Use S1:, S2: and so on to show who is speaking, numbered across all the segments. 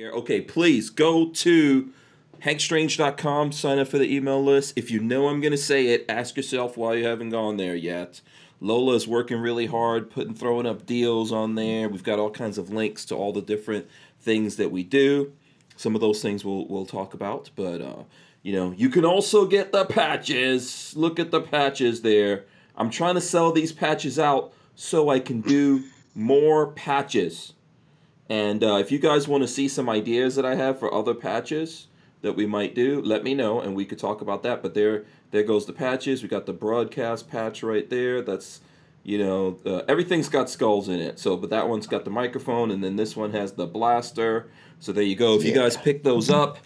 S1: Here, okay, please go to hankstrange.com, sign up for the email list. If you know I'm going to say it, ask yourself why you haven't gone there yet. Lola is working really hard, putting throwing up deals on there. We've got all kinds of links to all the different things that we do. Some of those things we'll we'll talk about, but uh, you know, you can also get the patches. Look at the patches there. I'm trying to sell these patches out so I can do more patches. And uh, if you guys want to see some ideas that I have for other patches that we might do, let me know and we could talk about that. But there, there goes the patches. We got the broadcast patch right there. That's, you know, uh, everything's got skulls in it. So, but that one's got the microphone, and then this one has the blaster. So there you go. If you guys pick those up,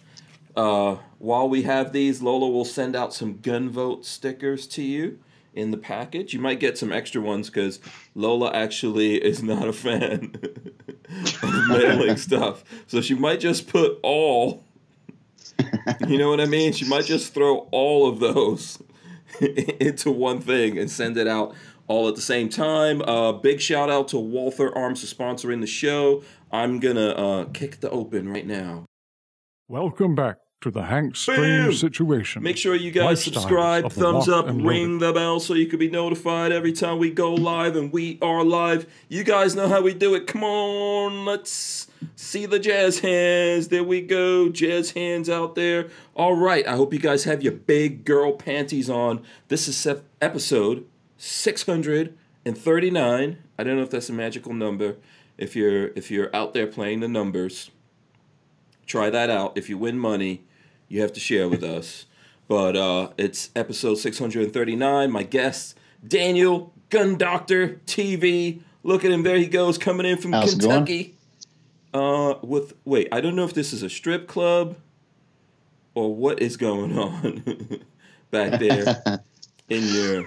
S1: uh, while we have these, Lola will send out some gun vote stickers to you in the package. You might get some extra ones because Lola actually is not a fan of mailing stuff. So she might just put all, you know what I mean? She might just throw all of those into one thing and send it out all at the same time. Uh, big shout out to Walther Arms for sponsoring the show. I'm going to uh, kick the open right now.
S2: Welcome back to the Hank! Strange situation.
S1: Make sure you guys
S2: Lifestyles
S1: subscribe, thumbs up, ring the bell so you can be notified every time we go live and we are live. You guys know how we do it. Come on, let's see the jazz hands. There we go, jazz hands out there. All right, I hope you guys have your big girl panties on. This is episode 639. I don't know if that's a magical number. If you're if you're out there playing the numbers, try that out. If you win money, you have to share with us. But uh, it's episode 639. My guest, Daniel Gun Doctor TV. Look at him. There he goes, coming in from
S3: How's?
S1: Kentucky. Uh, with wait, I don't know if this is a strip club or what is going on back there in your.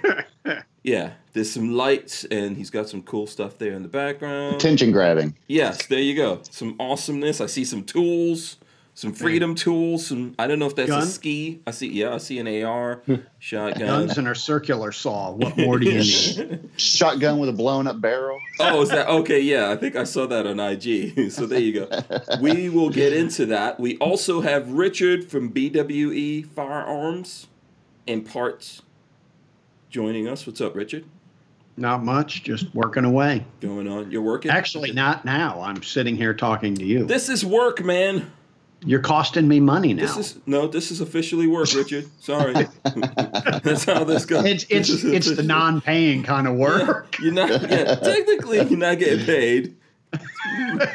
S1: Yeah, there's some lights and he's got some cool stuff there in the background.
S3: Attention grabbing.
S1: Yes, there you go. Some awesomeness. I see some tools, some freedom tools. Some I don't know if that's
S4: Gun?
S1: a ski. I see. Yeah, I see an AR, hmm. shotgun.
S4: Guns and a circular saw. What more do you need?
S3: Shotgun with a blown up barrel.
S1: Oh, is that okay? Yeah, I think I saw that on IG. so there you go. We will get into that. We also have Richard from BWE Firearms and Parts joining us. What's up, Richard?
S4: Not much, just working away.
S1: Going on? You're working?
S4: Actually, not now. I'm sitting here talking to you.
S1: this is work, man.
S4: You're costing me money now.
S1: This is no. This is officially work, Richard. Sorry. That's how this goes.
S4: it's
S1: This
S4: it's
S1: is
S4: it's the non-paying kind of work.
S1: You're not. Yeah, technically, you're not getting paid.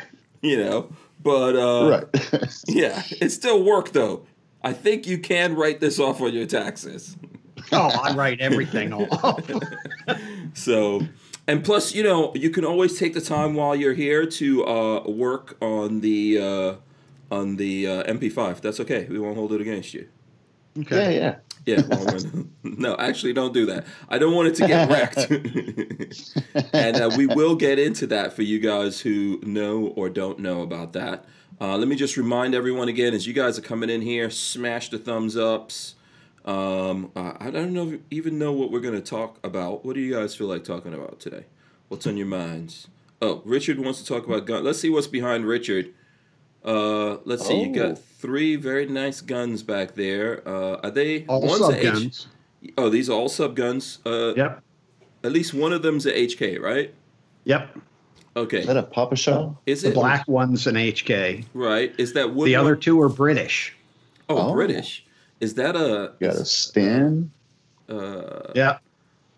S1: You know, but uh,
S3: right.
S1: yeah, it's still work though. I think you can write this off on your taxes.
S4: oh, I write everything off.
S1: So, and plus, you know, you can always take the time while you're here to uh, work on the uh, on the uh, MP5. That's okay. We won't hold it against you.
S4: Okay.
S3: yeah.
S1: Yeah, well, when- no, actually, don't do that. I don't want it to get wrecked. and uh, we will get into that for you guys who know or don't know about that. Uh, let me just remind everyone again as you guys are coming in here, smash the thumbs ups. Um, uh, I don't know even know what we're going to talk about. What do you guys feel like talking about today? What's on your minds? Oh, Richard wants to talk about gun. Let's see what's behind Richard. Uh, let's see. You
S3: Oh.
S1: got three very nice guns back there. Uh, are they
S4: All
S1: one's a H-
S4: subguns.
S1: Oh, these are all sub guns. Uh,
S4: Yep.
S1: At least one of them's a HK, right?
S4: Yep.
S1: Okay.
S3: Is that a Papa Shell?
S1: Is
S4: The
S1: it
S4: black one's an HK.
S1: right? Is that wood?
S4: The other two are British.
S1: Oh,
S3: Oh.
S1: British. Is that a?
S3: Got a Sten.
S1: Uh,
S4: Yep.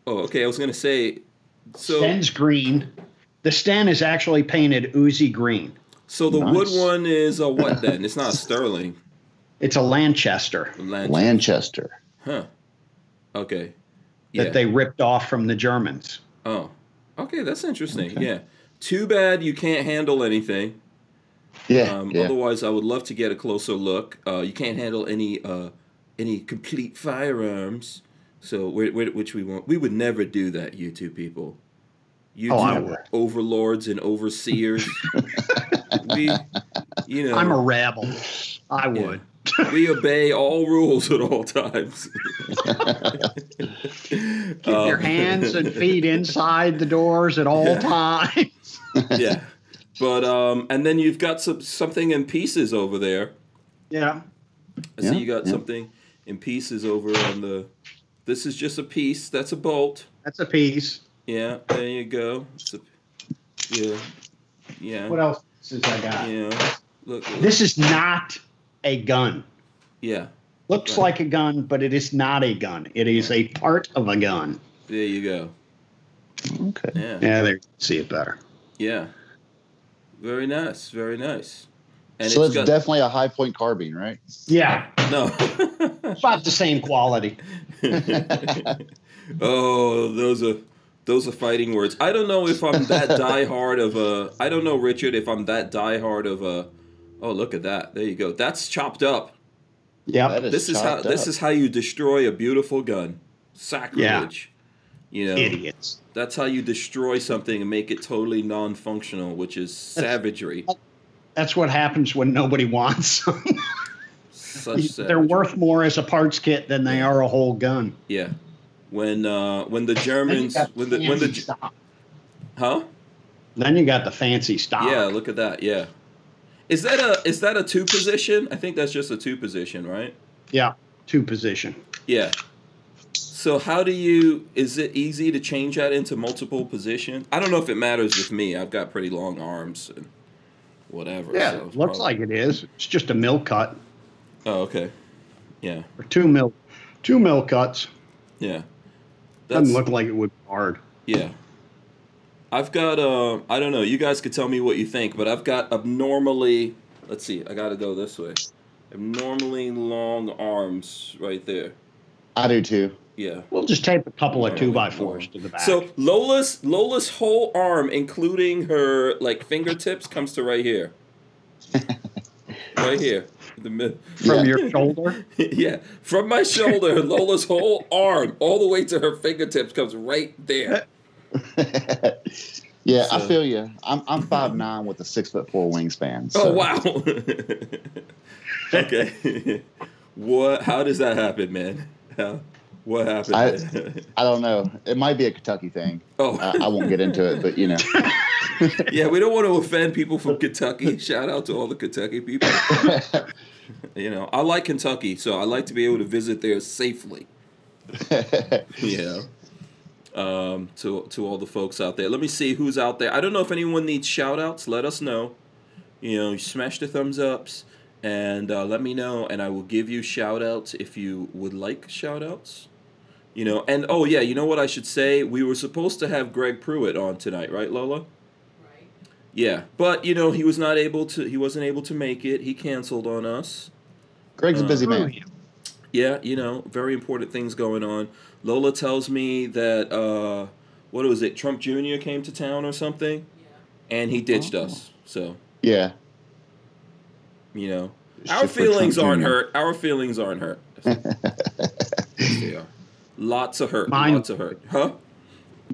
S1: oh, okay. I was gonna say. So,
S4: Sten's green. The Sten is actually painted oozy green.
S1: So the
S3: Nice.
S1: wood one is a what then? It's not a Sterling.
S4: It's a Lanchester
S1: Lanch-
S3: Lanchester.
S1: Huh. Okay.
S4: that they ripped off from the Germans.
S1: oh. Okay, that's interesting.
S3: Okay.
S1: Yeah. Too bad you can't handle anything.
S3: Yeah,
S1: Um,
S3: yeah.
S1: Otherwise, I would love to get a closer look. Uh, you can't handle any uh, any complete firearms, so we which we won't. We would never do that, you two people. You
S4: Oh,
S1: two
S4: would.
S1: overlords and overseers. we, you know,
S4: I'm a rabble. I
S1: Yeah.
S4: would.
S1: we obey all rules at all times.
S4: Keep your hands and feet inside the doors at all times.
S1: yeah. But um, and then you've got some something in pieces over there.
S4: Yeah.
S1: I see
S3: Yeah,
S1: you got
S3: yeah.
S1: something in pieces over on the. This is just a piece. That's a bolt.
S4: That's a piece.
S1: Yeah, there you go. It's a, yeah, yeah,
S4: What else is I got?
S1: yeah. Look, look,
S4: This is not a gun.
S1: yeah.
S4: Looks
S1: Right.
S4: like a gun, but it is not a gun. It is a part of a gun.
S1: There you go.
S3: Okay.
S1: Yeah,
S4: Yeah, there you see it better.
S1: yeah. Very nice. Very nice. And
S3: so
S1: it's
S3: it's
S1: got
S3: definitely a Hi-Point carbine, right?
S4: Yeah,
S1: no.
S4: about the same quality.
S1: oh, those are those are fighting words. I don't know if I'm that diehard of a. I don't know, Richard, if I'm that diehard of a. Oh, look at that! There you go. That's chopped up.
S4: Yep.
S3: That is
S1: This is how
S3: chopped
S1: this is how you destroy a beautiful gun. Sacrilege. You know,
S4: Idiots.
S1: that's how you destroy something and make it totally non-functional, which is savagery.
S4: That's what happens when nobody wants.
S1: Such
S4: They're worth more as a parts kit than they are a whole gun.
S1: Yeah. When uh, when the Germans when the when the
S4: stock.
S1: huh?
S4: Then you got the fancy stock.
S1: yeah look at that yeah. Is that a is that a two position? I think that's just a two position right?
S4: Yeah, two position.
S1: yeah. So how do you is it easy to change that into multiple position? I don't know if it matters with me. I've got pretty long arms and whatever
S4: Yeah,
S1: so
S4: looks
S1: probably-
S4: like it is. It's just a mill cut.
S1: Oh okay. Yeah.
S4: Or two mill, two mill cuts.
S1: yeah
S4: Doesn't look like it would be hard.
S1: Yeah. I've got uh I don't know, you guys could tell me what you think, but I've got abnormally let's see, I gotta go this way. Abnormally long arms right there.
S3: I do too.
S1: Yeah.
S4: We'll just tape a couple of two by fours to the back.
S1: So Lola's Lola's whole arm, including her like fingertips, comes to right here. right here. The mid-
S4: from
S3: Yeah.
S4: your shoulder.
S1: yeah, from my shoulder, Lola's whole arm, all the way to her fingertips, comes right there.
S3: yeah, I feel you. I'm I'm five nine with a six foot four wingspan. Oh, so.
S1: Oh wow. okay. what? How does that happen, man? How, what happened?
S3: I- I don't know. It might be a Kentucky thing.
S1: oh,
S3: I, I won't get into it, but you know.
S1: yeah. We don't want to offend people from Kentucky. Shout out to all the Kentucky people. You know, I like Kentucky, so I like to be able to visit there safely. yeah. Um, to to all the folks out there. Let me see who's out there. I don't know if anyone needs shout outs. Let us know. You know, smash the thumbs ups and uh, let me know, and I will give you shout outs if you would like shout outs. You know, and oh yeah, you know what I should say? We were supposed to have Greg Pruitt on tonight, right, Lola?
S5: Right.
S1: Yeah, but you know he was not able to. He wasn't able to make it. He canceled on us.
S3: Greg's a busy man.
S1: Yeah, you know, very important things going on. Lola tells me that uh, what was it? Trump Jr. came to town or something,
S5: Yeah.
S1: and he ditched
S3: Oh.
S1: us. So
S3: Yeah.
S1: you know,
S3: Shit
S1: our feelings aren't
S3: Jr.
S1: hurt. Our feelings aren't hurt. yes, they are. Lots of hurt.
S4: Mine-
S1: Lots of hurt. Huh?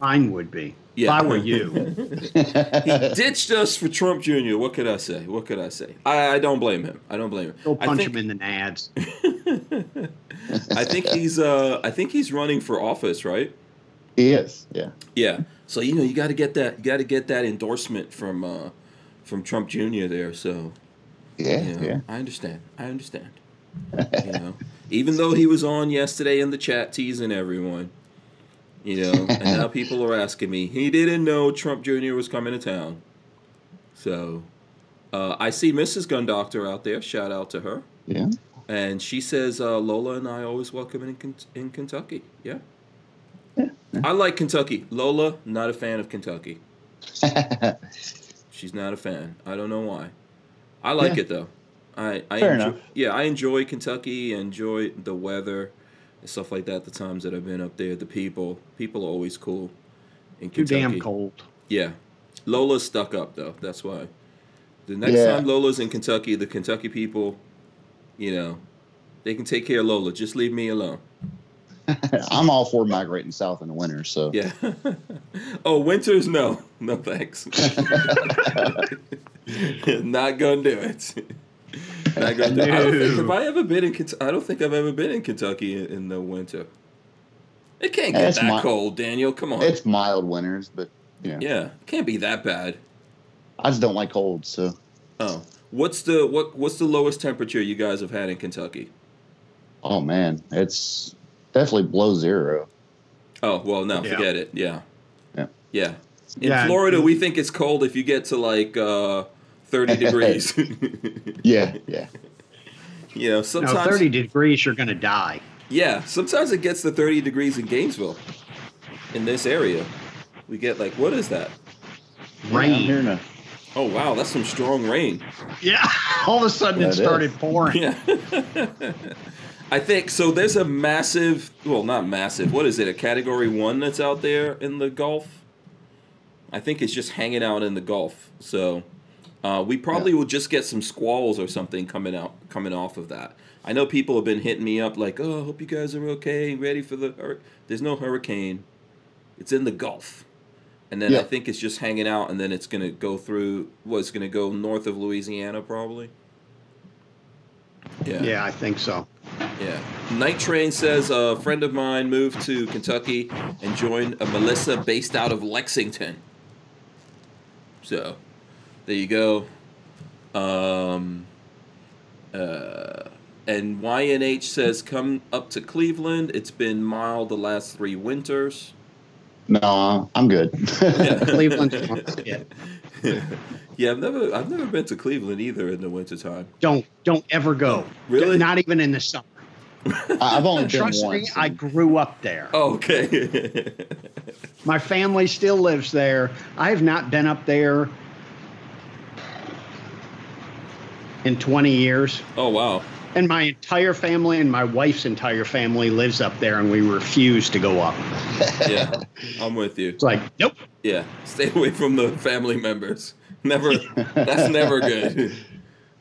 S4: Mine would be.
S1: Yeah.
S4: If I were you.
S1: He ditched us for Trump Jr. What could I say? What could I say? I, I don't blame him. I don't blame him.
S4: Go
S1: I
S4: punch
S1: think,
S4: him in the nads.
S1: I think he's uh I think he's running for office, right?
S3: he is. Yeah.
S1: Yeah. So you know you got to get that you got to get that endorsement from uh from Trump Jr. there. So
S3: Yeah.
S1: you know,
S3: Yeah.
S1: I understand. I understand. you know, even though he was on yesterday in the chat teasing everyone, you know, and now people are asking me, he didn't know Trump Jr. was coming to town. So uh, I see Mrs. Gun Doctor out there. Shout out to her.
S3: Yeah.
S1: And she says uh, Lola and I always welcome in in Kentucky. Yeah. I like Kentucky. Lola, not a fan of Kentucky. She's not a fan. I don't know why. I like
S3: Yeah.
S1: it though. I, I
S3: Fair
S1: enjoy,
S3: enough.
S1: Yeah, I enjoy Kentucky. Enjoy the weather and stuff like that. The times that I've been up there, the people, people are always cool. In
S4: Too
S1: Kentucky.
S4: damn cold.
S1: Yeah, Lola's stuck up though. That's why. The next
S3: Yeah.
S1: time Lola's in Kentucky, the Kentucky people, you know, they can take care of Lola. Just leave me alone.
S3: I'm all for migrating south in the winter. So
S1: Yeah. oh, winters? No, no thanks. Not gonna do it. Not gonna. I don't think, have I ever been in? Kent- I don't think I've ever been in Kentucky in, in the winter. It can't get
S3: It's
S1: that
S3: mi-
S1: cold, Daniel. Come on.
S3: it's mild winters, but you know.
S1: yeah, it can't be that bad.
S3: I just don't like cold. So
S1: Oh, what's the what what's the lowest temperature you guys have had in Kentucky?
S3: oh man, it's definitely below zero.
S1: Oh well, no,
S4: Yeah.
S1: forget it. Yeah,
S3: Yeah.
S1: yeah. In
S4: Yeah.
S1: Florida, we think it's cold if you get to like uh, thirty degrees.
S3: Yeah, yeah.
S1: you know,
S4: No,
S1: sometimes
S4: 30 degrees, you're going to die.
S1: yeah, sometimes it gets to thirty degrees in Gainesville. In this area, we get like what is that?
S4: Rain.
S3: hearing a
S1: Oh wow, that's some strong rain.
S4: Yeah. All of a sudden,
S3: That
S4: it started pouring.
S1: Yeah. I think so. There's a massive, well, not massive. What is it? A category one that's out there in the Gulf. I think it's just hanging out in the Gulf. So uh, we probably will just get some squalls or something coming out, coming off of that. I know people have been hitting me up like, "Oh, hope you guys are okay, ready for the." Hur-. There's no hurricane. It's in the Gulf, and then I think it's just hanging out, and then it's gonna go through. What's gonna go north of Louisiana probably. Yeah.
S4: Yeah, I think so.
S1: Yeah. Night Train says a friend of mine moved to Kentucky and joined a militia based out of Lexington. So, there you go. Um, uh, and YNH says come up to Cleveland. It's been mild the last three winters.
S3: no, I'm good.
S4: Cleveland's yeah.
S1: yeah, I've never I've never been to Cleveland either in the wintertime.
S4: Don't don't ever go.
S1: Really?
S4: Not even in the summer.
S3: I- I've only been
S4: Trust me. I grew up there.
S1: Oh, okay.
S4: My family still lives there. I have not been up there in 20 years.
S1: oh wow.
S4: And my entire family and my wife's entire family lives up there, and we refuse to go up.
S1: Yeah, I'm with you.
S4: It's like, nope.
S1: Yeah, stay away from the family members. Never. That's never good.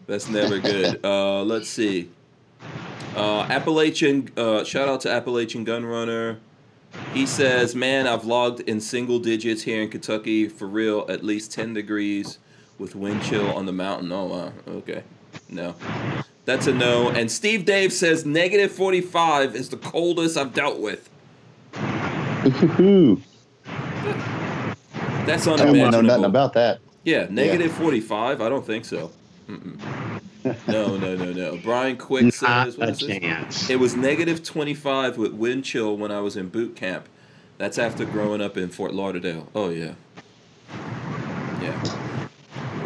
S1: That's never good. Uh, let's see. Uh, Appalachian. Uh, shout out to Appalachian Gunrunner. He says, "Man, I've logged in single digits here in Kentucky for real, at least ten degrees with wind chill on the mountain." Oh wow. Okay. No. That's a no. And Steve Dave says negative 45 is the coldest I've dealt with.
S3: Ooh,
S1: That's
S3: I don't know nothing about that.
S1: Yeah, negative 45? I don't think so. Mm-mm. No, no, no, no. Brian Quick
S4: Not
S1: says, what
S4: a
S1: is this? It was negative 25 with wind chill when I was in boot camp. That's after growing up in Fort Lauderdale. Oh, yeah. Yeah.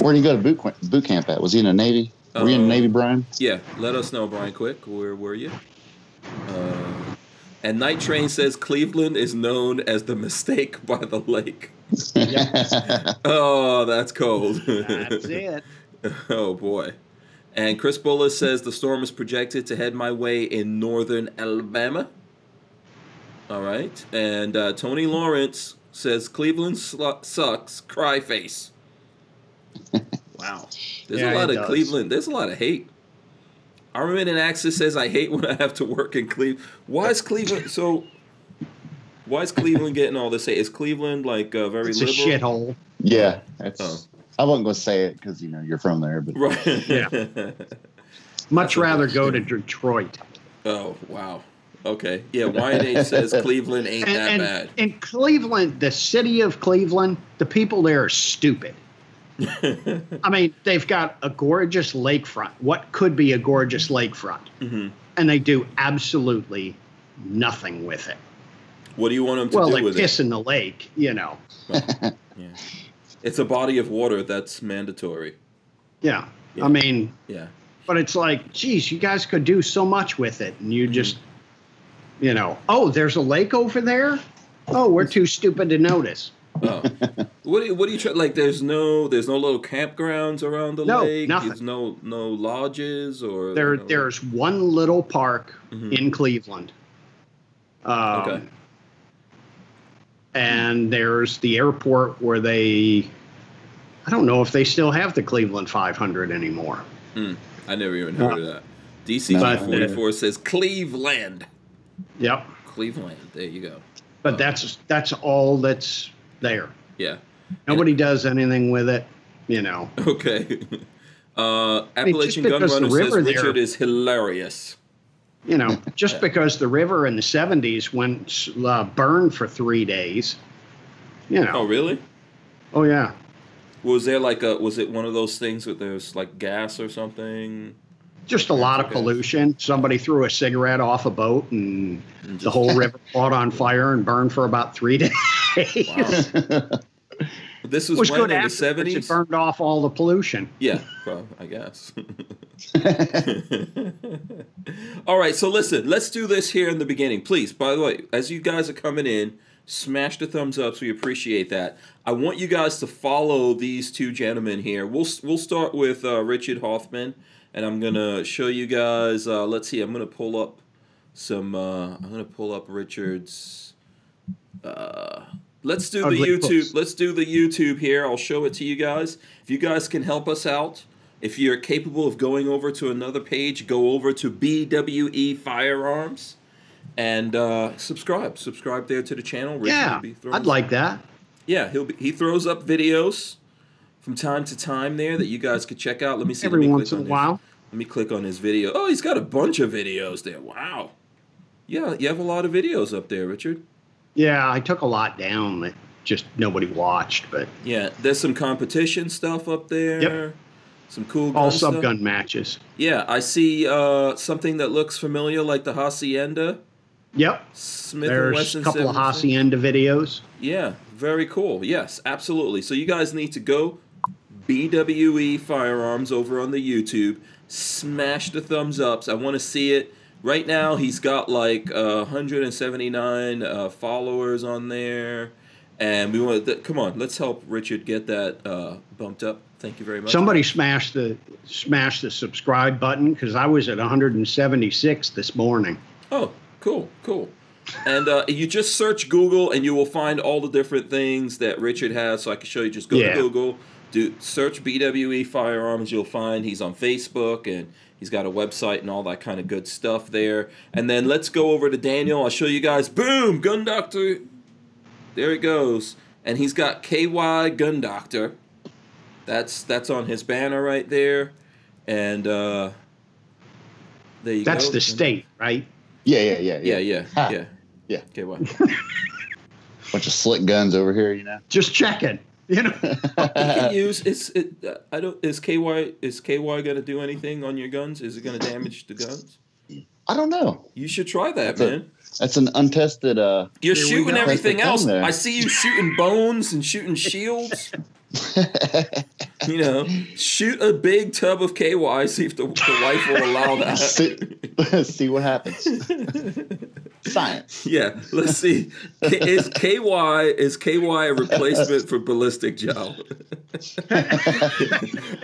S3: Where did you go to boot camp, boot camp at? Was he in the Navy? Were you in the
S1: Uh,
S3: Navy, Brian?
S1: Yeah, let us know, Brian Quick. Where were you? Uh, and Night Train says Cleveland is known as the mistake by the lake. Oh, that's cold.
S4: That's it.
S1: Oh boy. And Chris Bullis says the storm is projected to head my way in northern Alabama. All right. And uh, Tony Lawrence says Cleveland slu- sucks. Cry face. Wow. There's
S4: Yeah,
S1: a lot of
S4: does.
S1: Cleveland. There's a lot of hate. Armament and Axis says I hate when I have to work in Cleveland. Why is Cleveland so? Why is Cleveland getting all this hate? Is Cleveland like uh, very
S4: It's a shithole.
S3: yeah, that's.
S1: Oh.
S3: I wasn't going to say it because you know you're from there, but
S1: Right.
S4: Yeah. Much rather go to Detroit.
S1: Oh wow. Okay. Yeah. YNH says Cleveland ain't
S4: And,
S1: that
S4: and
S1: bad.
S4: in Cleveland, the city of Cleveland, the people there are stupid. I mean, they've got a gorgeous lakefront. What could be a gorgeous lakefront?
S1: hmm
S4: And they do absolutely nothing with it.
S1: What do you want them to
S4: Well,
S1: do
S4: they
S1: with
S4: piss in the lake, you know.
S1: it? Yeah. It's a body of water that's mandatory.
S4: Yeah.
S1: Yeah.
S4: I mean,
S1: Yeah.
S4: but it's like, geez, you guys could do so much with it. And
S1: Mm-hmm.
S4: you just, you know, oh, there's a lake over there? Oh, we're too stupid to notice.
S1: Oh. what do you what do you try like there's no there's no little campgrounds around the
S4: No,
S1: lake?
S4: nothing.
S1: There's no no lodges or
S4: There,
S1: no-
S4: there's one little park
S1: Mhm.
S4: in Cleveland. Um,
S1: Okay.
S4: And there's the airport where they, I don't know if they still have the Cleveland 500 anymore.
S1: Hmm. I never even heard of that. DC 44 says Cleveland.
S4: Yep.
S1: Cleveland. There you go.
S4: But that's that's all that's there.
S1: Yeah.
S4: Nobody does anything with it, you know.
S1: Okay. Uh, Appalachian Gun
S4: because the
S1: Runner says
S4: there-
S1: Richard is hilarious.
S4: You know, just because the river in the 70s went uh, burned for three days, you know.
S1: Oh, really?
S4: Oh, yeah.
S1: Was there like a was it one of those things that there's like gas or something?
S4: Just a lot of pollution. Somebody threw a cigarette off a boat, and the whole river caught on fire and burned for about three days.
S1: Wow. This was,
S4: was
S1: when
S4: good
S1: in the
S4: after It burned off all the pollution.
S1: Yeah, well, I guess. All right, so listen, let's do this here in the beginning. Please, by the way, as you guys are coming in, smash the thumbs ups. We appreciate that. I want you guys to follow these two gentlemen here. We'll we'll start with uh, Richard Hoffman, and I'm gonna show you guys. Uh, let's see, I'm gonna pull up some. Uh, I'm gonna pull up Richard's. Uh, let's do the YouTube.
S4: books.
S1: Let's do the YouTube here. I'll show it to you guys. If you guys can help us out, if you're capable of going over to another page, go over to BWE Firearms and uh, subscribe. Subscribe there to the channel. Richard
S4: yeah,
S1: be
S4: I'd like that.
S1: Yeah, he'll be, he throws up videos from time to time there that you guys could check out. Let me see. let
S4: Every
S1: me
S4: once
S1: click
S4: in a
S1: on his-
S4: while.
S1: let me click on his video. Oh, he's got a bunch of videos there. Wow. Yeah, you have a lot of videos up there, Richard.
S4: Yeah, I took a lot down that just nobody watched, but
S1: Yeah, there's some competition stuff up there.
S4: Yep.
S1: Some cool
S4: all
S1: sub
S4: gun matches.
S1: Yeah, I see uh, something that looks familiar, like the Hacienda
S4: Yep.
S1: Smith and
S4: There's
S1: Wesson.
S4: a couple of hacienda videos.
S1: Yeah, very cool. Yes, absolutely. So you guys need to go BWE Firearms over on the YouTube. Smash the thumbs ups. I want to see it. Right now, he's got like uh, 179 uh, followers on there, and we want. to come on, let's help Richard get that uh, bumped up. Thank you very much.
S4: Somebody smashed the smashed the subscribe button because I was at 176 this morning.
S1: Oh, cool, cool. And uh, you just search Google, and you will find all the different things that Richard has. So I can show you. Just go
S4: Yeah.
S1: to Google, do search BWE Firearms. You'll find he's on Facebook, and he's got a website and all that kind of good stuff there. And then let's go over to Daniel. I'll show you guys. Boom, Gun Doctor. There it goes, and he's got KY Gun Doctor. That's that's on his banner right there, and uh, there you go.
S4: That's
S1: go.
S4: the state, right?
S3: Yeah, yeah, yeah,
S1: Yeah, yeah,
S3: Ha.
S1: yeah.
S3: Yeah.
S1: Okay, well.
S3: Bunch of slick guns over here, you know.
S4: Just checking. You know,
S1: you can use is it uh, I don't is KY is KY gonna do anything on your guns? Is it gonna damage the guns?
S3: I don't know.
S1: You should try that,
S3: That's a-
S1: man.
S3: That's an untested. uh
S1: You're shooting everything else.
S3: there.
S1: I see you shooting bones and shooting shields. You know, shoot a big tub of KY. See if the, the wife will allow that.
S3: see, see what happens. Science.
S1: Yeah, let's see. K- Is KY is KY a replacement for ballistic gel?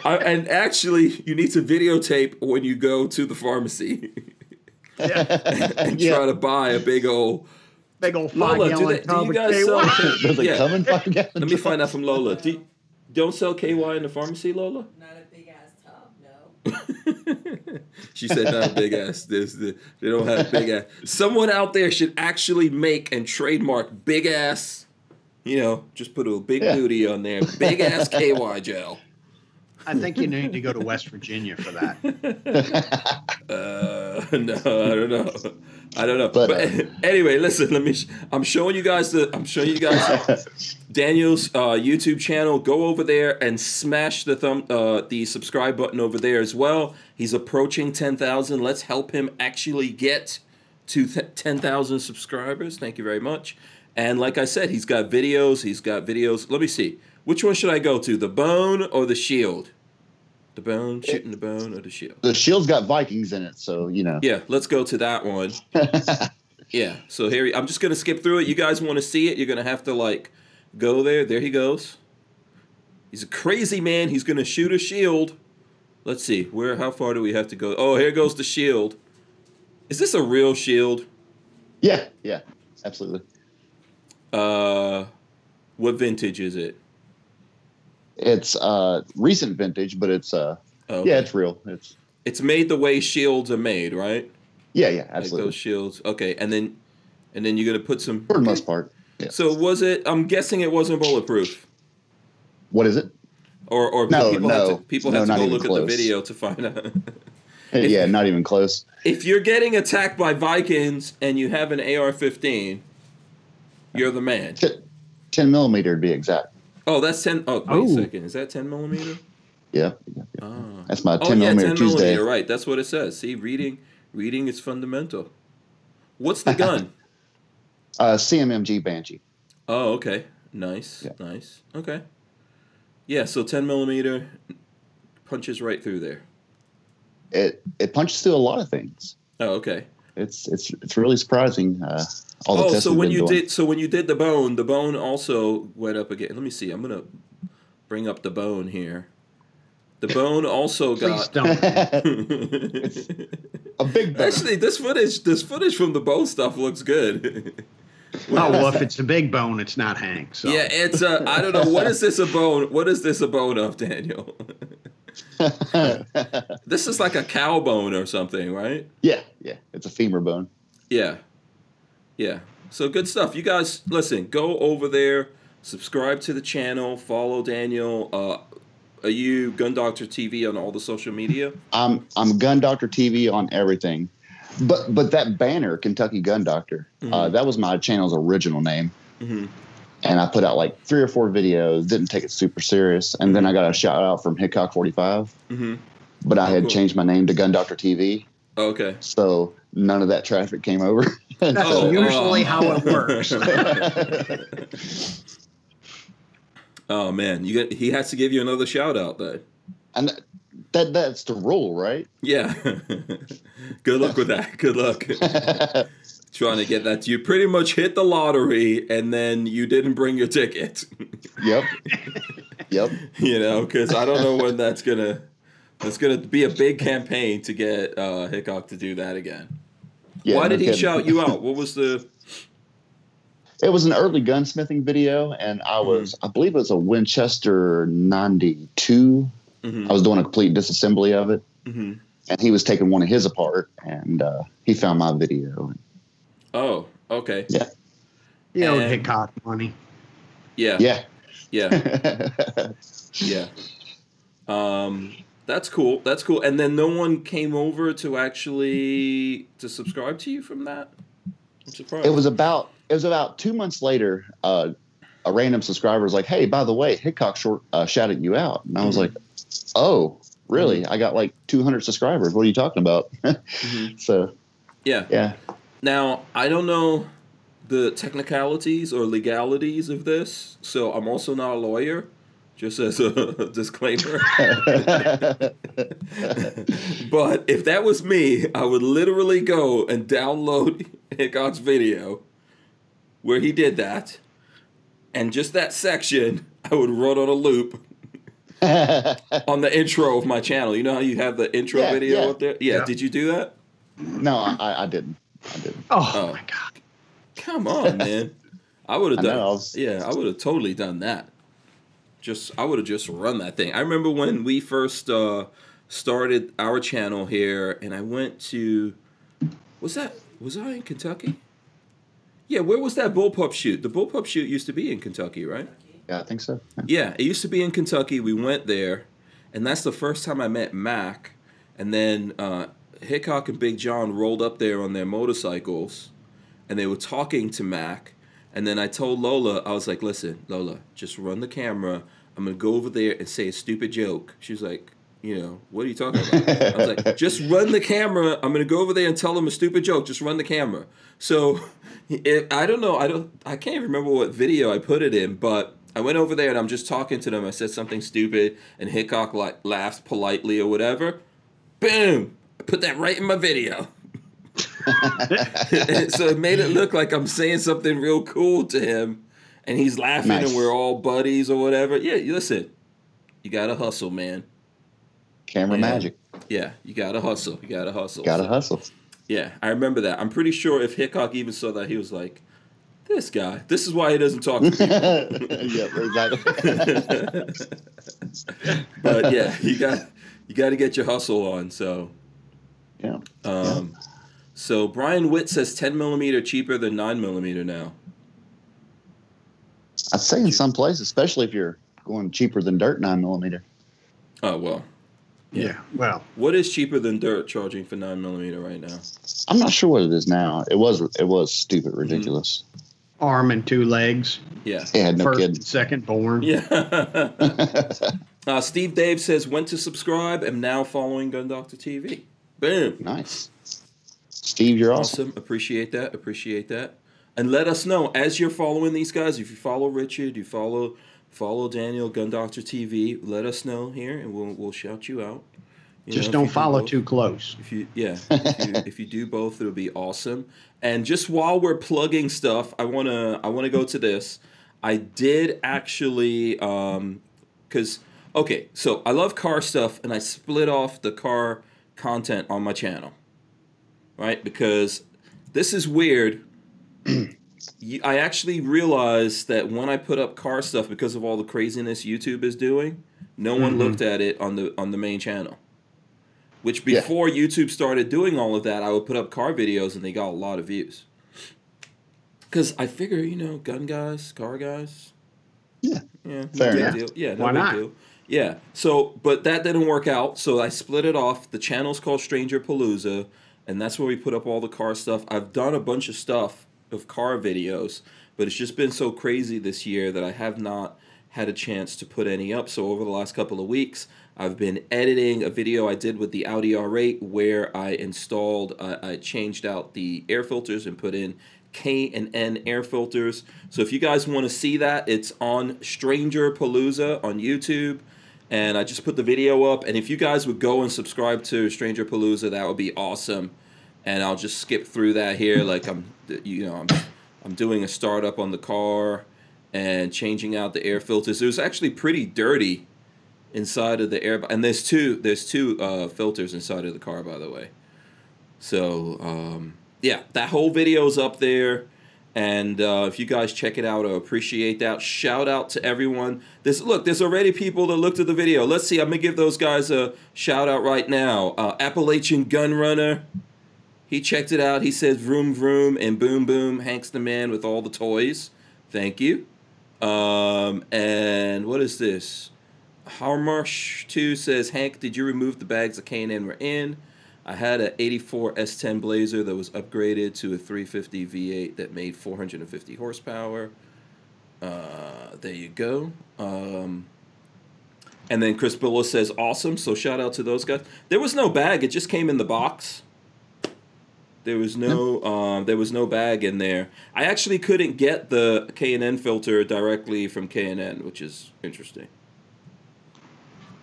S1: I, and actually, you need to videotape when you go to the pharmacy and
S3: Yeah.
S1: try to buy a big old.
S4: big old five
S1: Lola, do,
S4: gallon
S1: they, do
S4: tub
S1: you guys
S4: KY.
S1: Uh, sell?
S3: Does it
S1: Yeah,
S3: come in five gallons?
S1: let me find out from Lola. Do you, don't sell KY in the pharmacy, Lola?
S5: Not a big ass tub, no.
S1: she said not a big ass. This the, they don't have big ass. Someone out there should actually make and trademark big ass. You know, just put a big
S3: Yeah.
S1: booty on there. Big ass KY gel.
S4: I think you need to go to West Virginia for that.
S1: Uh, no, I don't know. I don't know. But,
S3: But, uh,
S1: anyway, listen. Let me. sh- I'm showing you guys the. I'm showing you guys Daniel's uh, YouTube channel. Go over there and smash the thumb, uh, the subscribe button over there as well. He's approaching ten thousand. Let's help him actually get to th- ten thousand subscribers. Thank you very much. And like I said, he's got videos. He's got videos. Let me see. Which one should I go to? The bone or the shield? The bone, shooting the bone, or the shield?
S3: the shield's got Vikings in it, so you know.
S1: Yeah, let's go to that one. Yeah. So here I'm just gonna skip through it. You guys want to see it? You're gonna have to like go there. There he goes. He's a crazy man. He's gonna shoot a shield. Let's see. Where? How far do we have to go? Oh, here goes the shield. Is this a real shield?
S3: yeah, yeah, absolutely.
S1: Uh, what vintage is it?
S3: It's uh recent vintage, but it's uh
S1: Oh,
S3: yeah, it's real. It's
S1: It's made the way shields are made, right?
S3: yeah, yeah,
S1: Like
S3: absolutely.
S1: those shields. Okay, and then, and then you're gonna put some.
S3: For the most part. Yeah.
S1: So was it? I'm guessing it wasn't bulletproof.
S3: What is it?
S1: Or, or
S3: No,
S1: people have
S3: no.
S1: to, people
S3: No,
S1: have to
S3: not
S1: go
S3: even
S1: look at the
S3: close.
S1: video to find out.
S3: yeah, not even close.
S1: if you're getting attacked by Vikings and you have an AR-15, you're the man.
S3: T- Ten millimeter to be exact.
S1: Oh, that's ten. Oh, wait
S4: Oh.
S1: a second. Is that ten millimeter?
S3: Yeah, yeah.
S1: Oh.
S3: that's my
S1: Oh
S3: 10
S1: yeah,
S3: millimeter
S1: ten
S3: Tuesday.
S1: millimeter. Right. That's what it says. See, reading, reading is fundamental. What's the gun?
S3: Uh, CMMG Banshee.
S1: oh, okay. Nice.
S3: Yeah.
S1: Nice. Okay. Yeah. So ten millimeter punches right through there.
S3: It it punches through a lot of things.
S1: Oh, okay.
S3: It's it's it's really surprising. Uh, all the
S1: oh,
S3: tests
S1: so when you
S3: doing.
S1: did, so when you did the bone, the bone also went up again. Let me see. I'm gonna bring up the bone here. The bone also
S4: Please
S1: got.
S4: don't.
S3: a big bone.
S1: Actually, this footage, this footage from the bone stuff looks good.
S4: oh well, if it's a big bone, it's not Hank. So
S1: Yeah, it's uh, I don't know what is this a bone. What is this a bone of, Daniel? this is like a cow bone or something, right?
S3: yeah, yeah. It's a femur bone.
S1: Yeah, yeah. So good stuff. You guys, listen. Go over there, subscribe to the channel, follow Daniel. Uh, are you Gun Doctor TV on all the social media?
S3: I'm I'm Gun Doctor TV on everything, but but that banner Kentucky Gun Doctor, uh,
S1: Mhm.
S3: that was my channel's original name,
S1: Mm-hmm.
S3: and I put out like three or four videos. Didn't take it super serious, and then I got a shout out from Hickok 45,
S1: Mm-hmm.
S3: but I had
S1: cool.
S3: changed my name to Gun Doctor TV,
S1: Okay.
S3: so none of that traffic came over.
S4: that's
S1: Oh,
S4: usually
S1: oh.
S4: how it works.
S1: Oh man, you get, he has to give you another shout out then.
S3: and that, that that's the rule, right?
S1: Yeah. Good luck with that. Good luck. Trying to get that. You pretty much hit the lottery and then you didn't bring your ticket.
S3: yep, yep.
S1: you know, because I don't know when that's gonna. That's gonna be a big campaign to get uh, Hickok to do that again.
S3: Yeah,
S1: Why
S3: no
S1: did he
S3: kidding.
S1: shout you out? What was the?
S3: It was an early gunsmithing video, and I was, I believe it was a Winchester 92.
S1: Mhm,
S3: I was doing a complete disassembly of it,
S1: mhm.
S3: and he was taking one of his apart, and uh, he found my video.
S1: Oh, okay.
S4: You know,
S1: And-
S4: Hickok money.
S1: Yeah,
S3: Yeah.
S1: yeah, yeah. Um, that's cool. That's cool. And then no one came over to actually to subscribe to you from that. I'm surprised.
S3: it was about it was about two months later. Uh, a random subscriber was like, "Hey, by the way, Hickok short uh, shouted you out," and I was
S1: Mhm.
S3: like, "Oh, really? I got like 200 subscribers. What are you talking about?"
S1: Mhm.
S3: So
S1: Yeah.
S3: yeah,
S1: Now, I don't know the technicalities or legalities of this, so I'm also not a lawyer, just as a disclaimer. but if that was me, I would literally go and download Hickok's video where he did that, and just that section, I would run on a loop on the intro of my channel. You know how you have the intro
S3: Yeah,
S1: video
S3: yeah.
S1: up there? Yeah,
S4: Yeah.
S1: did you do that?
S3: no, I, I didn't. I didn't.
S4: Oh,
S1: Oh.
S4: my god.
S1: Come on, man. I would have done.
S3: I was-
S1: yeah, I would have totally done that. Just, I would have just run that thing. I remember when we first uh, started our channel here, and I went to. Was that? Was I in Kentucky? Yeah, where was that bullpup shoot? The bullpup shoot used to be in Kentucky, right?
S3: Yeah, I think so.
S1: Yeah, it used to be in Kentucky. We went there, and that's the first time I met Mac. And then uh, Hickok and Big John rolled up there on their motorcycles, and they were talking to Mac. And then I told Lola, I was like, "Listen, Lola, just run the camera. I'm gonna go over there and say a stupid joke." She was like, "You know, what are you talking about?" I was like, "Just run the camera. I'm gonna go over there and tell them a stupid joke. Just run the camera." So, it, I don't know. I don't. I can't remember what video I put it in, but I went over there and I'm just talking to them. I said something stupid, and Hickok like laughed politely or whatever. Boom! I put that right in my video. so it made it look like I'm saying something real cool to him, and he's laughing,
S3: Nice.
S1: and we're all buddies or whatever. Yeah, listen, you gotta hustle, man.
S3: Camera
S1: Yeah.
S3: magic.
S1: Yeah, you gotta hustle. You gotta hustle.
S3: Gotta
S1: So,
S3: hustle.
S1: Yeah, I remember that. I'm pretty sure if Hickok even saw that, he was like, "This guy. This is why he doesn't talk to me."
S3: yeah, exactly.
S1: but yeah, you got you got to get your hustle on. So,
S3: yeah.
S1: um, so Brian Witt says 10 millimeter cheaper than 9 millimeter now.
S3: I'd say in some places, especially if you're going cheaper than dirt nine millimeter.
S1: Oh well, Yeah.
S4: Yeah. Well,
S1: what is cheaper than dirt charging for 9 millimeter right now?
S3: I'm not sure what it is now. It was it was stupid ridiculous.
S4: arm and two legs.
S1: Yeah.
S3: Yeah, no
S4: first
S3: kidding.
S4: second born.
S1: Yeah. uh, Steve Dave says, went to subscribe, am now following Gun Doctor TV. Boom.
S3: nice. Steve, you're awesome.
S1: Awesome. Appreciate that. Appreciate that. And let us know as you're following these guys. If you follow Richard, you follow follow Daniel Gun Doctor TV. Let us know here, and we'll we'll shout you out. You
S4: Just
S1: know,
S4: don't
S1: you do
S4: follow
S1: both.
S4: too close.
S1: If you yeah, if you, if you do both, it'll be awesome. And just while we're plugging stuff, I wanna I wanna go to this. I did actually um, because okay, so I love car stuff, and I split off the car content on my channel, right? Because this is weird. I actually realized that when I put up car stuff, because of all the craziness YouTube is doing, no one mm-hmm. looked at it on the on the main channel. Which
S3: Yeah.
S1: before YouTube started doing all of that, I would put up car videos and they got a lot of views. Because I figure, you know, gun guys, car guys.
S3: Yeah.
S1: Yeah.
S3: Fair
S1: big
S3: enough.
S1: deal. Yeah. No
S4: Why
S1: big
S4: not?
S1: deal. Yeah. So, but that didn't work out. So I split it off. The channel's called Stranger Palooza, and that's where we put up all the car stuff. I've done a bunch of stuff of car videos, but it's just been so crazy this year that I have not had a chance to put any up. So over the last couple of weeks, I've been editing a video I did with the Audi R8 where I installed, uh, I changed out the air filters and put in K and N air filters. So if you guys want to see that, it's on Stranger Palooza on YouTube. And I just put the video up. And if you guys would go and subscribe to Stranger Palooza, that would be awesome. And I'll just skip through that here. Like I'm, you know, I'm, I'm doing a startup on the car and changing out the air filters. It was actually pretty dirty inside of the air. And there's two, there's two uh, filters inside of the car, by the way. So um, yeah, that whole video's up there. And uh, if you guys check it out, I appreciate that. Shout out to everyone. This look, there's already people that looked at the video. Let's see. I'm gonna give those guys a shout out right now. Uh, Appalachian Gun Runner. He checked it out. He says vroom vroom and boom boom. Hank's the man with all the toys. Thank you. Um, and what is this? Harmarsh 2 says, Hank, did you remove the bags the K&N were in? I had a 84 S10 Blazer that was upgraded to a 350 V8 that made 450 horsepower. Uh, there you go. Um, and then Chris Billow says, awesome. So shout out to those guys. There was no bag. It just came in the box. There was no um, there was no bag in there. I actually couldn't get the K and N filter directly from K and N, which is interesting.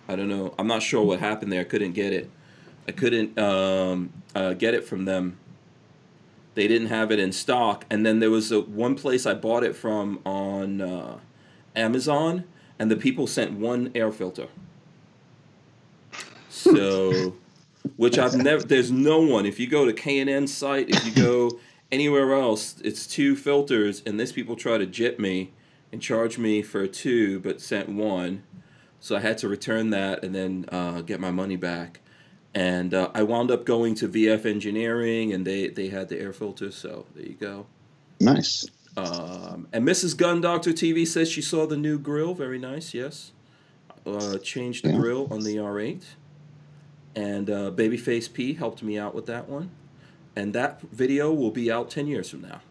S1: I don't know. I'm not sure what happened there. I couldn't get it. I couldn't um, uh, get it from them. They didn't have it in stock, and then there was a, one place I bought it from on uh, Amazon, and the people sent one air filter. So, which I've never. There's no one. If you go to K and N site, if you go anywhere else, it's two filters, and this people try to jip me and charge me for two, but sent one. So I had to return that and then uh, get my money back. And uh, I wound up going to VF Engineering, and they they had the air filter. So there you go.
S3: Nice.
S1: Um, and Mrs. Gun Doctor TV says she saw the new grill. Very nice. Yes. Uh, changed the
S3: Yeah.
S1: grill on the R8. And uh, Babyface P helped me out with that one. And that video will be out 10 years from now.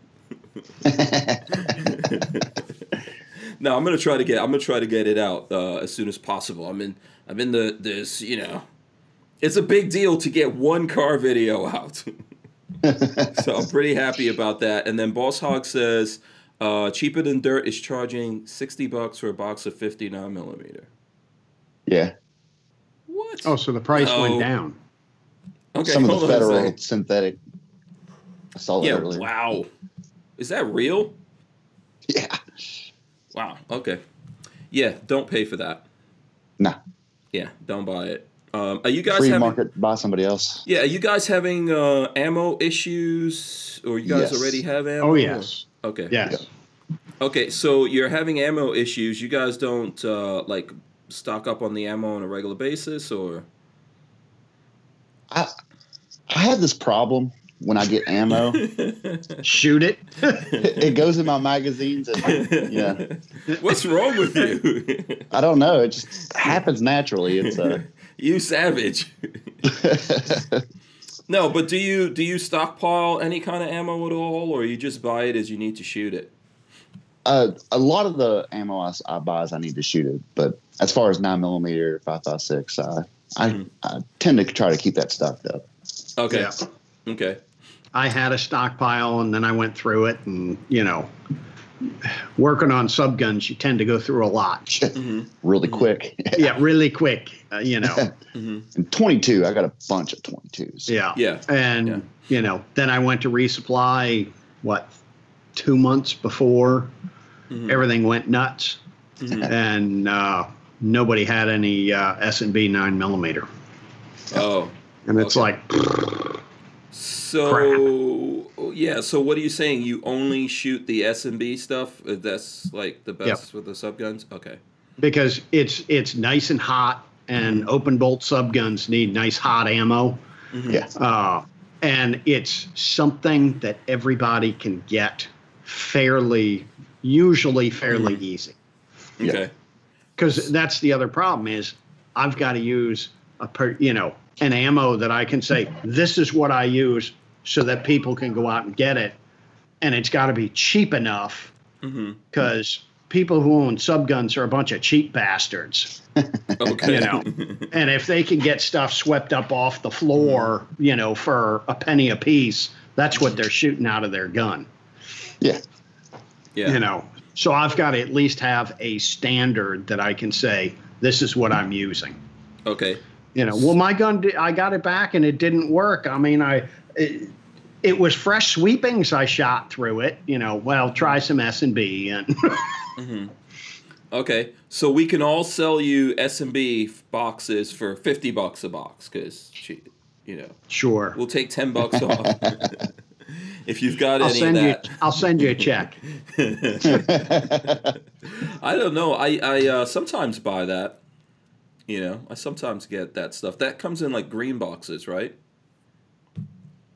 S1: no, I'm gonna try to get. I'm gonna try to get it out uh, as soon as possible. I'm in. I'm in the this. You know, it's a big deal to get one car video out. so I'm pretty happy about that. And then Boss Hog says, uh, cheaper than dirt is charging sixty bucks for a box of 59 millimeter.
S3: yeah.
S1: What?
S4: Oh, so the price
S1: Oh.
S4: went down.
S1: okay.
S3: Some of the federal synthetic. I saw
S1: Yeah.
S3: earlier.
S1: Wow. Is that real?
S3: Yeah.
S1: Wow. Okay. Yeah. Don't pay for that.
S3: Nah.
S1: Yeah. Don't buy it. Um, are you guys
S3: Free
S1: having?
S3: market. Buy somebody else.
S1: Yeah. Are you guys having uh, ammo issues, or you guys
S3: Yes.
S1: already have ammo?
S4: Oh yes,
S1: Okay.
S4: yes.
S1: Okay, so you're having ammo issues. You guys don't uh, like stock up on the ammo on a regular basis, or
S3: I I have this problem when I get ammo.
S4: Shoot it.
S3: it goes in my magazines and yeah.
S1: What's wrong with you?
S3: I don't know. It just happens naturally. It's uh
S1: you savage. No, but do you do you stockpile any kind of ammo at all, or you just buy it as you need to shoot it?
S3: Uh, a lot of the ammo I, I buy is I need to shoot it, but as far as nine millimeter, five five six, uh, I
S1: Mhm.
S3: I tend to try to keep that stocked up.
S1: Okay.
S4: Yeah.
S1: Okay.
S4: I had a stockpile and then I went through it and, you know, working on subguns, you tend to go through a lot.
S1: hmm
S3: really quick.
S4: yeah, really quick, uh, you know.
S1: hmm
S3: and 22, I got a bunch of 22s.
S4: Yeah.
S1: Yeah.
S4: And,
S1: Yeah.
S4: you know, then I went to resupply, what, two months before
S1: Mhm.
S4: everything went nuts.
S1: Mhm.
S4: And uh, nobody had any uh, S&B 9 millimeter.
S1: Oh.
S4: And it's
S1: Okay.
S4: like,
S1: So yeah. So what are you saying? You only shoot the S and B stuff? Uh, That's like the best with the subguns. Okay.
S4: because it's it's nice and hot and open bolt subguns need nice hot ammo
S1: Mhm.
S3: Yeah.
S4: uh, and it's something that everybody can get fairly usually mm-hmm. fairly easy
S1: Okay.
S4: because that's the other problem is i've got to use a per, you know an ammo that i can say this is what i use so that people can go out and get it and it's got to be cheap enough
S1: mm-hmm.
S4: because people who own subguns are a bunch of cheap bastards
S1: Okay.
S4: You know. and if they can get stuff swept up off the floor, mm-hmm. you know, for a penny a piece, that's what they're shooting out of their gun,
S3: Yeah.
S1: Yeah.
S4: you know. So I've got to at least have a standard that I can say this is what I'm using.
S1: Okay.
S4: You know, well, my gun, I got it back and it didn't work. I mean, I, it, it was fresh sweepings. I shot through it. You know, well, try some S and B, and
S1: mm-hmm. Okay. So we can all sell you S and B boxes for fifty bucks a box because you know
S4: sure,
S1: we'll take ten bucks off if you've got
S4: I'll
S1: any
S4: send
S1: of
S4: you. I'll send you a check.
S1: I don't know. I I uh, sometimes buy that. You know, I sometimes get that stuff. That comes in like green boxes, right?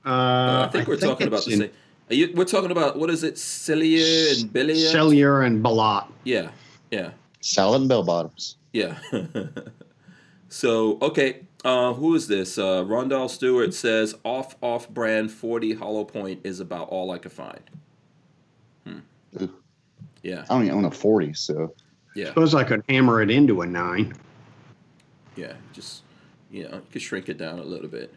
S4: Uh,
S1: I think we're talking about the
S4: in
S1: same. Are you, we're talking about what is it, Celia and Billy?
S4: Cellular and Balat.
S1: Yeah, yeah,
S3: Salad and bell bottoms.
S1: yeah. so okay, uh, who is this? Uh, Rondell Stewart says off off brand forty hollow point is about all I could find. Hmm. Yeah,
S3: I don't even own a 40, so
S1: yeah,
S4: Suppose I could hammer it into a nine.
S1: yeah. Just you know, you could shrink it down a little bit.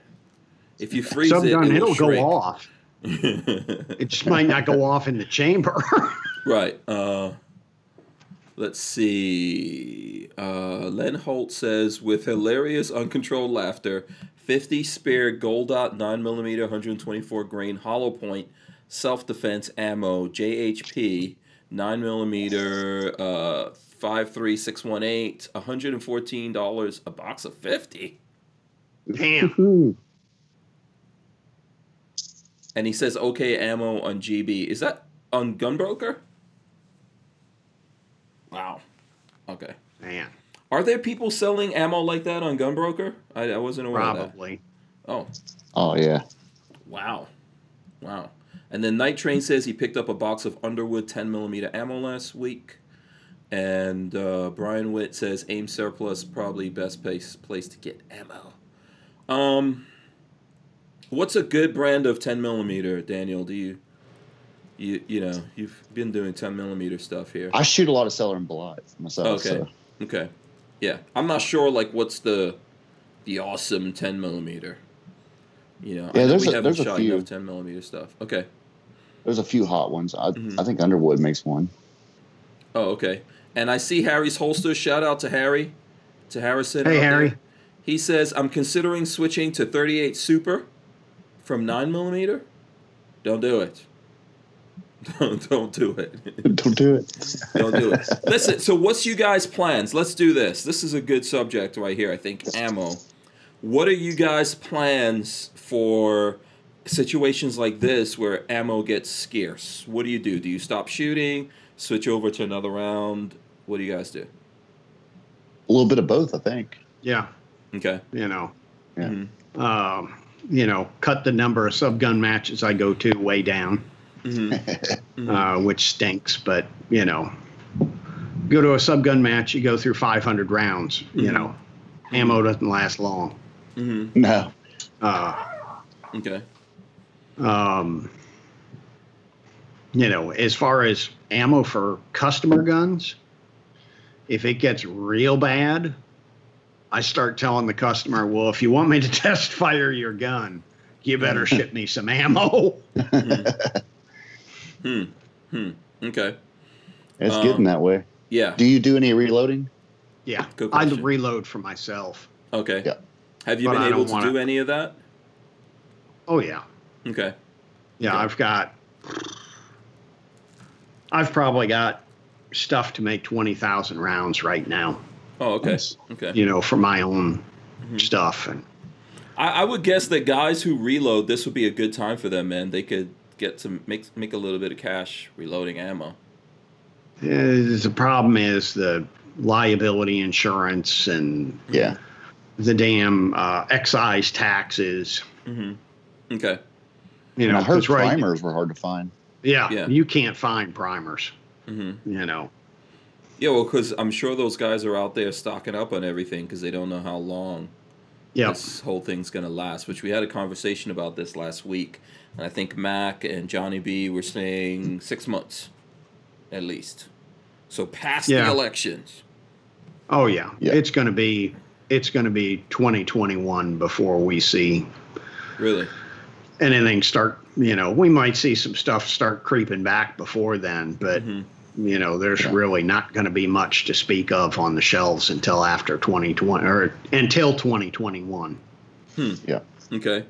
S1: If you freeze it,
S4: Subgun,
S1: it
S4: it'll
S1: will
S4: go off. It just might not go off in the chamber.
S1: Right. Uh, let's see. Uh, Len Holt says, with hilarious, uncontrolled laughter, 50 spare Gold Dot 9mm 124 grain hollow point self defense ammo, JHP, 9mm uh, 53618, $114 a box of 50.
S4: Damn.
S1: And he says, okay, ammo on GB. Is that on Gunbroker? Wow. Okay.
S4: Man,
S1: Are there people selling ammo like that on Gunbroker? I, I wasn't aware of that.
S4: probably.
S1: Oh,
S3: oh yeah.
S1: wow. Wow. And then Night Train says he picked up a box of Underwood 10 millimeter ammo last week. And uh, Brian Witt says aim surplus probably best place place to get ammo. Um, what's a good brand of 10 millimeter, Daniel? Do you you you know you've been doing 10 millimeter stuff here?
S3: I shoot a lot of Sellier and Bellot myself.
S1: Okay.
S3: So.
S1: Okay. Yeah. I'm not sure like what's the the awesome 10 millimeter. You know, I
S3: Yeah,
S1: know
S3: there's
S1: we
S3: a-
S1: haven't
S3: there's a few.
S1: enough 10 millimeter stuff. Okay.
S3: There's a few hot ones. I,
S1: Mhm.
S3: I think Underwood makes one.
S1: Oh, okay. And I see Harry's holster. Shout out to Harry, to Harrison.
S4: Hey, Harry.
S1: there. He says, I'm considering switching to 38 Super from 9 millimeter. Don't do it. Don't, don't do it.
S3: Don't do it.
S1: Don't do it. Listen, so what's you guys' plans? Let's do this. This is a good subject right here, I think. Ammo. What are you guys' plans for situations like this where ammo gets scarce? What do you do? Do you stop shooting? Switch over to another round? What do you guys do?
S3: A little bit of both, I think.
S4: Yeah,
S1: Okay.
S4: you know,
S3: Yeah.
S1: Mhm.
S4: um, you know, cut the number of subgun matches I go to way down,
S1: Mhm.
S4: uh, which stinks. But you know, go to a subgun match, you go through 500 rounds. You
S1: Mhm.
S4: know, ammo doesn't last long.
S1: Mhm.
S3: No.
S4: Uh,
S1: Okay.
S4: um, you know, as far as ammo for customer guns, if it gets real bad, I start telling the customer, well, if you want me to test fire your gun, you better ship me some ammo.
S1: Okay.
S3: It's
S1: Um,
S3: getting that way.
S1: Yeah.
S3: Do you do any reloading?
S4: Yeah,
S1: Good
S4: I reload for myself.
S1: Okay.
S3: Yeah.
S1: Have you
S4: But
S1: been
S4: I
S1: able to
S4: wanna-
S1: do any of that?
S4: Oh yeah,
S1: Okay.
S4: yeah.
S1: Okay.
S4: I've got, I've probably got stuff to make twenty thousand rounds right now.
S1: Oh, okay.
S3: Nice.
S1: Okay.
S4: You know, for my own
S1: Mm-hmm.
S4: stuff, and
S1: I, I would guess that guys who reload, this would be a good time for them, man. They could get some make make a little bit of cash reloading ammo.
S4: uh, the problem is the liability insurance and
S3: Yeah.
S4: the damn uh, excise taxes.
S1: Okay.
S4: You know,
S3: I heard
S4: 'cause right-
S3: primers were hard to find.
S4: Yeah,
S1: Yeah.
S4: you can't find primers.
S1: hmm
S4: You know,
S1: Yeah, well, because I'm sure those guys are out there stocking up on everything because they don't know how long
S4: yeah,
S1: this whole thing's gonna last. Which we had a conversation about this last week, and I think Mac and Johnny B were saying six months, at least. So past
S4: Yeah.
S1: the elections.
S4: oh yeah,
S3: Yeah.
S4: it's going to be it's going to be 2021 before we see
S1: Really.
S4: anything start. You know, we might see some stuff start creeping back before then, but.
S1: Mhm.
S4: You know, there's
S3: Yeah.
S4: really not going to be much to speak of on the shelves until after 2020 or until 2021.
S3: Yeah.
S1: Okay.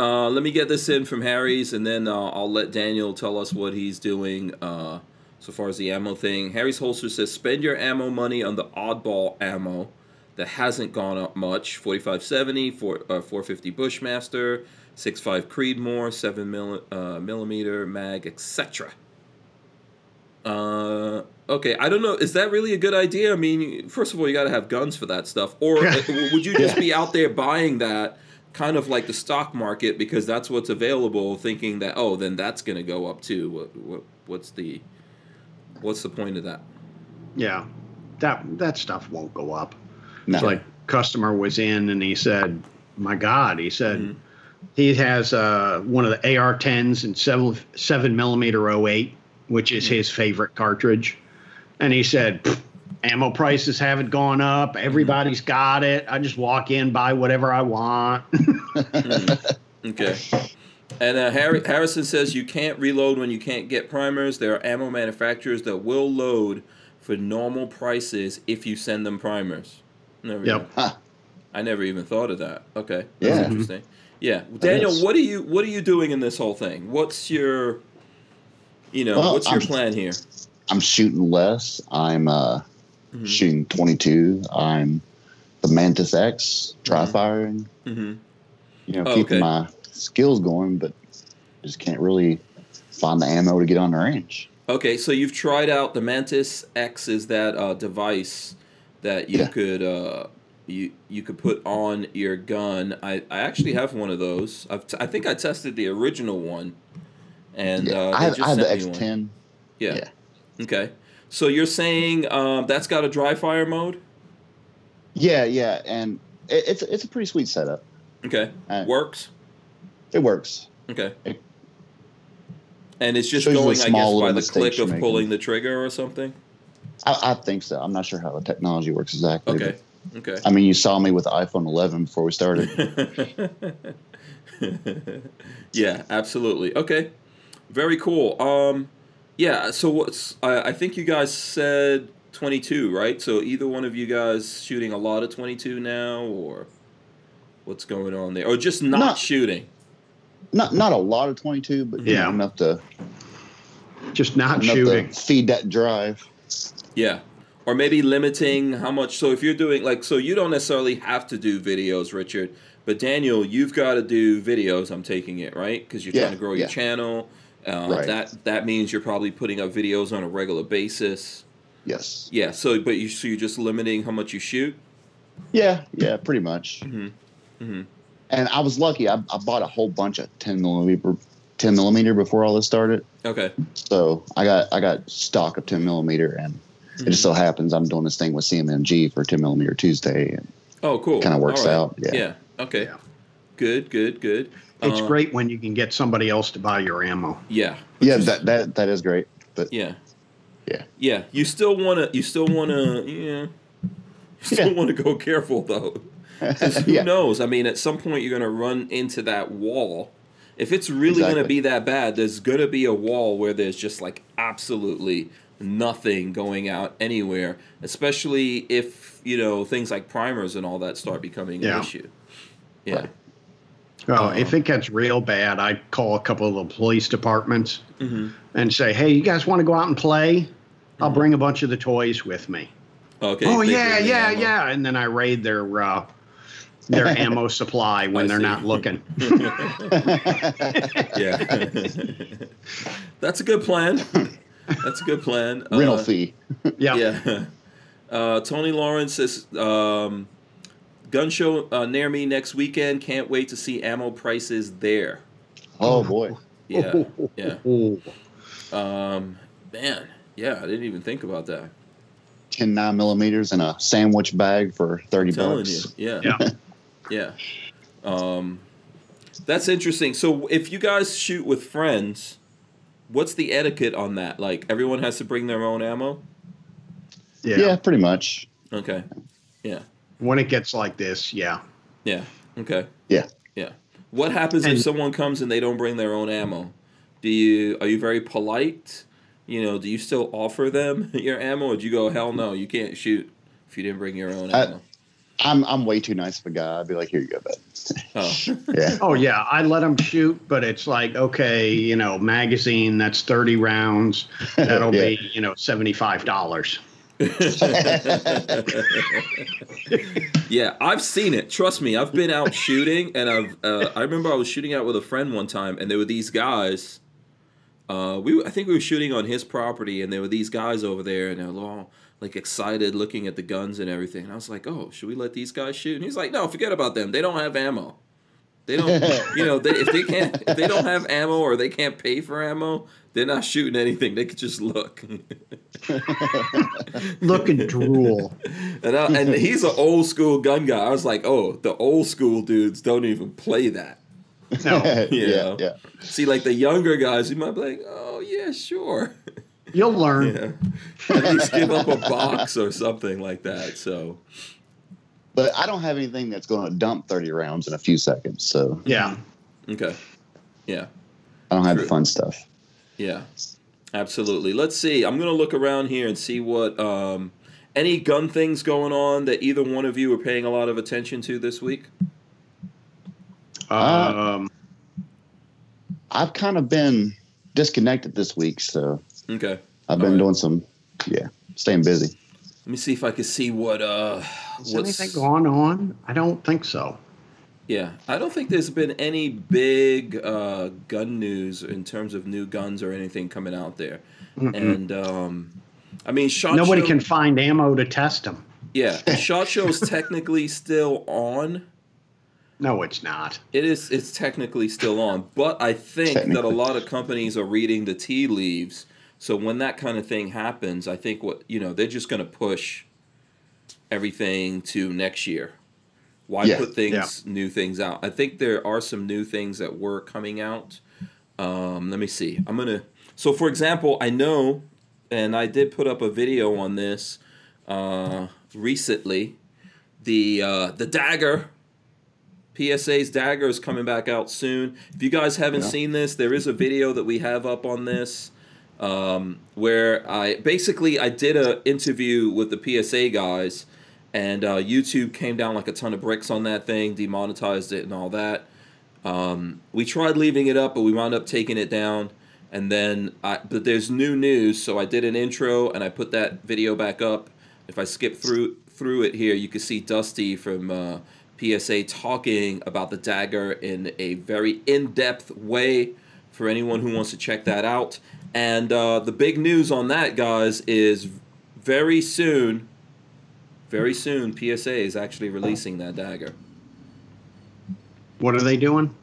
S1: Uh, let me get this in from Harry's, and then uh, I'll let Daniel tell us what he's doing uh, so far as the ammo thing. Harry's holster says spend your ammo money on the oddball ammo that hasn't gone up much 4570, 4, uh, 450 Bushmaster, 65 Creedmoor, 7 mil, uh, millimeter mag, etc. Uh, okay, I don't know. Is that really a good idea? I mean, first of all, you got to have guns for that stuff. Or uh, would you just be out there buying that, kind of like the stock market, because that's what's available, thinking that oh, then that's going to go up too? What, what what's the what's the point of that?
S4: Yeah, that that stuff won't go up.
S3: No.
S4: It's like customer was in and he said, "My God," he said,
S1: Mhm.
S4: he has uh, one of the AR-10s and seven seven millimeter 08, which is his favorite cartridge, and he said. "Pfft, Ammo prices haven't gone up. Everybody's got it. I just walk in, buy whatever I want.
S1: Okay. And uh, Harry, Harrison says you can't reload when you can't get primers. There are ammo manufacturers that will load for normal prices if you send them primers. Never
S4: Yep.
S3: Huh.
S1: I never even thought of that. Okay, that's
S3: Yeah.
S1: interesting. Yeah, Daniel, what are you what are you doing in this whole thing? What's your, you know,
S3: Well,
S1: what's your
S3: I'm-
S1: plan here?
S3: I'm shooting less. I'm uh,
S1: Mhm.
S3: shooting 22. I'm the Mantis X, dry firing.
S1: hmm
S3: You know,
S1: Oh,
S3: keeping
S1: okay.
S3: my skills going, but just can't really find the ammo to get on the range.
S1: Okay, so you've tried out the Mantis X. Is that uh, device that you
S3: Yeah.
S1: could uh, you you could put on your gun? I, I actually have one of those. I've t- I think I tested the original one, and
S3: yeah.
S1: uh,
S3: I have, I have the
S1: sent me.
S3: X10.
S1: Yeah.
S3: Yeah.
S1: Okay. So you're saying um, that's got a dry fire mode?
S3: Yeah, yeah, and it, it's it's a pretty sweet setup.
S1: Okay.
S3: Uh,
S1: Works.
S3: It works.
S1: Okay.
S3: It-
S1: And it's just
S3: shows you the
S1: going, I guess, by the click of
S3: making.
S1: pulling the trigger or something.
S3: I, I think so. I'm not sure how the technology works exactly.
S1: Okay. Okay.
S3: I mean, you saw me with the iPhone 11 before we started.
S1: yeah, absolutely. Okay, very cool. Um, yeah. So what's I, I think you guys said twenty two, right? So either one of you guys shooting a lot of twenty two now, or what's going on there, or just not,
S3: Not-
S1: shooting?
S3: not not a lot of 22, but you
S4: Yeah.
S3: know, enough to
S4: Just not shooting.
S3: to feed that drive.
S1: Yeah. Or maybe limiting how much. So if you're doing like, so you don't necessarily have to do videos, Richard. But Daniel, you've got to do videos. I'm taking it right because you're
S3: Yeah,
S1: trying to grow your channel. Uh,
S3: Right.
S1: That that means you're probably putting up videos on a regular basis.
S3: Yes.
S1: Yeah. So, but you so you're just limiting how much you shoot.
S3: Yeah, yeah, pretty much.
S1: Mhm. Mhm.
S3: And I was lucky. I, I bought a whole bunch of 10 millimeter 10 millimeter before all this started.
S1: Okay.
S3: So I got I got stock of 10 millimeter, and it
S1: Mm-hmm.
S3: just so happens I'm doing this thing with CMMG for 10 millimeter Tuesday, and
S1: Oh, cool.
S3: Kinda works
S1: All right.
S3: out, yeah.
S1: Yeah. Okay.
S4: Yeah.
S1: Good. Good. Good.
S4: It's
S1: Uh,
S4: great when you can get somebody else to buy your ammo.
S1: Yeah.
S3: Yeah, that that that is great. But
S1: Yeah.
S3: Yeah.
S1: Yeah. You still wanna you still wanna yeah. You still
S3: Yeah.
S1: wanna go careful though. who
S3: yeah,
S1: knows? I mean, at some point you're gonna run into that wall. If it's really gonna be that bad, there's gonna be a wall where there's just like absolutely nothing going out anywhere. Especially if you know things like primers and all that start becoming
S4: Yeah.
S1: an issue. Yeah.
S3: Right.
S4: Well,
S1: Uh-huh.
S4: if it gets real bad, I call a couple of the police departments
S1: hmm
S4: and say, "Hey, you guys want to go out and play? I'll
S1: Mhm.
S4: bring a bunch of the toys with me."
S1: Okay.
S4: oh yeah, yeah,
S1: ammo.
S4: yeah, and then I raid their uh, their ammo supply when
S1: I
S4: they're
S1: see.
S4: not looking.
S1: yeah. That's a good plan. That's a good plan.
S3: rental
S1: Uh,
S3: fee.
S4: Yeah,
S1: Yeah. Uh, Tony Lawrence is. um, gun show uh, near me next weekend. Can't wait to see ammo prices there.
S3: Oh boy.
S1: Yeah. Yeah. Um, man. Yeah, I didn't even think about that.
S3: 10 9 millimeters in a sandwich bag for 30
S1: I'm telling
S3: bucks.
S1: you. Yeah.
S4: Yeah.
S1: Yeah. Um, that's interesting. So if you guys shoot with friends, what's the etiquette on that? Like everyone has to bring their own ammo?
S4: yeah,
S3: Yeah. pretty much.
S1: Okay. Yeah.
S4: When it gets like this, yeah.
S1: Yeah. Okay.
S3: Yeah.
S1: Yeah. What happens
S4: And-
S1: if someone comes and they don't bring their own ammo? Do you are you very polite? You know, do you still offer them your ammo, or do you go, hell no, you can't shoot if you didn't bring your own
S3: I-
S1: ammo?
S3: I'm I'm way too nice of a guy. I'd be like, here you go, bud.
S1: oh.
S3: Yeah.
S4: Oh yeah, I let them shoot, but it's like okay, you know, magazine that's thirty rounds. That'll
S3: Yeah.
S4: be you know seventy five dollars.
S1: Yeah, I've seen it. Trust me, I've been out shooting, and I've. Uh, I remember I was shooting out with a friend one time, and there were these guys. Uh, we I think we were shooting on his property, and there were these guys over there, and they're all like excited, looking at the guns and everything. And I was like, "Oh, should we let these guys shoot?" And he's like, "No, forget about them. They don't have ammo. They don't. you know, they, if they can't, if they don't have ammo or they can't pay for ammo, they're not shooting anything. They could just look."
S4: Look and drool.
S1: And, I, and he's an old school gun guy. I was like, oh, the old school dudes don't even play that.
S4: No,
S3: yeah. Yeah.
S1: See, like the younger guys, you might be like, oh yeah, sure,
S4: you'll learn.
S1: yeah. At least give up a box or something like that. So
S3: But I don't have anything that's going to dump 30 rounds in a few seconds. So
S4: Yeah.
S1: okay, yeah,
S3: I don't have
S1: True.
S3: the fun stuff.
S1: Yeah, absolutely. Let's see. I'm gonna look around here and see what um, any gun things going on that either one of you are paying a lot of attention to this week.
S3: Uh,
S4: Um,
S3: I've kind of been disconnected this week. So
S1: Okay.
S3: I've been
S1: All right.
S3: doing some, yeah, staying busy.
S1: Let me see if I can see what uh
S4: is
S1: what's
S4: anything going on? I don't think so.
S1: Yeah, I don't think there's been any big uh, gun news in terms of new guns or anything coming out there.
S4: Mm-mm.
S1: And um, I mean, shot
S4: Nobody
S1: show,
S4: can find ammo to test them.
S1: Yeah, shot show's technically still on.
S4: No, it's not.
S1: It is. It's technically still on, but I think that a lot of companies are reading the tea leaves. So when that kind of thing happens, I think what you know they're just going to push everything to next year. Why
S3: Yeah,
S1: put things
S4: yeah.
S1: new things out? I think there are some new things that were coming out. Um, let me see. I'm gonna. So for example, I know, and I did put up a video on this uh, recently. The uh, the dagger PSA's Dagger is coming back out soon. If you guys haven't
S3: Yeah.
S1: seen this, there is a video that we have up on this um, where I basically I did a interview with the PSA guys, and uh, YouTube came down like a ton of bricks on that thing, demonetized it, and all that. Um, we tried leaving it up, but we wound up taking it down. And then, I, but there's new news, so I did an intro and I put that video back up. If I skip through through it here, you can see Dusty from uh, PSA talking about the dagger in a very in-depth way for anyone who wants to check that out. And uh, the big news on that, guys, is very soon, very soon, PSA is actually releasing that dagger.
S4: What are they doing?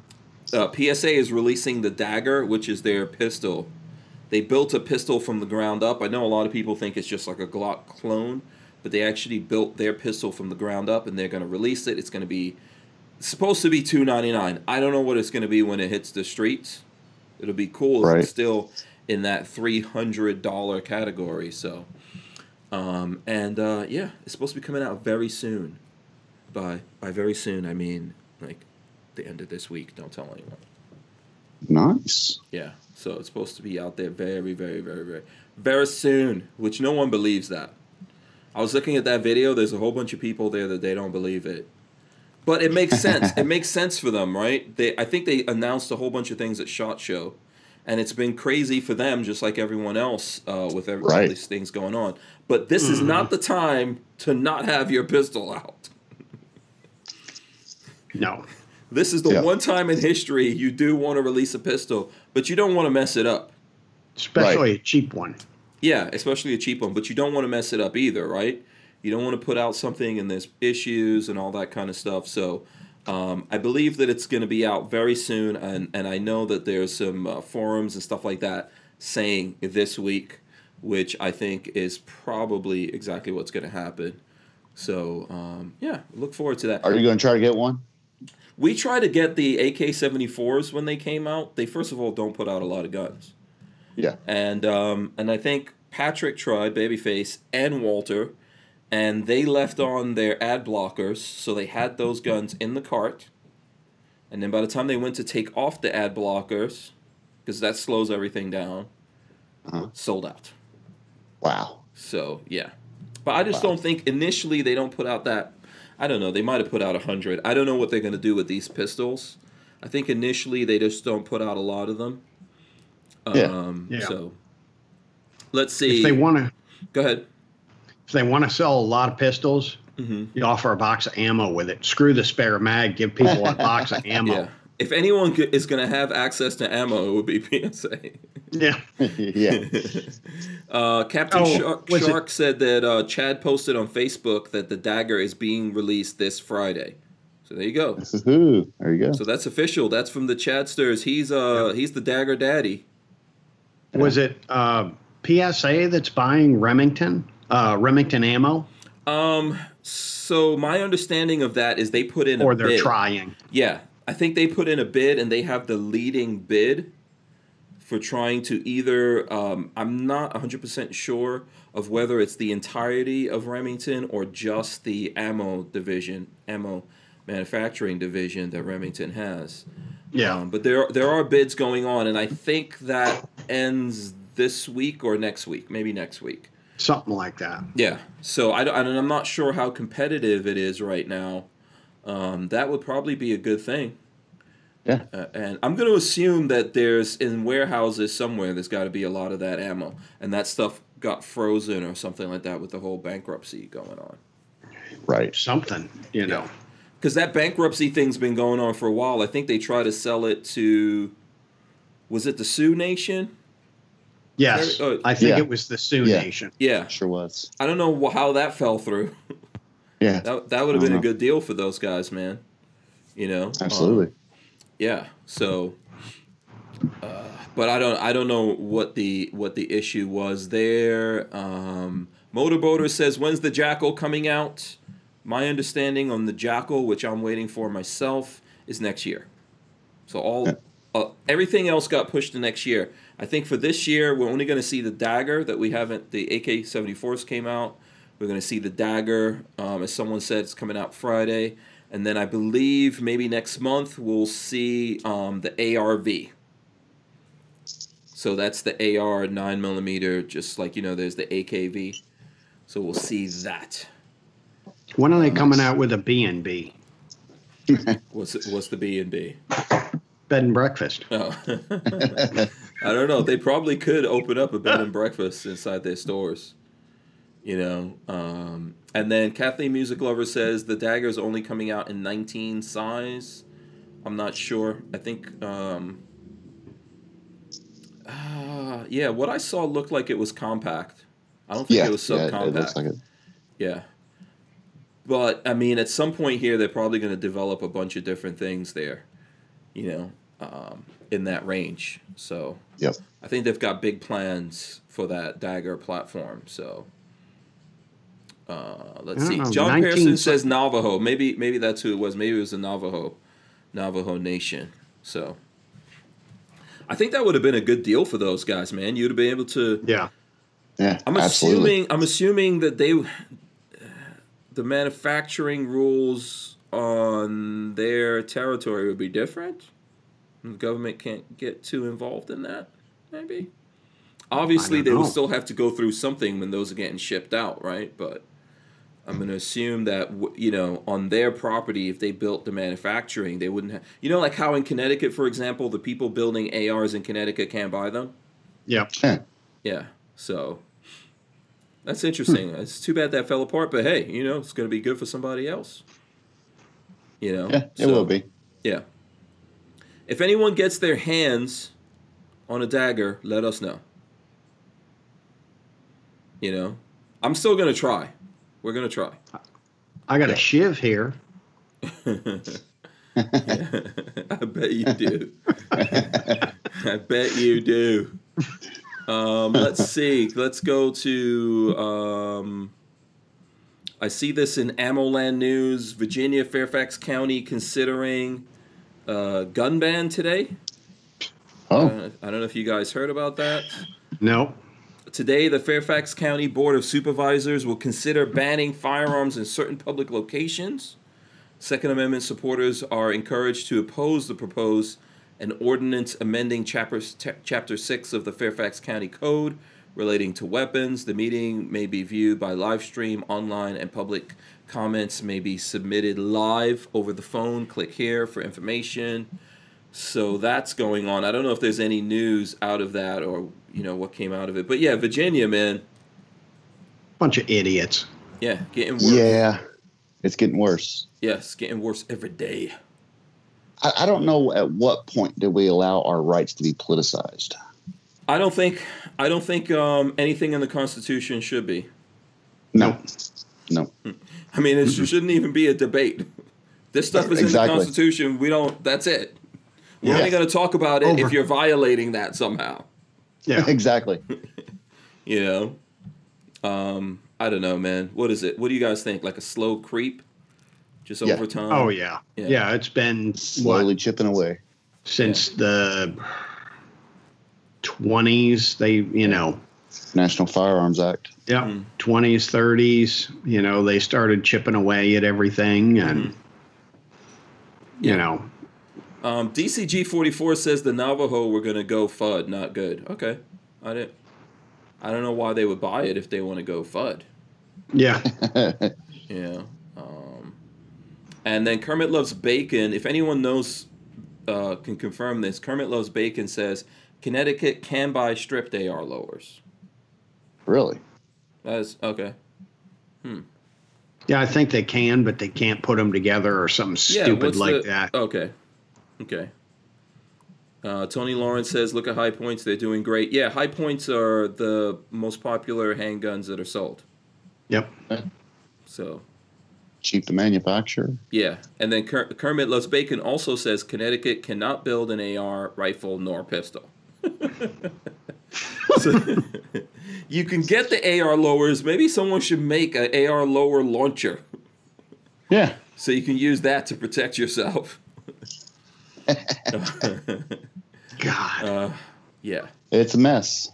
S1: uh, PSA is releasing the Dagger, which is their pistol. They built a pistol from the ground up. I know a lot of people think it's just like a Glock clone, but they actually built their pistol from the ground up, and they're going to release it. It's going to be supposed to be two ninety nine. I don't know what it's going to be when it hits the streets. It'll be cool
S3: Right.
S1: it's still in that three hundred dollar category. So, um, and uh, yeah, it's supposed to be coming out very soon. By by very soon, I mean like the end of this week. Don't tell anyone.
S3: Nice.
S1: Yeah, so it's supposed to be out there very, very, very, very, very soon. Which no one believes that. I was looking at that video. There's a whole bunch of people there that they don't believe it, but it makes sense. it makes sense for them, right? They, I think they announced a whole bunch of things at Shot Show, and it's been crazy for them, just like everyone else uh, with every, all
S3: Right.
S1: these things going on. But this is not the time to not have your pistol out.
S4: No.
S1: This is the
S3: Yeah.
S1: one time in history you do want to release a pistol, but you don't want to mess it up.
S4: Especially a cheap one.
S1: Yeah, especially a cheap one, but you don't want to mess it up either, right? You don't want to put out something and there's issues and all that kind of stuff. So um, I believe that it's going to be out very soon, and, and I know that there's some uh, forums and stuff like that saying this week, which I think is probably exactly what's going to happen. So um, yeah, look forward to that.
S3: Are you going to try to get one?
S1: We tried to get the AK 74s when they came out. They, first of all, don't put out a lot of guns.
S3: Yeah.
S1: And um, and I think Patrick tried Babyface and Walter, and they left on their ad blockers, so they had those guns in the cart. And then by the time they went to take off the ad blockers, because that slows everything down,
S3: Uh-huh.
S1: sold out.
S3: Wow.
S1: So yeah, but I just
S3: Wow.
S1: don't think initially they don't put out that. I don't know. They might have put out a hundred. I don't know what they're gonna do with these pistols. I think initially they just don't put out a lot of them.
S3: Yeah.
S1: Um,
S4: Yeah.
S1: So let's see.
S4: If they want to,
S1: Go ahead.
S4: If they want to sell a lot of pistols,
S1: hmm
S4: you offer a box of ammo with it. Screw the spare mag. Give people a box of ammo.
S1: Yeah. If anyone is going to have access to ammo, it would be PSA.
S4: Yeah.
S3: yeah.
S1: Uh, Captain
S4: Oh,
S1: Shark, Shark said that uh, Chad posted on Facebook that the dagger is being released this Friday. So there you go.
S3: Ooh, there you go.
S1: So that's official. That's from the Chadsters. He's uh he's the dagger daddy.
S4: Was it uh, PSA that's buying Remington? Uh, Remington ammo,
S1: Um. So my understanding of that is they put in a
S4: or they're
S1: bid.
S4: trying?
S1: Yeah, I think they put in a bid and they have the leading bid for trying to either. Um, I'm not 100% sure of whether it's the entirety of Remington or just the ammo division, ammo manufacturing division that Remington has.
S4: Yeah.
S1: Um, but there there are bids going on, and I think that ends this week or next week, maybe next week.
S4: Something like that.
S1: Yeah. So I don't, and I'm not sure how competitive it is right now. Um, that would probably be a good thing.
S3: Yeah.
S1: Uh, and I'm going to assume that there's in warehouses somewhere there's got to be a lot of that ammo, and that stuff got frozen or something like that with the whole bankruptcy going on.
S3: Right.
S4: Something, you know.
S1: Because that bankruptcy thing's been going on for a while. I think they tried to sell it to, was it the Sioux Nation?
S4: Yes,
S1: Very- oh,
S4: I think
S3: yeah.
S4: it was the Sioux
S3: Yeah.
S4: Nation.
S1: Yeah.
S3: Sure was.
S1: I don't know how that fell through.
S3: Yeah.
S1: That that would have
S3: I
S1: been a good deal for those guys, man. You know. Um,
S3: Absolutely.
S1: yeah. So. Uh, but I don't I don't know what the what the issue was there. Um, Motorboater says when's the Jackal coming out? My understanding on the Jackal, which I'm waiting for myself, is next year. So all
S3: Yeah.
S1: uh, everything else got pushed to next year. I think for this year we're only going to see the dagger that we haven't. The AK-74s came out. We're going to see the dagger. Um, as someone said, it's coming out Friday, and then I believe maybe next month we'll see um, the ARV. So that's the AR nine millimeter, just like you know, there's the AKV. So we'll see that.
S4: When are they coming out with a B and B
S1: What's what's the B and B?
S4: bed and breakfast?
S1: Oh. I don't know. They probably could open up a bed and breakfast inside their stores. You know. Um, and then Kathleen Music Lover says the dagger is only coming out in 19 size. I'm not sure. I think. Um, uh, yeah, what I saw looked like it was compact. I don't think
S3: Yeah.
S1: it was
S3: yeah.
S1: subcompact.
S3: It looks like it.
S1: Yeah. But I mean, at some point here, they're probably going to develop a bunch of different things there, you know, um, in that range. So
S3: Yep.
S1: I think they've got big plans for that Dagger platform. So Uh, let's see.
S4: know,
S1: John
S4: 19
S1: Pearson says Navajo. Maybe maybe that's who it was. Maybe it was the Navajo, Navajo Nation. So, I think that would have been a good deal for those guys, man. You'd have been able to.
S4: Yeah.
S3: Yeah,
S1: I'm
S3: absolutely.
S1: assuming. I'm assuming that they, the manufacturing rules on their territory would be different. The government can't get too involved in that. Maybe. Obviously, they would
S4: know.
S1: still have to go through something when those are getting shipped out, right? But I'm going to assume that you know on their property, if they built the manufacturing, they wouldn't have. You know, like how in Connecticut, for example, the people building ARs in Connecticut can't buy them.
S3: Yeah.
S1: Yeah. So that's interesting.
S3: Hmm.
S1: It's too bad that fell apart, but hey, you know, it's going to be good for somebody else. You know?
S3: Yeah, it
S1: So,
S3: will be.
S1: Yeah. If anyone gets their hands on a dagger, let us know. You know? I'm still going to try. We're going to try.
S4: I got a shiv here.
S1: I bet you do. I bet you do. Um, let's see. Let's go to. Um, I see this in AmmoLand News. Virginia, Fairfax County considering uh, gun ban today.
S3: Oh,
S1: Uh, I don't know if you guys heard about that.
S4: No.
S1: Today, the Fairfax County Board of Supervisors will consider banning firearms in certain public locations. Second Amendment supporters are encouraged to oppose the proposed an ordinance amending chapter, chapter 6 of the Fairfax County Code relating to weapons. The meeting may be viewed by live stream online and public comments may be submitted live over the phone. Click here for information. So that's going on. I don't know if there's any news out of that or you know what came out of it. But yeah, Virginia, man.
S4: Bunch of idiots.
S1: Yeah, getting worse.
S3: yeah. It's getting worse.
S1: Yes, getting worse every day.
S3: I, I don't know at what point do we allow our rights to be politicized.
S1: I don't think I don't think um, anything in the Constitution should be.
S3: No, no.
S1: I mean, it shouldn't even be a debate. This stuff is in the Constitution. We don't. That's it. We're
S3: Yeah.
S1: only going to talk about it if you're violating that somehow.
S4: Yeah.
S3: exactly.
S1: You know. Um, I don't know, man. What is it? What do you guys think? Like a slow creep, just
S3: Yeah.
S1: over time?
S4: Oh yeah.
S1: Yeah.
S4: yeah. it's been
S3: Slowly
S4: what
S3: chipping away.
S4: since the twenties. They, you know,
S3: National Firearms Act.
S4: yeah,
S1: Mm.
S4: twenties, thirties. You know, they started chipping away at everything, and
S1: Yeah.
S4: you know,
S1: Um, DCG forty four says the Navajo were gonna go FUD, not good. Okay, I didn't. I don't know why they would buy it if they want to go FUD.
S4: yeah,
S1: Yeah. Um, and then Kermit loves bacon. If anyone knows, uh, can confirm this. Kermit loves bacon says Connecticut can buy stripped AR lowers.
S3: Really?
S1: That is okay. Hmm.
S4: yeah. I think they can, but they can't put them together or something
S1: Yeah,
S4: stupid
S1: what's
S4: like
S1: the-
S4: that.
S1: Okay. Okay. Uh, Tony Lawrence says, "Look at Hi-Points; they're doing great. Yeah, Hi-Points are the most popular handguns that are sold.
S4: Yep.
S1: So
S3: Cheap to manufacture.
S1: yeah, and then Kermit Loves Bacon also says Connecticut cannot build an AR rifle nor pistol. So, you can get the AR lowers. Maybe someone should make an AR lower launcher
S3: Yeah.
S1: so you can use that to protect yourself.
S4: God.
S1: Uh, yeah.
S3: It's a mess.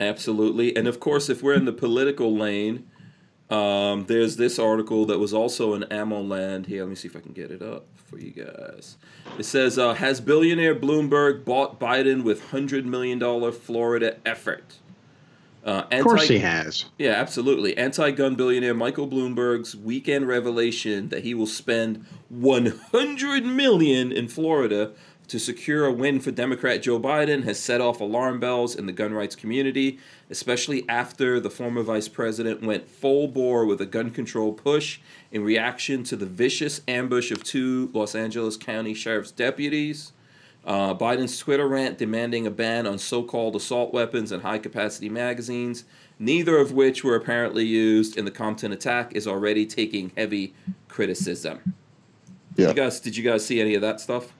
S1: Absolutely. And of course, if we're in the political lane, um, there's this article that was also in Ammo Land. Here, let me see if I can get it up for you guys. It says uh, Has billionaire Bloomberg bought Biden with $100 million Florida effort? Uh,
S4: of course he has.
S1: yeah, absolutely. Anti gun billionaire Michael Bloomberg's weekend revelation that he will spend 100 million in Florida to secure a win for Democrat Joe Biden has set off alarm bells in the gun rights community, especially after the former vice president went full bore with a gun control push in reaction to the vicious ambush of two Los Angeles County Sheriff's deputies. Uh, Biden's Twitter rant demanding a ban on so called assault weapons and high capacity magazines, neither of which were apparently used in the Compton attack, is already taking heavy criticism.
S3: Yeah.
S1: You guys, did you guys see any of that stuff?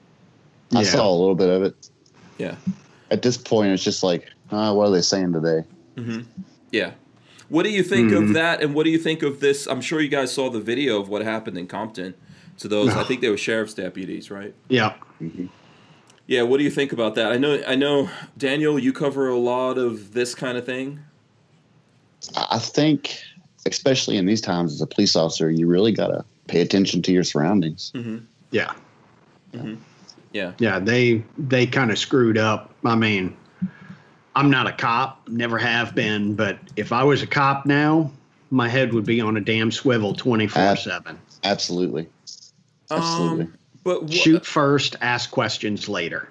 S3: I
S4: Yeah.
S3: saw a little bit of it.
S1: Yeah.
S3: At this point, it's just like, uh, what are they saying today?
S1: Yeah. What do you think
S4: Mm-hmm.
S1: of that? And what do you think of this? I'm sure you guys saw the video of what happened in Compton to those. I think they were sheriff's deputies, right?
S4: Yeah.
S1: Yeah. What do you think about that? I know. I know, Daniel. You cover a lot of this kind of thing.
S3: I I think, especially in these times as a police officer, you really got to pay attention to your surroundings.
S4: Yeah.
S1: Yeah.
S4: Yeah. Yeah, they they kind of screwed up. I mean, I'm not a cop, never have been, but if I was a cop now, my head would be on a damn swivel 24 7.
S3: Absolutely. Absolutely.
S1: Um, but wha-
S4: Shoot first, ask questions later.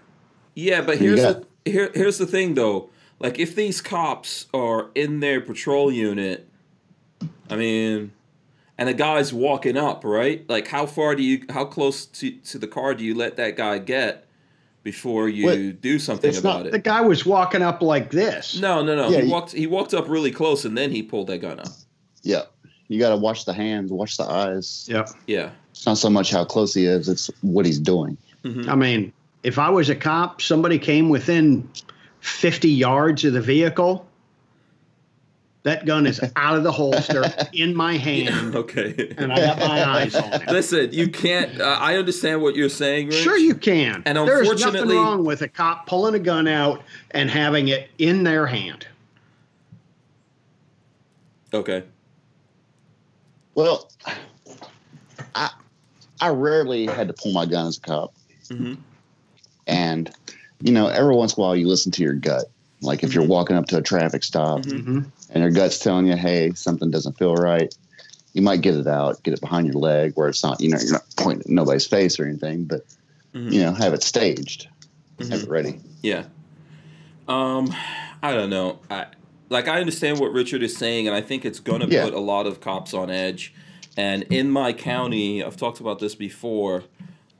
S1: Yeah, but
S3: You
S1: here's
S3: got-
S1: the here here's the thing though. Like if these cops are in their patrol unit, I mean, and a guy's walking up, right? Like how far do you how close to, to the car do you let that guy get before you
S3: What?
S1: do something
S3: It's not
S1: about
S4: The guy was walking up like this.
S1: No, no, no.
S3: Yeah,
S1: he
S3: you-
S1: walked he walked up really close and then he pulled that gun up.
S3: yeah. You got to watch the hands, watch the eyes.
S4: Yeah.
S1: Yeah.
S3: It's not so much how close he is, it's what he's doing. Mm-hmm.
S4: I mean, if I was a cop, somebody came within 50 yards of the vehicle, that gun is out of the holster in my hand,
S1: Okay.
S4: and I got my eyes on it.
S1: Listen, you can't. Uh, I understand what you're saying, Rich.
S4: Sure, you can.
S1: And
S4: There's nothing wrong with a cop pulling a gun out and having it in their hand.
S1: Okay.
S3: Well, I I rarely had to pull my gun as a cop,
S1: Mhm.
S3: and you know, every once in a while you listen to your gut. Like if you're walking up to a traffic stop
S4: Mm-hmm.
S3: And your gut's telling you, "Hey, something doesn't feel right," you might get it out, get it behind your leg, where it's not, you know, you're not pointing at nobody's face or anything, but
S1: Mhm.
S3: you know, have it staged,
S1: Mm-hmm.
S3: have it ready.
S1: Yeah. Um, I don't know. I like I understand what Richard is saying, and I think it's going to
S3: Yeah.
S1: put a lot of cops on edge. And in my county, I've talked about this before.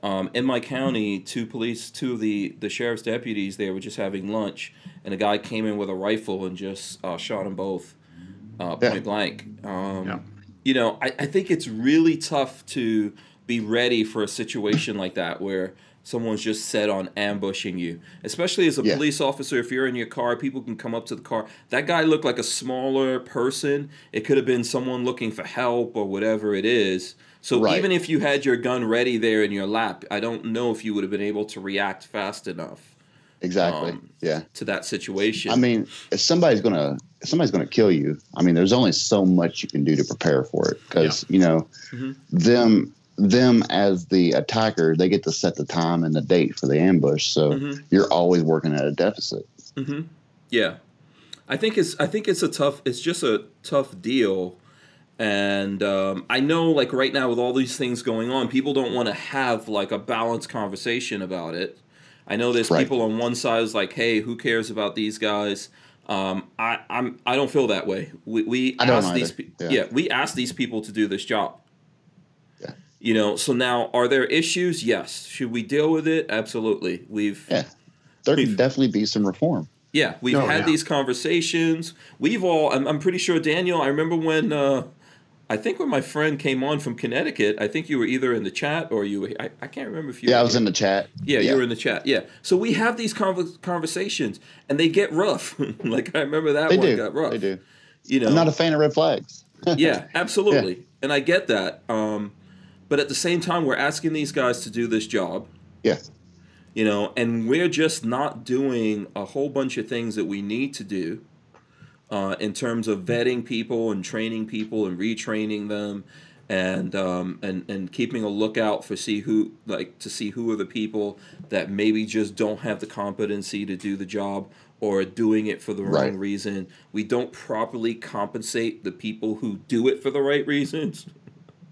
S1: Um, in my county, two police, two of the the sheriff's deputies, they were just having lunch, and a guy came in with a rifle and just uh, shot them both, uh,
S3: Yeah.
S1: point blank. Um,
S4: Yeah.
S1: You know, I, I think it's really tough to be ready for a situation like that where someone's just set on ambushing you. Especially as a
S3: Yeah.
S1: police officer, if you're in your car, people can come up to the car. That guy looked like a smaller person. It could have been someone looking for help or whatever it is. So
S3: Right.
S1: even if you had your gun ready there in your lap, I don't know if you would have been able to react fast enough
S3: Exactly.
S1: Um,
S3: yeah.
S1: to that situation.
S3: I mean, if somebody's gonna if somebody's gonna kill you, I mean, there's only so much you can do to prepare for it because you know
S1: Mhm.
S3: them them as the attacker, they get to set the time and the date for the ambush, so
S1: Mhm.
S3: you're always working at a deficit.
S1: hmm Yeah, I think it's I think it's a tough. It's just a tough deal, and um, I know like right now with all these things going on, people don't want to have like a balanced conversation about it. I know there's
S3: Right.
S1: people on one side is like, hey, who cares about these guys? Um, I I'm I don't feel that way. We we
S3: I don't
S1: ask these pe-
S3: Yeah.
S1: yeah we ask these people to do this job.
S3: Yeah.
S1: You know, so now are there issues? Yes. Should we deal with it? Absolutely. We've
S3: Yeah, there
S1: We've-
S3: can definitely be some reform.
S1: yeah, we've
S4: Oh,
S1: had
S4: yeah.
S1: these conversations. We've all, I'm, I'm pretty sure, Daniel, I remember when, uh, I think when my friend came on from Connecticut, I think you were either in the chat or you were, I, I can't remember if you
S3: Yeah,
S1: were
S3: I was
S1: here.
S3: in the chat.
S1: Yeah, you were in the chat. Yeah. So we have these conver- conversations and they get rough. like I remember that
S3: They
S1: one
S3: do.
S1: got rough.
S3: They do.
S1: You know,
S3: I'm not a fan of red flags.
S1: yeah, absolutely. And I get that. Um, but at the same time, we're asking these guys to do this job.
S3: Yeah,
S1: you know, and we're just not doing a whole bunch of things that we need to do uh, in terms of vetting people and training people and retraining them and um, and and keeping a lookout for see who like to see who are the people that maybe just don't have the competency to do the job or doing it for the wrong
S3: Right.
S1: reason. We don't properly compensate the people who do it for the right reasons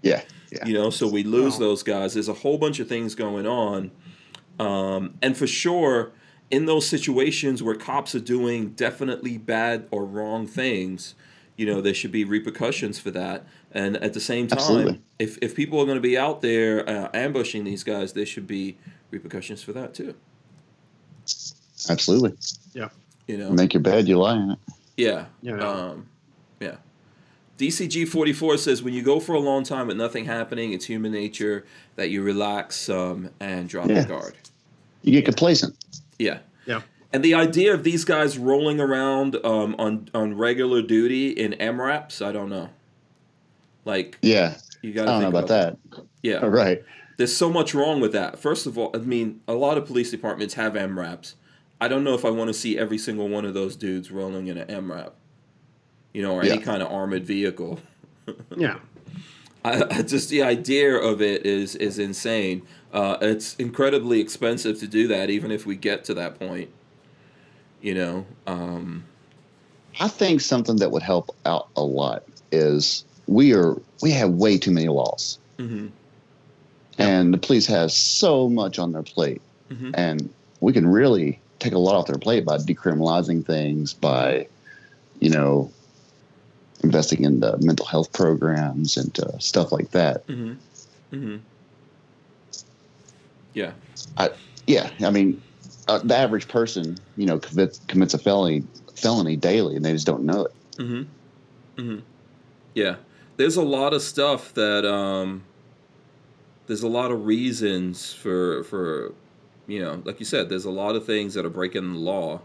S3: yeah, yeah.
S1: you know so we lose
S4: Well-
S1: those guys there's a whole bunch of things going on um, and for sure in those situations where cops are doing definitely bad or wrong things you know there should be repercussions for that and at the same time
S3: Absolutely.
S1: if, if people are going to be out there uh, ambushing these guys there should be repercussions for that too
S3: Absolutely. Yeah.
S1: You know
S3: Make your bed, you lie in it.
S1: Yeah.
S4: You know.
S1: Um, yeah. DCG 44 says when you go for a long time with nothing happening, it's human nature that you relax um, and drop
S3: Yeah.
S1: your guard.
S3: You get complacent.
S1: Yeah.
S4: Yeah.
S1: And the idea of these guys rolling around um, on on regular duty in MRAPs, I don't know. Like
S3: Yeah.
S1: you got.
S3: I
S1: got.
S3: don't know about that.
S1: Yeah,
S3: All right.
S1: there's so much wrong with that. First of all, I mean, a lot of police departments have MRAPs. I don't know if I want to see every single one of those dudes rolling in an MRAP, you know, or any kind of armored vehicle.
S4: Yeah.
S1: I, I just the idea of it is is insane. Uh, it's incredibly expensive to do that, even if we get to that point. You know, um,
S3: I think something that would help out a lot is we are we have way too many laws,
S1: mhm,
S3: and the police have so much on their plate,
S1: Mhm.
S3: and we can really take a lot off their plate by decriminalizing things, by you know investing in the mental health programs and uh, stuff like that.
S1: mhm, yeah,
S3: Yeah, I mean, uh, the average person, you know, commits commits a felony felony daily, and they just don't know it.
S1: hmm hmm Yeah. There's a lot of stuff that um there's a lot of reasons for for you know, like you said, there's a lot of things that are breaking the law.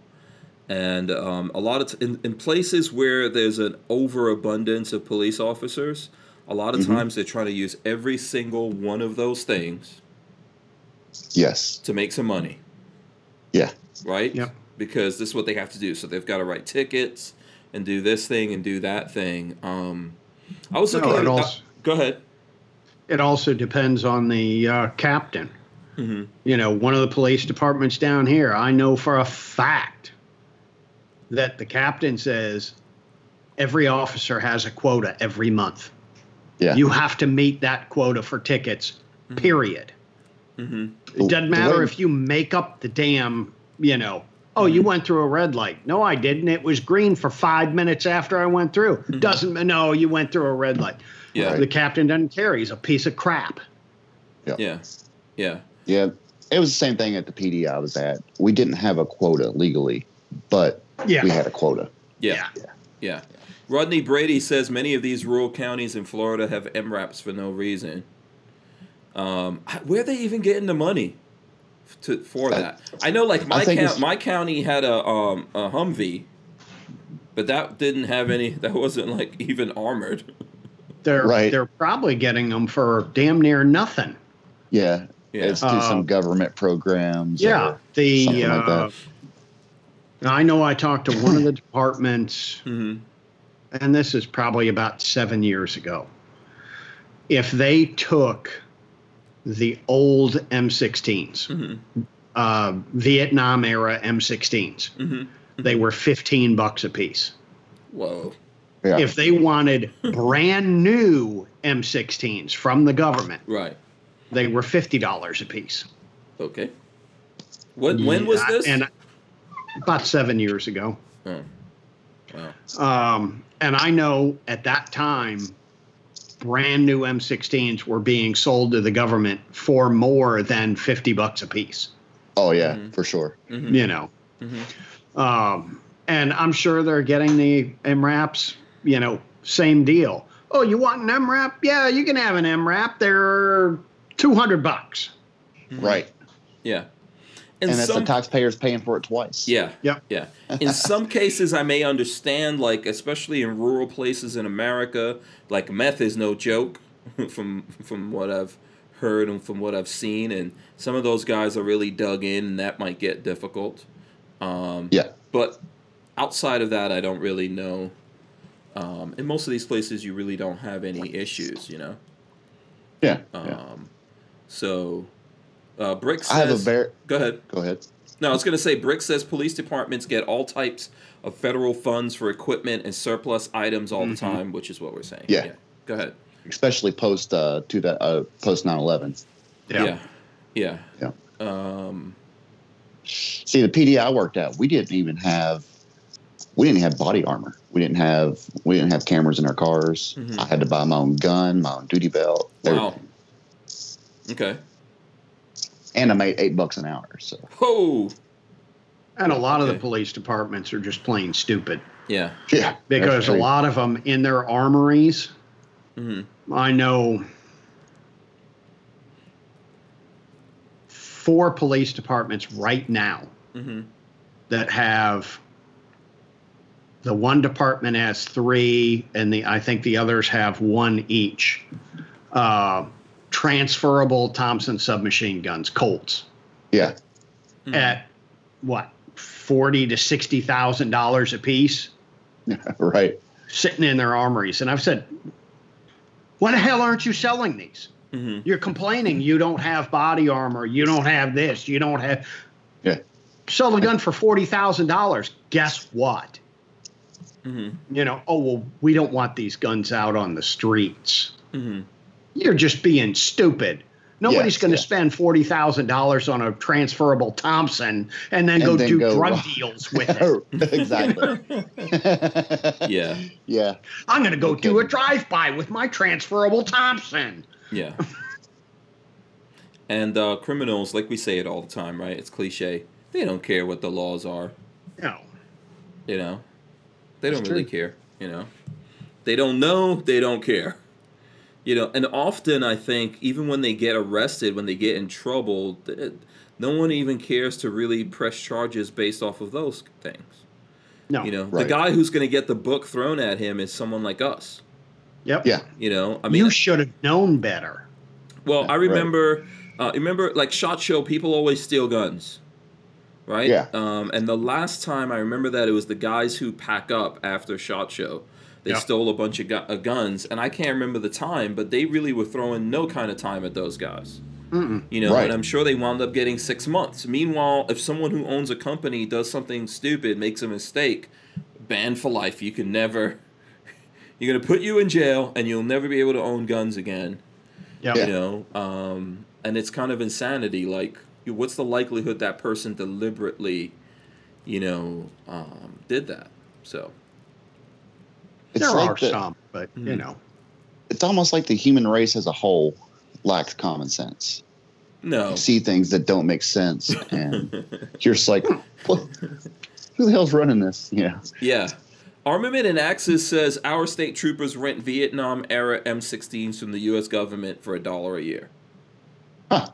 S1: And um, a lot of t- in, in places where there's an overabundance of police officers, a lot of
S3: Mhm.
S1: times they're trying to use every single one of those things
S3: Yes.
S1: to make some money.
S3: Yeah.
S1: Right?
S4: Yep.
S1: Because this is what they have to do. So they've got to write tickets and do this thing and do that thing. Um, I was
S4: No,
S1: looking at
S4: it
S1: uh,
S4: also-
S1: Go ahead.
S4: It also depends on the uh, captain.
S1: hmm
S4: You know, one of the police departments down here, I know for a fact that the captain says every officer has a quota every month.
S3: Yeah.
S4: You have to meet that quota for tickets, period.
S1: Hmm
S4: It doesn't matter if you make up the damn, you know, oh, you went through a red light. No, I didn't. It was green for five minutes after I went through. Doesn't, no, you went through a red light.
S1: Yeah.
S3: Right.
S4: The captain doesn't care. He's a piece of crap.
S1: Yeah. Yeah.
S3: Yeah, Yeah. it was the same thing at the PD I was at. We didn't have a quota legally, but
S4: Yeah.
S3: we had a quota.
S1: Yeah. Yeah. Yeah. Rodney Brady says many of these rural counties in Florida have MRAPs for no reason. Um, where are they even getting the money to for that? I know, like my
S3: think
S1: count, my county had a um a Humvee, but that didn't have any. That wasn't like even armored.
S4: They're
S3: Right.
S4: they're probably getting them for damn near nothing.
S3: Yeah,
S1: Yeah.
S3: it's through
S4: Uh,
S3: some government programs.
S4: Yeah,
S3: or
S4: the
S3: something like
S4: uh,
S3: that.
S4: I know I talked to one of the departments,
S1: hmm
S4: and this is probably about seven years ago. If they took the old M16s,
S1: hmm
S4: uh, Vietnam era M16s,
S1: hmm
S4: they were 15 bucks a piece.
S1: Whoa.
S3: Yeah.
S4: If they wanted brand new M16s from the government,
S1: Right.
S4: they were $50 a piece.
S1: Okay. What? When was this?
S4: And about seven years ago.
S1: oh. Wow.
S4: Um, and I know at that time, brand new M16s were being sold to the government for more than 50 bucks a piece,
S3: oh yeah,
S1: Mhm.
S3: for sure.
S1: Mhm.
S4: you know.
S1: Mhm.
S4: Um, and I'm sure they're getting the MRAPs, you know, same deal. Oh, you want an MRAP? Yeah, you can have an MRAP. They're 200 bucks.
S3: Right,
S1: Yeah.
S3: And,
S1: And,
S3: that's
S1: some,
S3: the taxpayers paying for it twice.
S1: Yeah.
S4: Yep.
S1: Yeah. In some cases, I may understand, like especially in rural places in America, like meth is no joke, from from what I've heard and from what I've seen, and some of those guys are really dug in, and that might get difficult. Um,
S3: Yeah.
S1: But outside of that, I don't really know. Um, in most of these places, you really don't have any issues, you know.
S3: yeah.
S1: Um,
S3: yeah.
S1: So, uh, Brick says.
S3: I have a very.
S1: Go ahead.
S3: Go ahead.
S1: No, I was going to say, Brick says police departments get all types of federal funds for equipment and surplus items all the time, which is what we're saying.
S3: Mm-hmm. Yeah.
S1: Go ahead.
S3: Especially post uh to that uh post 9/11.
S1: Yeah. Yeah.
S3: Yeah.
S1: Um,
S3: See, the PD I worked at, we didn't even have we didn't have body armor. We didn't have we didn't have cameras in our cars.
S1: Mhm.
S3: I had to buy my own gun, my own duty belt,
S1: wow. Okay.
S3: And I made eight bucks an hour. So
S1: Oh.
S4: And a lot of the police departments are just plain stupid
S1: Yeah.
S3: yeah,
S4: because a lot of them in their armories,
S1: hmm
S4: I know four police departments right now
S1: mm-hmm.
S4: that have the one department has three, and the I think the others have one each. Uh, transferable Thompson submachine guns, Colts,
S3: Yeah.
S4: at what forty to sixty thousand dollars a piece,
S3: right.
S4: sitting in their armories. And I've said, why the hell aren't you selling these?
S1: hmm
S4: You're complaining you don't have body armor, you don't have this, you don't have.
S3: Yeah.
S4: Sell the gun for forty thousand dollars. Guess what?
S1: hmm
S4: You know, oh well, we don't want these guns out on the streets.
S1: hmm
S4: You're just being stupid. Nobody's
S3: Yes,
S4: going to
S3: yeah.
S4: spend forty thousand dollars on a transferable Thompson and then
S3: And
S4: go
S3: then
S4: do
S3: go-
S4: drug deals with it.
S3: exactly.
S1: Yeah.
S3: yeah.
S4: I'm going to go
S3: No
S4: do a drive-by with my transferable Thompson.
S1: Yeah. and uh, criminals, like we say it all the time, right? It's cliche. They don't care what the laws are.
S4: No.
S1: You know, they don't
S4: That's
S1: really care. You know, they don't know. They don't care. You know, and often I think even when they get arrested, when they get in trouble, no one even cares to really press charges based off of those things.
S4: No.
S1: You know, the guy who's going to get the book thrown at him is someone like us.
S4: Yep.
S3: Yeah.
S1: You know, I mean,
S4: you should have known better.
S1: Well, I
S3: Right.
S1: remember, uh, remember like Shot Show. People always steal guns, right?
S3: Yeah.
S1: Um, and the last time I remember that it was the guys who pack up after Shot Show. They
S4: Yeah.
S1: stole a bunch of gu- uh, guns, and I can't remember the time, but they really were throwing no kind of time at those guys.
S4: Mm-mm.
S1: You know,
S3: Right.
S1: and I'm sure they wound up getting six months. Meanwhile, if someone who owns a company does something stupid, makes a mistake, banned for life. You can never. You're gonna put you in jail, and you'll never be able to own guns again
S4: Yep.
S3: Yeah.
S1: you know um, and it's kind of insanity like what's the likelihood that person deliberately you know um, did that so
S3: It's
S4: there
S3: like
S4: are
S3: the,
S4: some, but you
S1: Mhm.
S4: know.
S3: it's almost like the human race as a whole lacks common sense.
S1: no
S3: You see things that don't make sense, and you're just like, what? who the hell's running this? Yeah.
S1: yeah armament and axis says our state troopers rent vietnam era m16s from the u.s government for a dollar a year
S3: Huh.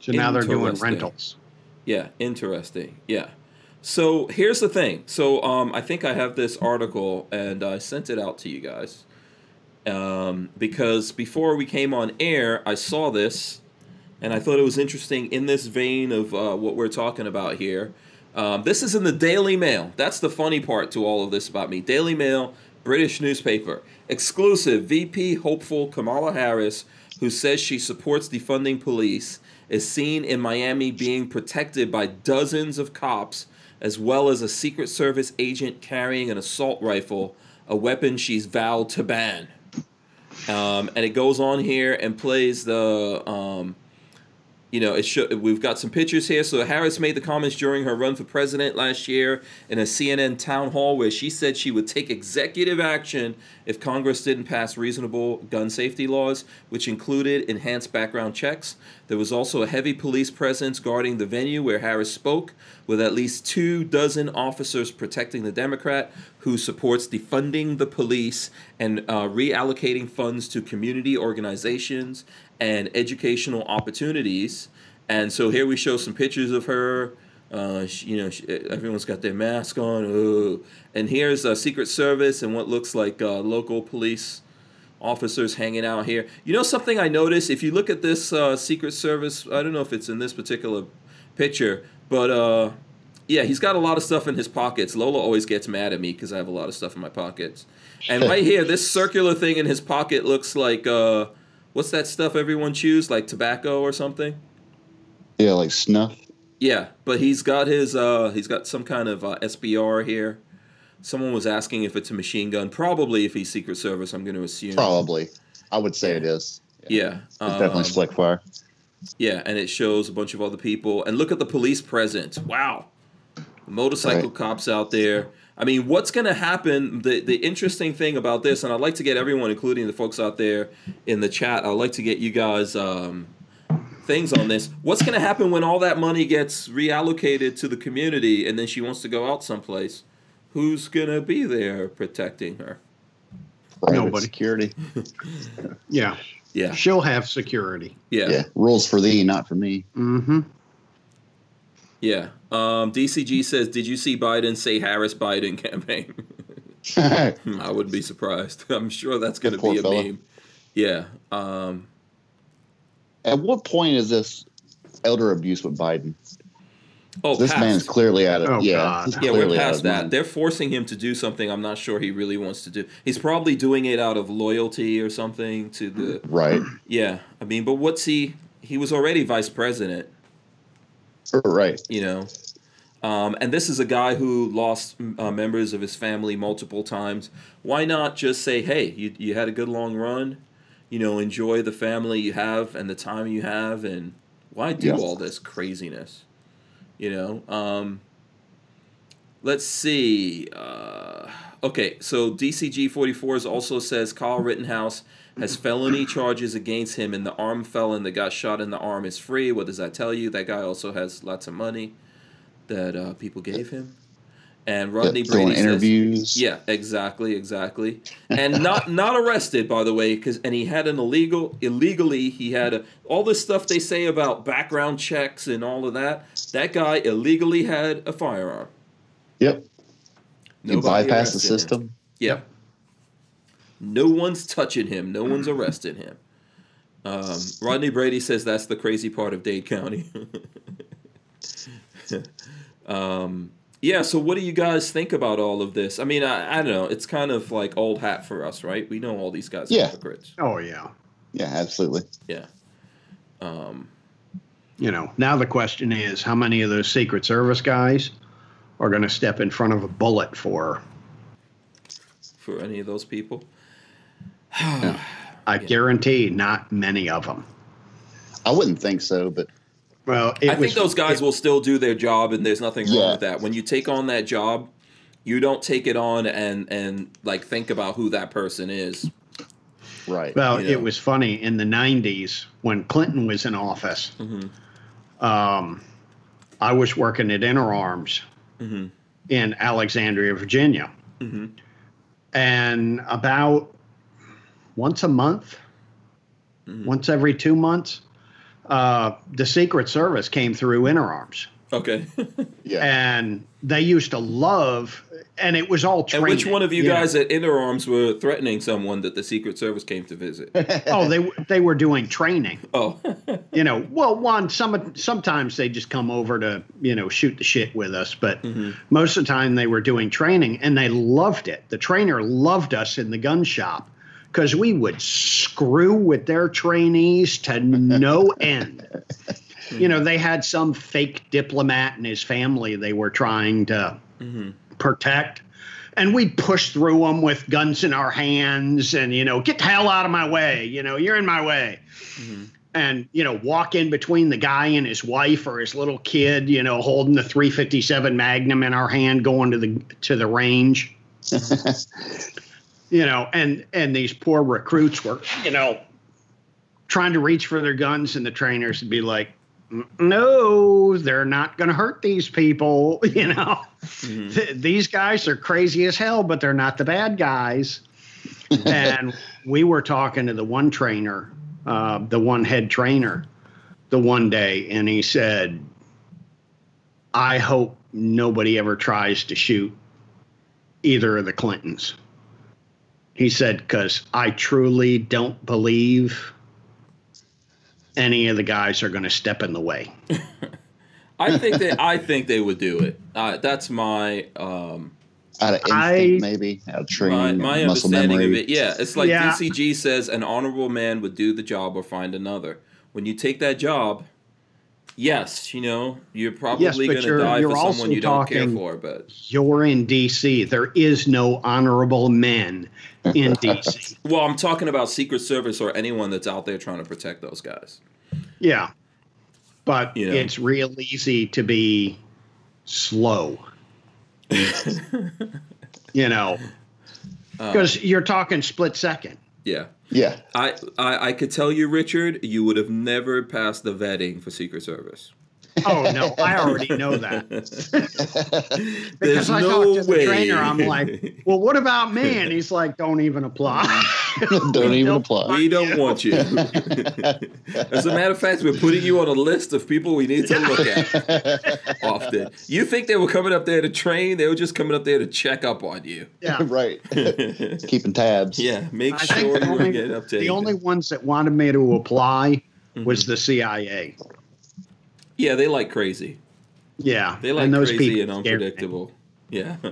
S4: So now they're doing rentals.
S1: Yeah, interesting. Yeah. So here's the thing. So um, I think I have this article and I sent it out to you guys um, because before we came on air, I saw this and I thought it was interesting in this vein of uh, what we're talking about here. Um, this is in the Daily Mail. That's the funny part to all of this about me. Daily Mail, British newspaper. Exclusive VP hopeful Kamala Harris, who says she supports defunding police, is seen in Miami being protected by dozens of cops, as well as a Secret Service agent carrying an assault rifle, a weapon she's vowed to ban. Um, and it goes on here and plays the um, you know, it we've got some pictures here. So Harris made the comments during her run for president last year in a CNN town hall where she said she would take executive action if Congress didn't pass reasonable gun safety laws, which included enhanced background checks. There was also a heavy police presence guarding the venue where Harris spoke, with at least two dozen officers protecting the Democrat who supports defunding the police and uh, reallocating funds to community organizations and educational opportunities. And so here we show some pictures of her. Uh, she, you know, she, everyone's got their mask on. And here's a Secret Service and what looks like uh, local police officers hanging out here. You know something I noticed? If you look at this uh, Secret Service, I don't know if it's in this particular picture, but uh, yeah, he's got a lot of stuff in his pockets. Lola always gets mad at me because I have a lot of stuff in my pockets. And right here, this circular thing in his pocket looks like uh, what's that stuff everyone chews, like tobacco or something?
S3: Yeah, like snuff.
S1: Yeah, but he's got his uh, he's got some kind of uh, SBR here. Someone was asking if it's a machine gun. Probably if he's Secret Service, I'm going to assume.
S3: Probably. I would say it is.
S1: Yeah,
S3: It's definitely
S1: um,
S3: select fire.
S1: Yeah, and it shows a bunch of other people. And look at the police presence. Wow. Motorcycle
S3: Right.
S1: cops out there. I mean, what's going to happen? The the interesting thing about this, and I'd like to get everyone, including the folks out there in the chat, I'd like to get you guys um, things on this. What's going to happen when all that money gets reallocated to the community and then she wants to go out someplace? Who's going to be there protecting her?
S3: Private
S4: nobody.
S3: security.
S4: Yeah.
S1: Yeah.
S4: She'll have security.
S1: Yeah.
S3: Yeah. Rules for thee, not for me.
S4: Mm-hmm.
S1: Yeah. Um, DCG says, "Did you see Biden say Harris Biden campaign?" I wouldn't be surprised. I'm sure that's going to be a
S3: fella.
S1: meme. Yeah. Um,
S3: At what point is this elder abuse with Biden?
S1: oh,
S3: This
S1: past.
S3: man's clearly out of
S4: Oh,
S3: yeah.
S4: God.
S1: Yeah, we're past that.
S3: mind.
S1: They're forcing him to do something I'm not sure he really wants to do. He's probably doing it out of loyalty or something to the.
S3: Right,
S1: Yeah, I mean, but what's he? He was already vice president,
S3: right.
S1: you know. Um, and this is a guy who lost uh, members of his family multiple times. Why not just say, hey, you, you had a good long run? You know, enjoy the family you have and the time you have, and why do
S3: Yeah.
S1: all this craziness? You know, um, let's see. Uh, okay, so DCG 44s also says Kyle Rittenhouse has felony charges against him, and the arm felon that got shot in the arm is free. What does that tell you? That guy also has lots of money that uh, people gave him. And Rodney Brady says,
S3: interviews.
S1: yeah, exactly, exactly. And not not arrested, by the way, because and he had an illegal illegally he had a, all this stuff they say about background checks and all of that. That guy illegally had a firearm.
S3: Yep. You
S1: Nobody
S3: bypass the
S1: arrested him.
S3: system.
S1: Yeah. No one's touching him. No one's arresting him. Um, Rodney Brady says that's the crazy part of Dade County. um, yeah. So, what do you guys think about all of this? I mean, I, I don't know. It's kind of like old hat for us, right? We know all these guys are
S3: Yeah.
S1: hypocrites.
S4: Oh yeah.
S3: Yeah, absolutely.
S1: Yeah. Um,
S4: You know, now the question is how many of those Secret Service guys are going to step in front of a bullet for?
S1: for any of those people.
S4: I guarantee not many of them.
S3: I wouldn't think so, but
S4: Well, it
S1: I
S4: was,
S1: think those guys
S4: it-
S1: will still do their job, and there's nothing wrong
S3: Yeah.
S1: with that. When you take on that job, you don't take it on and and like think about who that person is.
S3: right.
S4: Well,
S1: you know.
S4: it was funny in the '90s when Clinton was in office.
S1: Mm-hmm.
S4: Um, I was working at Interarms
S1: Mm-hmm.
S4: in Alexandria, Virginia,
S1: Mm-hmm.
S4: and about once a month,
S1: Mm-hmm.
S4: once every two months, uh, the Secret Service came through Interarms,
S1: Okay.
S3: yeah.
S4: and they used to love, and it was all
S1: and
S4: training.
S1: which one of you
S4: know.
S1: guys at Interarms were threatening someone that the Secret Service came to visit?
S4: Oh, they they were doing training.
S1: oh,
S4: you know, well, one some sometimes they just come over to you know shoot the shit with us, but most of the time they were doing training and they loved it. The trainer loved us in the gun shop because we would screw with their trainees to no end. You know, they had some fake diplomat and his family they were trying to mm-hmm. protect. And we'd push through them with guns in our hands and, you know, get the hell out of my way. You know, you're in my way mm-hmm. and you know walk in between the guy and his wife or his little kid you know holding the 357 magnum in our hand going to the to the range you know and and these poor recruits were you know trying to reach for their guns and the trainers would be like no they're not going to hurt these people you know? Th- these guys are crazy as hell but they're not the bad guys. And we were talking to the one trainer, uh, the one head trainer, the one day, and he said, I hope nobody ever tries to shoot either of the Clintons. He said, because I truly don't believe any of the guys are going to step in the way.
S1: I think they. I think they would do it. Uh, that's my um,
S3: out of instinct,
S4: I-
S3: maybe out of
S1: my,
S3: training,
S1: my
S3: muscle
S1: understanding
S3: memory.
S1: of it. Yeah, it's like
S4: Yeah.
S1: DCG says, an honorable man would do the job or find another. When you take that job, yes, you know you're probably
S4: but
S1: going to die
S4: you're
S1: for someone you don't care for. But
S4: You're in D.C., there is no honorable men in D.C.
S1: well, I'm talking about Secret Service or anyone that's out there trying to protect those guys.
S4: Yeah. But
S1: You know.
S4: it's real easy to be slow. you know, um, because you're talking split second.
S1: Yeah.
S3: Yeah,
S1: I, I I could tell you, Richard, you would have never passed the vetting for Secret Service.
S4: Oh no, I already know that.
S1: There's
S4: Because I
S1: no
S4: talked to
S1: way.
S4: the trainer, I'm like, well, what about me? And he's like, don't even apply.
S3: Don't even apply.
S1: we don't want you. As a matter of fact, we're putting you on a list of people we need to look at often. You think they were coming up there to train? They were just coming up there to check up on you.
S4: Yeah.
S3: right. Keeping tabs.
S1: Yeah, make
S4: I
S1: sure
S4: the
S1: you were
S4: only,
S1: getting updated.
S4: the only ones that wanted me to apply
S1: Mm-hmm.
S4: was the CIA.
S1: Yeah, they like crazy.
S4: Yeah.
S1: They like
S4: and those
S1: crazy and unpredictable. Yeah.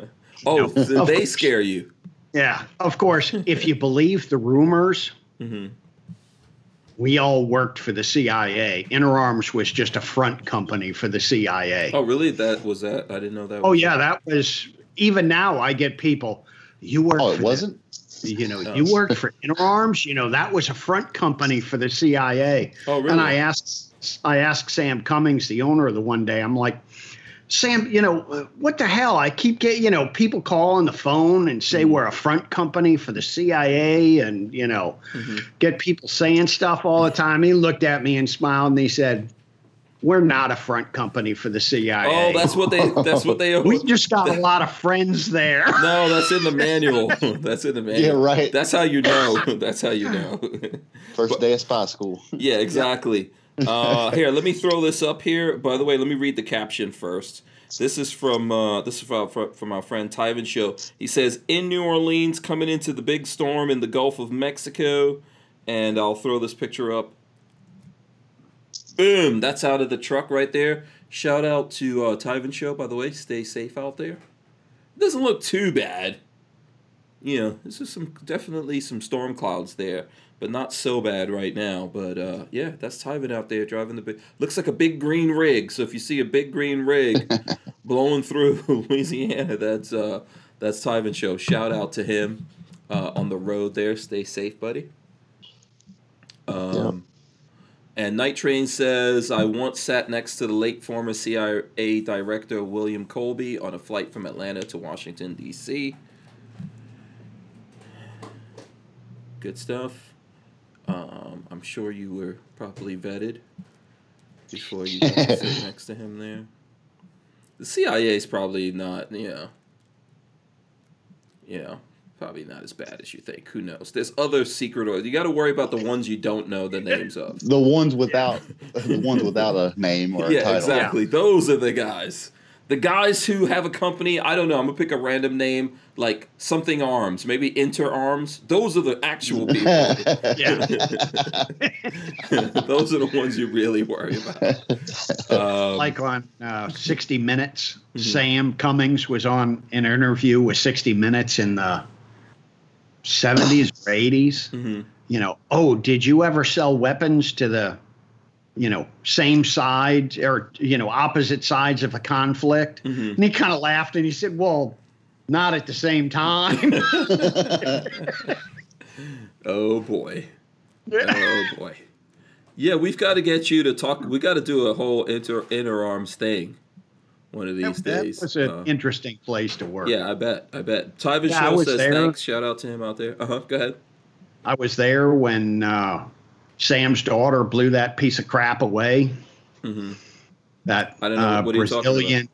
S1: Oh,
S4: No,
S1: so they
S4: course.
S1: scare you.
S4: Yeah. Of course, if you believe the rumors,
S1: Mhm.
S4: we all worked for the CIA. Interarms was just a front company for the CIA.
S1: Oh, really? That was that? I didn't know that.
S4: Oh
S1: was
S4: yeah, that was even now I get people. You work.
S3: Oh, it wasn't?
S4: you know,
S1: Oh.
S4: you worked for Interarms. You know, that was a front company for the CIA.
S1: Oh, really?
S4: And I asked, I asked Sam Cummings, the owner of the one day. I'm like, Sam, you know, what the hell? I keep getting, you know, people call on the phone and say
S1: Mm-hmm.
S4: we're a front company for the CIA, and you know,
S1: Mm-hmm.
S4: get people saying stuff all the time. He looked at me and smiled, and he said, "We're not a front company for the CIA.
S1: Oh, that's what they. That's what they.
S4: we just got a lot of friends there."
S1: No, that's in the manual. That's in the manual.
S3: Yeah, right.
S1: That's how you know. That's how you know.
S3: First day of spy school.
S1: yeah, exactly. Uh, here, let me throw this up here. By the way, let me read the caption first. This is from uh, this is from, from our friend Tyven Show. He says, "In New Orleans, coming into the big storm in the Gulf of Mexico," and I'll throw this picture up. Boom! That's out of the truck right there. Shout out to uh, Tyven Show, by the way. Stay safe out there. doesn't look too bad. You know, this is some definitely some storm clouds there, but not so bad right now. But uh, yeah, that's Tyven out there driving the big. Looks like a big green rig. So if you see a big green rig blowing through Louisiana, that's uh, that's Tyven Show. Shout out to him uh, on the road there. Stay safe, buddy. Um, And Night Train says, I once sat next to the late former CIA director William Colby on a flight from Atlanta to Washington, D.C. Good stuff. Um, I'm sure you were properly vetted before you got to sit next to him there. The CIA is probably not, you know, you know, probably not as bad as you think. Who knows? There's other secret or you got to worry about the ones you don't know the names of.
S3: The ones without the ones without a name or a
S1: Yeah,
S3: title.
S1: exactly. Those are the guys. The guys who have a company, I don't know, I'm gonna pick a random name like something arms, maybe Inter Arms. Those are the actual people.
S4: yeah.
S1: Those are the ones you really worry about. Um,
S4: like on uh, 60 Minutes,
S1: Mm-hmm.
S4: Sam Cummings was on an interview with 60 Minutes in the 70s or 80s.
S1: mhm.
S4: You know, oh, did you ever sell weapons to the, you know, same side or, you know, opposite sides of a conflict?
S1: Mhm.
S4: And he kind of laughed and he said, well, not at the same time.
S1: Oh boy. Oh boy. Yeah, we've got to get you to talk. We got to do a whole inter inter arms thing one of these
S4: that
S1: days.
S4: was an
S1: Uh,
S4: interesting place to work.
S1: yeah, I bet. I bet. Tyven
S4: Yeah,
S1: Show says
S4: there.
S1: thanks. Shout out to him out there. Uh huh. Go ahead.
S4: I was there when uh, Sam's daughter blew that piece of crap away.
S1: hmm
S4: That
S1: I don't know.
S4: uh,
S1: What are you talking
S4: Brazilian.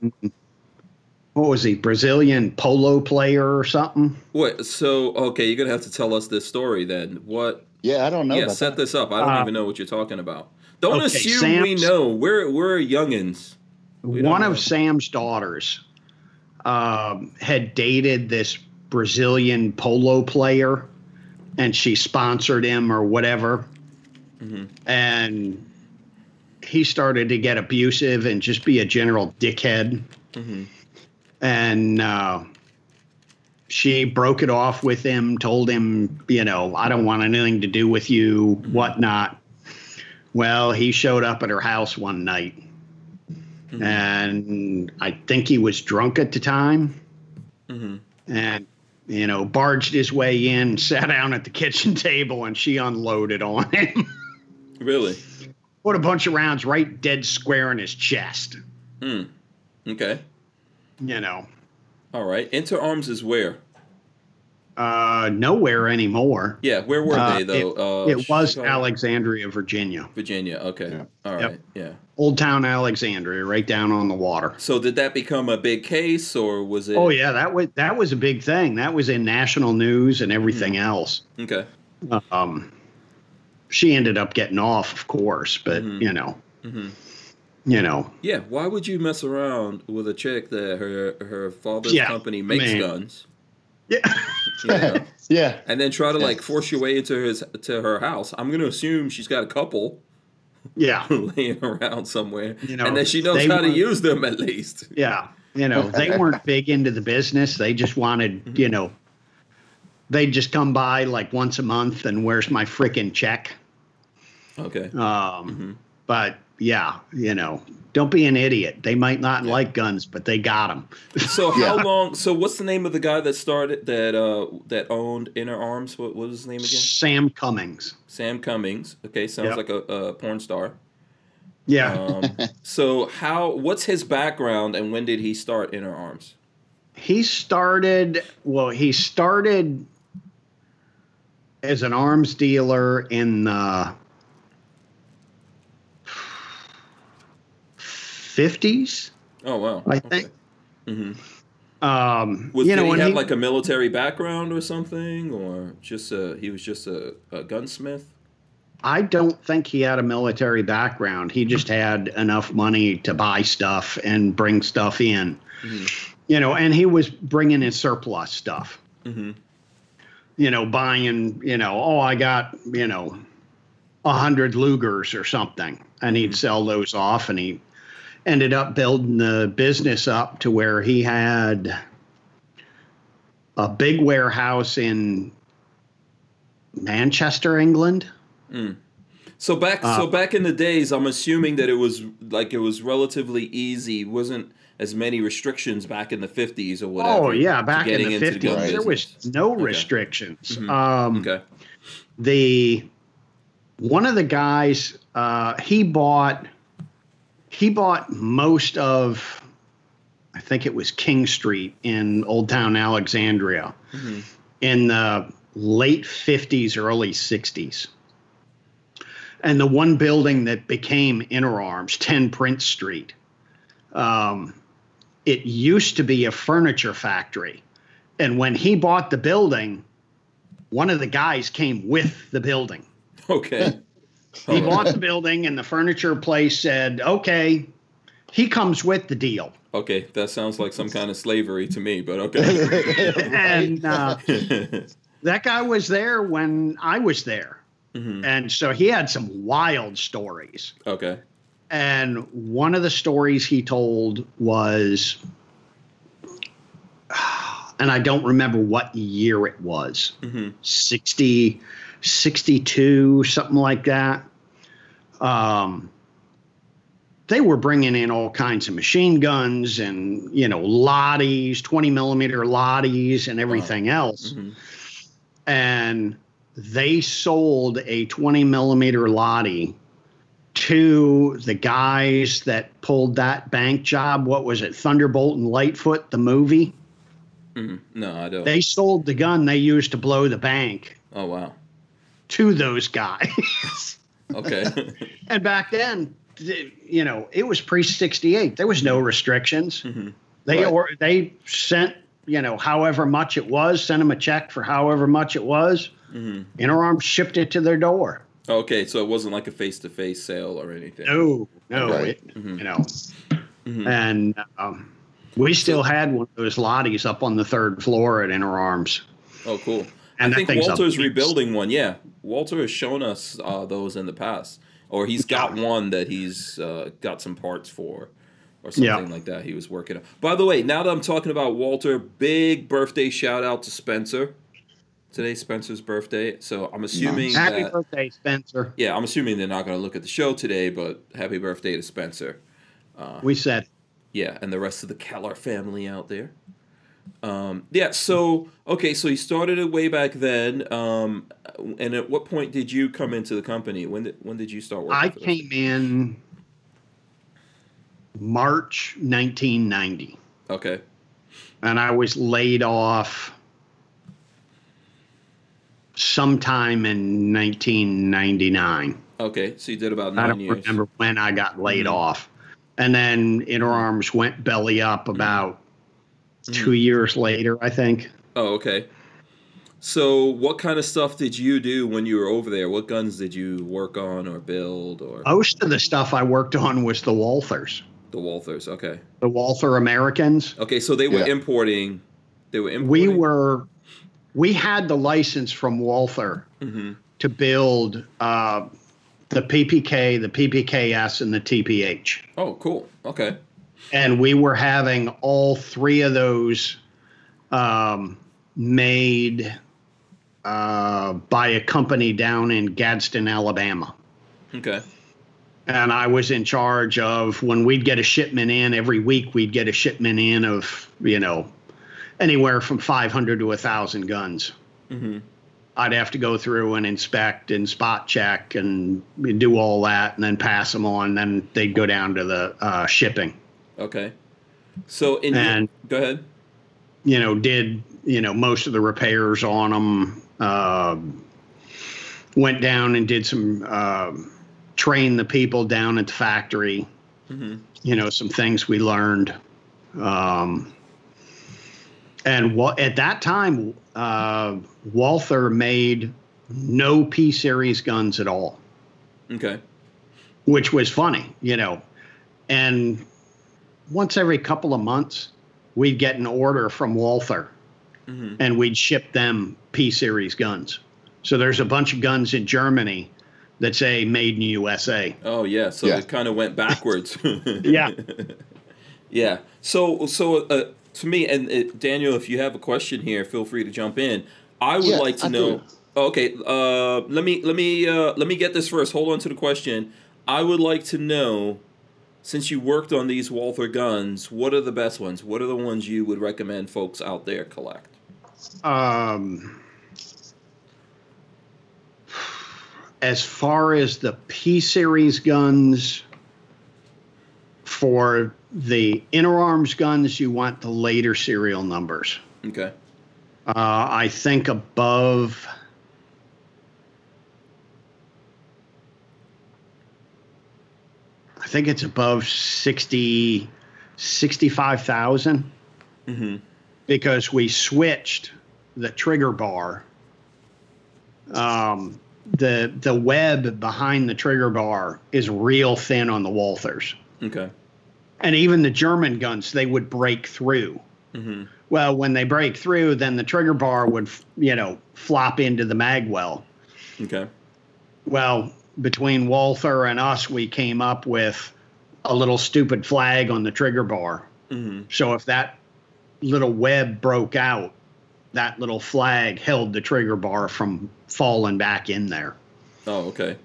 S4: What was he? Brazilian polo player or something?
S1: Wait. So okay, you're gonna have to tell us this story then. What?
S3: Yeah, I don't know
S1: yeah,
S3: about
S1: set
S3: that.
S1: this up. I don't
S4: Uh,
S1: even know what you're talking about. Don't
S4: okay,
S1: assume we know. We're we're youngins. We
S4: One of Sam's daughters um, had dated this Brazilian polo player, and she sponsored him or whatever.
S1: Mhm.
S4: And he started to get abusive and just be a general dickhead.
S1: hmm
S4: and uh, she broke it off with him, told him, you know, I don't want anything to do with you, whatnot. Well, he showed up at her house one night,
S1: Mhm.
S4: and I think he was drunk at the time,
S1: hmm
S4: and you know, barged his way in, sat down at the kitchen table, and she unloaded on him.
S1: Really?
S4: Put a bunch of rounds right dead square in his chest.
S1: Hmm. Okay.
S4: You know,
S1: All right. Inter Arms is where?
S4: Uh, nowhere anymore.
S1: Yeah, where were
S4: Uh,
S1: they though? uh,
S4: it was
S1: Chicago?
S4: Alexandria, Virginia.
S1: Virginia. Okay.
S3: Yeah.
S1: All
S4: Yep.
S1: Yeah.
S4: Old Town Alexandria, right down on the water.
S1: So did that become a big case, or was it?
S4: Oh yeah, that was that was a big thing. That was in national news and everything
S1: Mm-hmm.
S4: else.
S1: Okay.
S4: Um, she ended up getting off, of course, but
S1: Mhm.
S4: you know,
S1: hmm
S4: you know,
S1: Yeah. Why would you mess around with a chick that her her father's
S4: Yeah,
S1: company makes
S4: man.
S1: guns?
S4: yeah,
S1: you know,
S3: yeah.
S1: and then try to like force your way into his to her house. I'm gonna assume she's got a couple
S4: yeah,
S1: laying around somewhere,
S4: You know,
S1: and that she knows how to use them at least.
S4: yeah. You know, they weren't big into the business. They just wanted,
S1: Mm-hmm.
S4: you know, they'd just come by like once a month and where's my freaking check?
S1: Okay.
S4: Um,
S1: Mhm.
S4: But yeah, you know, don't be an idiot. They might not like guns, but they got them.
S1: So how long? So what's the name of the guy that started that uh that owned Interarms? What, what was his name again?
S4: Sam Cummings.
S1: Sam Cummings. Okay, sounds
S4: Yep.
S1: like a, a porn star.
S4: Yeah.
S1: Um, so how? What's his background and when did he start Interarms?
S4: he started well he started as an arms dealer in the 50s
S1: Oh wow.
S4: i think.
S1: Hmm
S4: um
S1: Was
S4: you know
S1: he have
S4: he,
S1: like a military background or something, or just a he was just a, a gunsmith?
S4: i don't think he had a military background. He just had enough money to buy stuff and bring stuff in.
S1: Mhm.
S4: you know and he was bringing in surplus stuff.
S1: Hmm
S4: you know, buying, you know, oh, I got, you know, a hundred Lugers or something, and he'd sell those off, and he ended up building the business up to where he had a big warehouse in Manchester, England.
S1: So back
S4: Uh,
S1: so back in the days, I'm assuming that it was like it was relatively easy. wasn't as many restrictions back in the 50s or whatever.
S4: Oh yeah, back in the fifties,
S1: gun
S4: there was no
S1: Okay.
S4: restrictions.
S1: Mhm.
S4: Um,
S1: Okay.
S4: the one of the guys uh, he bought he bought most of I think it was King Street in Old Town Alexandria
S1: Mhm.
S4: in the late 50s early 60s and the one building that became Interarms 10 Prince Street um, it used to be a furniture factory and when he bought the building one of the guys came with the building
S1: Okay.
S4: he bought the building, and the furniture place said, "Okay." He comes with the deal,
S1: Okay, that sounds like some kind of slavery to me, but okay.
S4: and uh, that guy was there when I was there,
S1: Mhm.
S4: and so he had some wild stories.
S1: Okay.
S4: And one of the stories he told was, and I don't remember what year it was.
S1: hmm
S4: 60, 62, something like that. Um, they were bringing in all kinds of machine guns and, you know, Lahtis, 20 millimeter Lahtis, and everything else.
S1: hmm
S4: And they sold a 20 millimeter Lahti to the guys that pulled that bank job. What was it? Thunderbolt and Lightfoot, the movie.
S1: hmm No, I don't.
S4: They sold the gun they used to blow the bank
S1: oh wow.
S4: to those guys.
S1: Okay.
S4: and back then, you know, it was pre 68. There was no restrictions.
S1: Mhm.
S4: They
S3: Right.
S4: or they sent, you know, however much it was, sent them a check for however much it was.
S1: hmm
S4: Interarms shipped it to their door.
S1: Okay, so it wasn't like a face-to-face sale or anything.
S4: No, no,
S3: Right.
S4: it,
S1: Mhm.
S4: you know.
S1: Mhm.
S4: And um, we still had one of those Lahtis up on the third floor at Interarms.
S1: Oh, cool.
S4: And
S1: I think Walter's rebuilding one. Yeah, Walter has shown us uh, those in the past, or he's got one that he's uh, got some parts for, or something
S4: Yeah.
S1: like that. He was working on. By the way, now that I'm talking about Walter, big birthday shout out to Spencer. Today's Spencer's birthday, so I'm assuming
S4: Happy
S1: that.
S4: birthday, Spencer.
S1: Yeah, I'm assuming they're not going to look at the show today, but happy birthday to Spencer.
S4: We said,
S1: Yeah, and the rest of the Keller family out there. Um, yeah, so okay, so you started it way back then. Um, and at what point did you come into the company? When did when did you start working?
S4: I came in March 1990.
S1: Okay.
S4: and I was laid off sometime in 1999.
S1: Okay, so you did about
S4: I
S1: nine
S4: don't
S1: years.
S4: remember when I got laid
S1: Mhm.
S4: off. And then Interarms went belly up about two years later, I think.
S1: Oh, okay. So, what kind of stuff did you do when you were over there? What guns did you work on or build or
S4: Most of the stuff I worked on was the Walthers,
S1: the Walthers? Okay.
S4: the Walther Americans.
S1: Okay, so they were
S3: Yeah.
S1: importing. They were importing.
S4: We were, we had the license from Walther
S1: hmm
S4: to build uh, the PPK, the PPKS, and the TPH.
S1: Oh, cool. Okay.
S4: and we were having all three of those um, made uh, by a company down in Gadsden, Alabama.
S1: Okay.
S4: And I was in charge of when we'd get a shipment in every week, we'd get a shipment in of, you know, anywhere from 500 to 1,000 guns.
S1: hmm
S4: I'd have to go through and inspect and spot check and do all that and then pass them on. Then they'd go down to the uh, shipping.
S1: Okay. So, in
S4: And-
S1: go ahead.
S4: you know, did you know most of the repairs on them. Uh, went down and did some uh, train the people down at the factory.
S1: hmm
S4: You know, some things we learned. Um, and what at that time, uh, Walther made no P series guns at all
S1: Okay.
S4: which was funny, you know. And once every couple of months, we'd get an order from Walther
S1: hmm
S4: and we'd ship them P series guns. So there's a bunch of guns in Germany that say made in USA.
S1: Oh yeah. So
S3: Yeah.
S1: it kind of went backwards.
S4: Yeah.
S1: Yeah. So so uh, to me and uh, Daniel, if you have a question here, feel free to jump in. I would
S3: Yeah,
S1: like to
S3: I
S1: know.
S3: do.
S1: Oh, okay. Uh, let me let me uh, let me get this first. Hold on to the question. I would like to know, since you worked on these Walther guns, what are the best ones? What are the ones you would recommend folks out there collect?
S4: Um, as far as the P series guns, for the Interarms guns, you want the later serial numbers.
S1: Okay.
S4: Uh, I think above. I think it's above 60, 65,000
S1: Mm-hmm.
S4: because we switched the trigger bar. Um, the the web behind the trigger bar is real thin on the Walthers,
S1: Okay.
S4: And even the German guns they would break through.
S1: Mm-hmm.
S4: Well, when they break through, then the trigger bar would, you know, flop into the magwell.
S1: Okay.
S4: Well, between Walther and us, we came up with a little stupid flag on the trigger bar.
S1: Mm-hmm.
S4: So if that little web broke out, that little flag held the trigger bar from falling back in there.
S1: Oh, okay.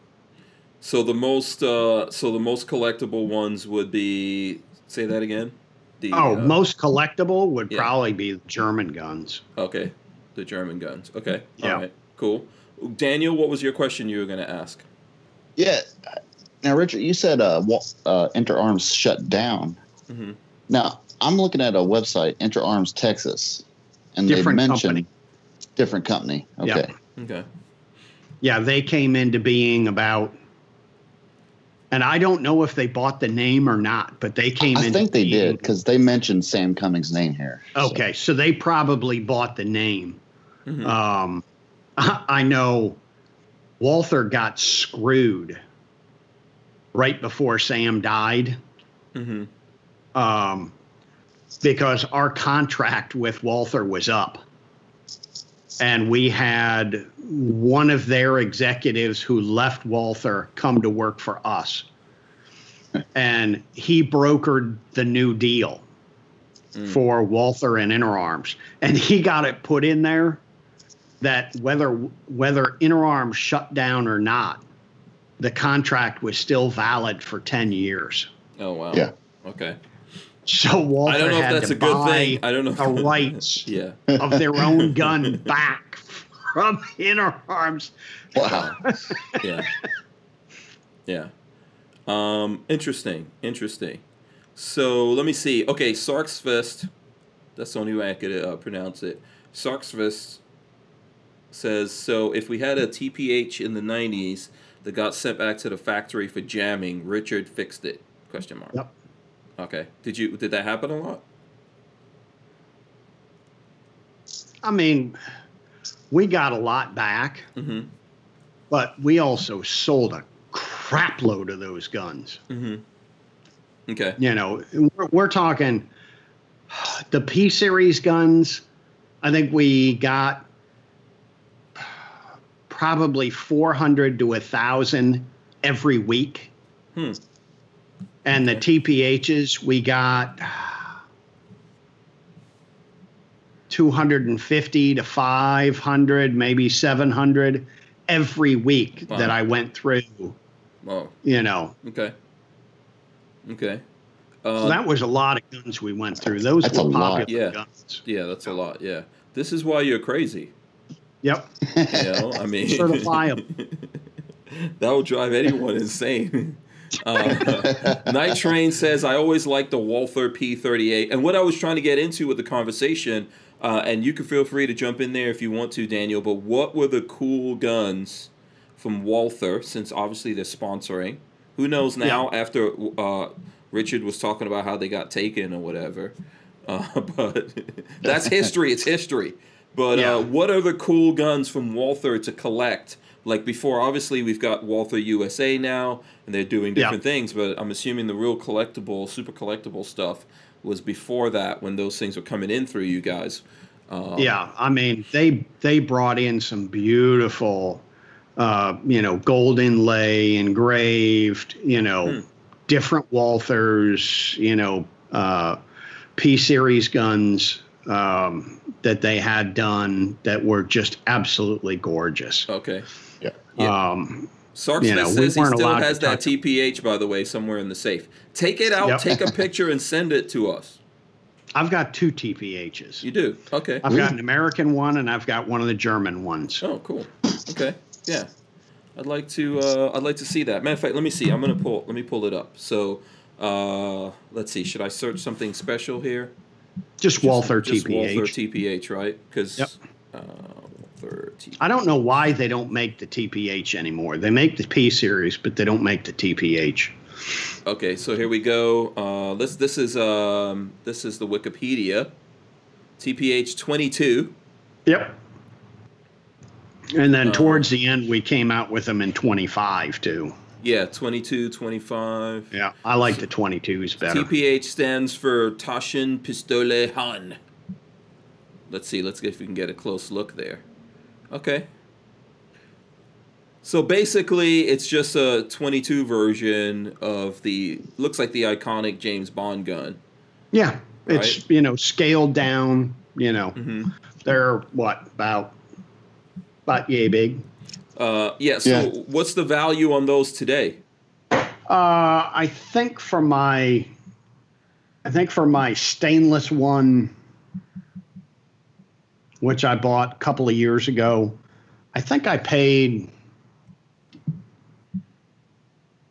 S1: So the most uh, so the most collectible ones would be say that again. The,
S4: Oh,
S1: uh,
S4: most collectible would
S1: yeah.
S4: probably be German guns.
S1: Okay, the German guns. Okay,
S4: Yeah.
S1: all right, cool. Daniel, what was your question you were going to ask?
S3: Yeah. Now, Richard, you said uh, Wa- uh, Interarms shut down.
S1: Mm-hmm.
S3: Now, I'm looking at a website, Interarms Texas, and
S4: Different
S3: they mentioned
S4: company.
S3: different company.
S4: Yeah.
S3: Okay.
S1: Okay.
S4: Yeah, they came into being about, and I don't know if they bought the name or not, but they came
S3: in.
S4: I
S3: think they
S4: being-
S3: did because they mentioned Sam Cummings' name here.
S4: Okay, so they probably bought the name.
S1: Mhm.
S4: Um, I know Walther got screwed right before Sam died
S1: Mhm.
S4: um, because our contract with Walther was up. And we had one of their executives who left Walther come to work for us. and he brokered the new deal
S1: Mm.
S4: for Walther and Interarms. And he got it put in there that whether whether Interarms shut down or not, the contract was still valid for 10 years.
S1: Oh wow.
S3: Yeah.
S1: Okay.
S4: So Walther
S1: I don't know if
S4: had
S1: that's
S4: to
S1: a good
S4: buy
S1: thing. I don't know.
S4: the rights
S1: yeah.
S4: of their own gun back from Interarms.
S3: Wow.
S1: Yeah. Yeah. Um, interesting. Interesting. So let me see. Okay, Sarksfist. That's the only way I could uh, pronounce it. Sarksfist says so. If we had a TPH in the '90s that got sent back to the factory for jamming, Richard fixed it? Question mark.
S4: Yep.
S1: Okay. Did you? Did that happen a lot?
S4: I mean, we got a lot back,
S1: Mm-hmm.
S4: but we also sold a crap load of those guns.
S1: Mm-hmm. Okay.
S4: You know, we're, we're talking the P series guns. I think we got probably 400 to a thousand every week.
S1: Hmm.
S4: And the TPHs, we got 250 to 500, maybe 700 every week
S1: Wow.
S4: that I went through,
S1: Oh.
S4: you know.
S1: Okay. Okay.
S4: So
S1: Uh,
S4: that was a lot of guns we went through. Those
S3: That's a
S4: were
S3: lot.
S4: popular
S1: Yeah.
S4: guns.
S1: yeah, that's a lot. Yeah. This is why you're crazy.
S4: Yep.
S1: You know, I mean,
S4: Certifiable.
S1: that will drive anyone insane. Uh, Night Train says, I always like the Walther P38. And what I was trying to get into with the conversation, uh, and you can feel free to jump in there if you want to, Daniel, but what were the cool guns from Walther, since obviously they're sponsoring? Who knows now after uh, Richard was talking about how they got taken or whatever? Uh, but that's history. It's history. But
S4: Yeah.
S1: uh, what are the cool guns from Walther to collect? Like before, obviously we've got Walther USA now, and they're doing
S4: Yeah.
S1: different things. But I'm assuming the real collectible, super collectible stuff was before that when those things were coming in through you guys. Um,
S4: yeah, I mean they they brought in some beautiful, uh, you know, gold inlay, engraved, you know,
S1: Hmm.
S4: different Walthers, you know, uh, P series guns um, that they had done that were just absolutely gorgeous.
S1: Okay.
S3: Yeah.
S4: Um,
S1: Sarksmith
S4: You know, we
S1: says he still has that. TPH, by the way, somewhere in the safe. Take it out,
S4: Yep.
S1: take a picture, and send it to us.
S4: I've got two TPHs.
S1: You do? Okay.
S4: I've got an American one and I've got one of the German ones.
S1: Oh, cool. Okay. Yeah. I'd like to. Uh, I'd like to see that. Matter of fact, let me see. I'm gonna pull. Let me pull it up. So, uh, let's see. Should I search something special here?
S4: Just Walther
S1: Just
S4: TPH.
S1: Walther TPH, right? Because
S4: Yep.
S1: uh, TPH.
S4: I don't know why they don't make the TPH anymore. They make the P series, but they don't make the TPH.
S1: Okay, so here we go. Uh, this this is um, this is the Wikipedia. TPH 22.
S4: Yep. And then
S1: Uh,
S4: towards the end, we came out with them in 25 too.
S1: Yeah, 22, 25.
S4: Yeah, I like the 22s better.
S1: TPH stands for Taschen Pistole Hahn. Let's see, let's see if we can get a close look there. Okay. So basically, it's just a 22 version of the looks like the iconic James Bond gun.
S4: yeah, it's
S1: Right.
S4: you know scaled down. You know,
S1: hmm
S4: they're what about about yay big.
S1: Uh, yeah. So,
S3: Yeah.
S1: what's the value on those today?
S4: Uh, I think for my, I think for my stainless one, which I bought a couple of years ago, I think I paid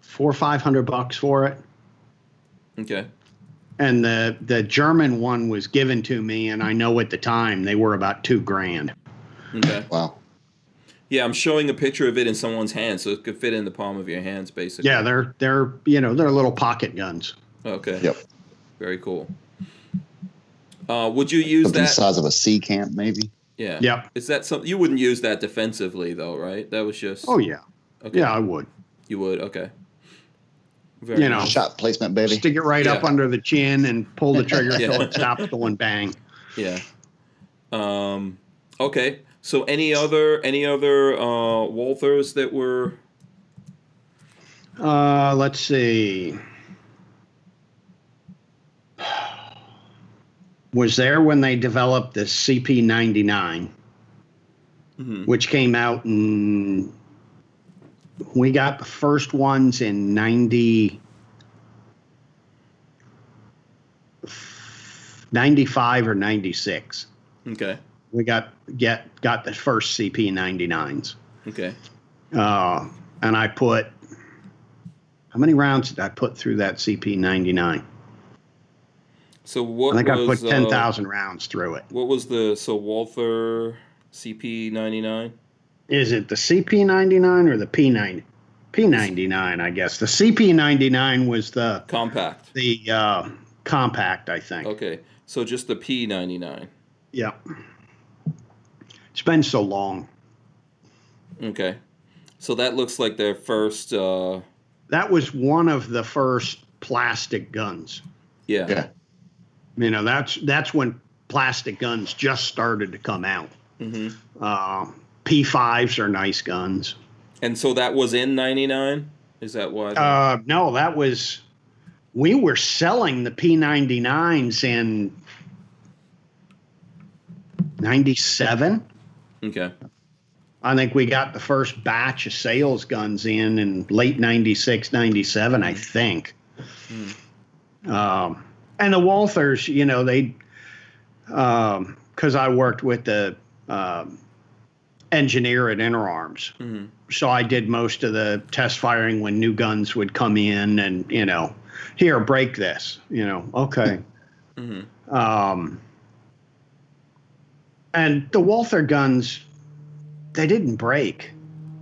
S4: four or five hundred bucks for it.
S1: Okay.
S4: And the the German one was given to me, and I know at the time they were about two grand.
S1: Okay.
S3: Wow.
S1: Yeah, I'm showing a picture of it in someone's hand, so it could fit in the palm of your hands, basically.
S4: Yeah, they're they're you know they're little pocket guns.
S1: Okay.
S3: Yep.
S1: Very cool. Uh, would you use
S3: Something the
S1: that?
S3: size of a sea camp, maybe.
S1: Yeah.
S4: Yeah.
S1: Is that something you wouldn't use that defensively though, right? That was just.
S4: Oh yeah,
S1: Okay.
S4: yeah, I would.
S1: You would. Okay. Very
S4: You know.
S1: nice.
S3: Shot placement, baby.
S4: Stick it right up under the chin and pull the trigger
S1: Yeah.
S4: till it stops going bang.
S1: Yeah. Um. Okay. So any other any other uh, Walthers that were
S4: Uh, let's see. Was there when they developed the CP99,
S1: Mhm.
S4: which came out in. We got the first ones in 90. 95 or 96.
S1: okay.
S4: We got get got the first CP99s.
S1: Okay.
S4: Uh, and I put how many rounds did I put through that CP99?
S1: So what
S4: I think I
S1: was
S4: put ten
S1: uh,
S4: rounds through it.
S1: what was the so Walther CP99.
S4: Is it the CP99 or the P90? P99, I guess. The CP99 was the
S1: Compact.
S4: the uh, compact, I think.
S1: Okay. So just the P99.
S4: Yeah. It's been so long.
S1: Okay. So that looks like their first. Uh,
S4: That was one of the first plastic guns.
S1: yeah.
S3: Yeah.
S4: You know, that's that's when plastic guns just started to come out.
S1: hmm
S4: Uh, P5s are nice guns.
S1: And so that was in '99. Is that what?
S4: Uh, no, that was we were selling the P99s in 97.
S1: okay.
S4: I think we got the first batch of sales guns in in late 96, 97, I think. Um, and the Walthers, you know, they, because I worked with the um, engineer at Interarms.
S1: hmm
S4: So I did most of the test firing when new guns would come in and, you know, here, break this, you know, okay.
S1: hmm
S4: Um, and the Walther guns, they didn't break.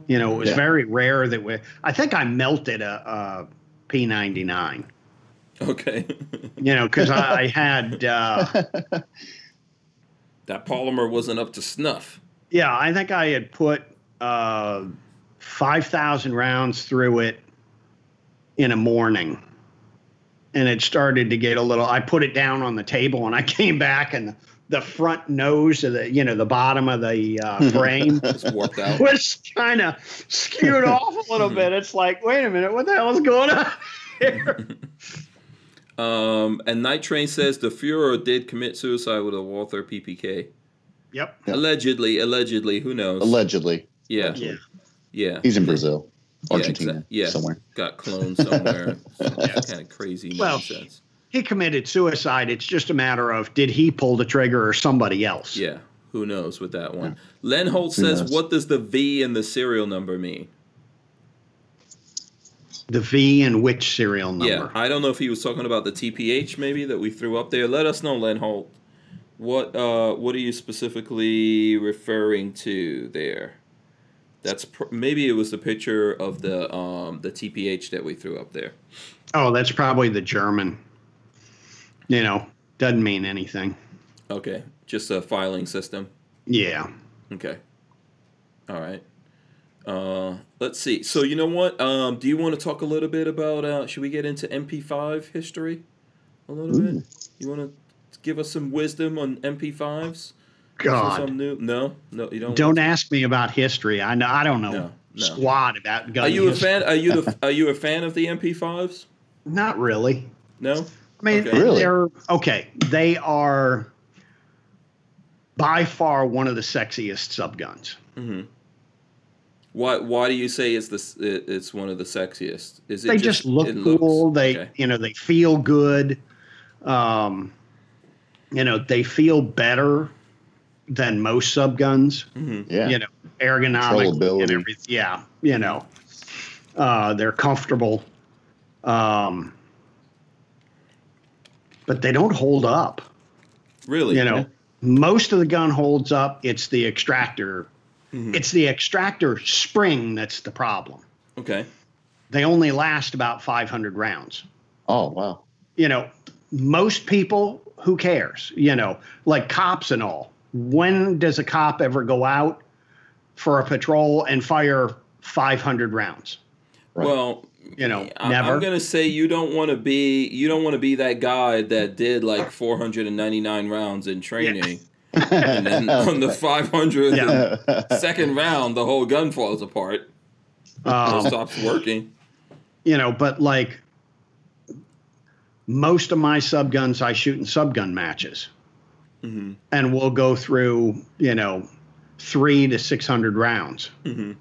S4: You know, it was
S3: Yeah.
S4: very rare that we. I think I melted a, a P99.
S1: Okay.
S4: You know, because I, I had. Uh,
S1: that polymer wasn't up to snuff.
S4: yeah, I think I had put uh, five thousand rounds through it in a morning, and it started to get a little. I put it down on the table, and I came back, and the front nose of the, you know, the bottom of the uh, frame
S1: out.
S4: was kind of skewed off a little bit. It's like, wait a minute, what the hell is going on here?
S1: Um, and Night Train says the Fuhrer did commit suicide with a Walther PPK.
S4: Yep.
S3: Yeah.
S1: Allegedly, allegedly, who knows?
S3: Allegedly,
S1: yeah,
S4: Yeah.
S1: yeah.
S3: he's in Brazil,
S1: Yeah,
S3: Argentina,
S1: yeah.
S3: somewhere.
S1: Got cloned somewhere. kind of crazy
S4: Well,
S1: nonsense.
S4: He committed suicide. It's just a matter of did he pull the trigger or somebody else?
S1: Yeah, who knows with that one. Len Holt
S3: Who
S1: says,
S3: knows?
S1: "What does the V in the serial number mean?"
S4: The V and which serial number?
S1: Yeah, I don't know if he was talking about the TPH maybe that we threw up there. Let us know, Len Holt. What uh, what are you specifically referring to there? That's pr- maybe it was the picture of the um, the TPH that we threw up there.
S4: Oh, that's probably the German. You know, doesn't mean anything.
S1: Okay, just a filing system.
S4: Yeah.
S1: Okay. All right. Uh, let's see. So you know what? Um, do you want to talk a little bit about? Uh, should we get into MP5 history a little bit? You want to give us some wisdom on MP5s?
S4: God.
S1: Some new? No, no, you don't.
S4: Don't ask me about history. I know I don't know
S1: No, no.
S4: squat about gun
S1: Are you a fan? Are you the, Are you a fan of the MP5s?
S4: Not really.
S1: No.
S4: I mean,
S1: Okay.
S3: Really?
S4: they're okay. They are by far one of the sexiest subguns.
S1: Why? Why do you say it's the? it- It's one of the sexiest. Is it
S4: They just, look
S1: it
S4: cool.
S1: looks-
S4: They,
S1: okay.
S4: you know, they feel good. Um, you know, they feel better than most subguns.
S3: Yeah.
S4: You know, ergonomic and everything. Yeah, you know, uh, they're comfortable. Um, but they don't hold up.
S1: Really?
S4: you know most of the gun holds up it's the extractor Mm-hmm. it's the extractor spring that's the problem.
S1: Okay.
S4: they only last about 500 rounds.
S3: Oh wow.
S4: you know most people who cares? You know like cops and all. When does a cop ever go out for a patrol and fire 500 rounds?
S3: Right.
S1: Well,
S4: you know
S1: I-
S4: never.
S1: I'm gonna say you don't want to be you don't want to be that guy that did like 499 rounds in training, and then on the 500
S4: Yeah.
S1: second round, the whole gun falls apart. It
S4: Um,
S1: stops working.
S4: you know, but like most of my subguns I shoot in subgun matches.
S1: Mhm.
S4: And we'll go through, you know, three to 600 rounds.
S1: Mhm.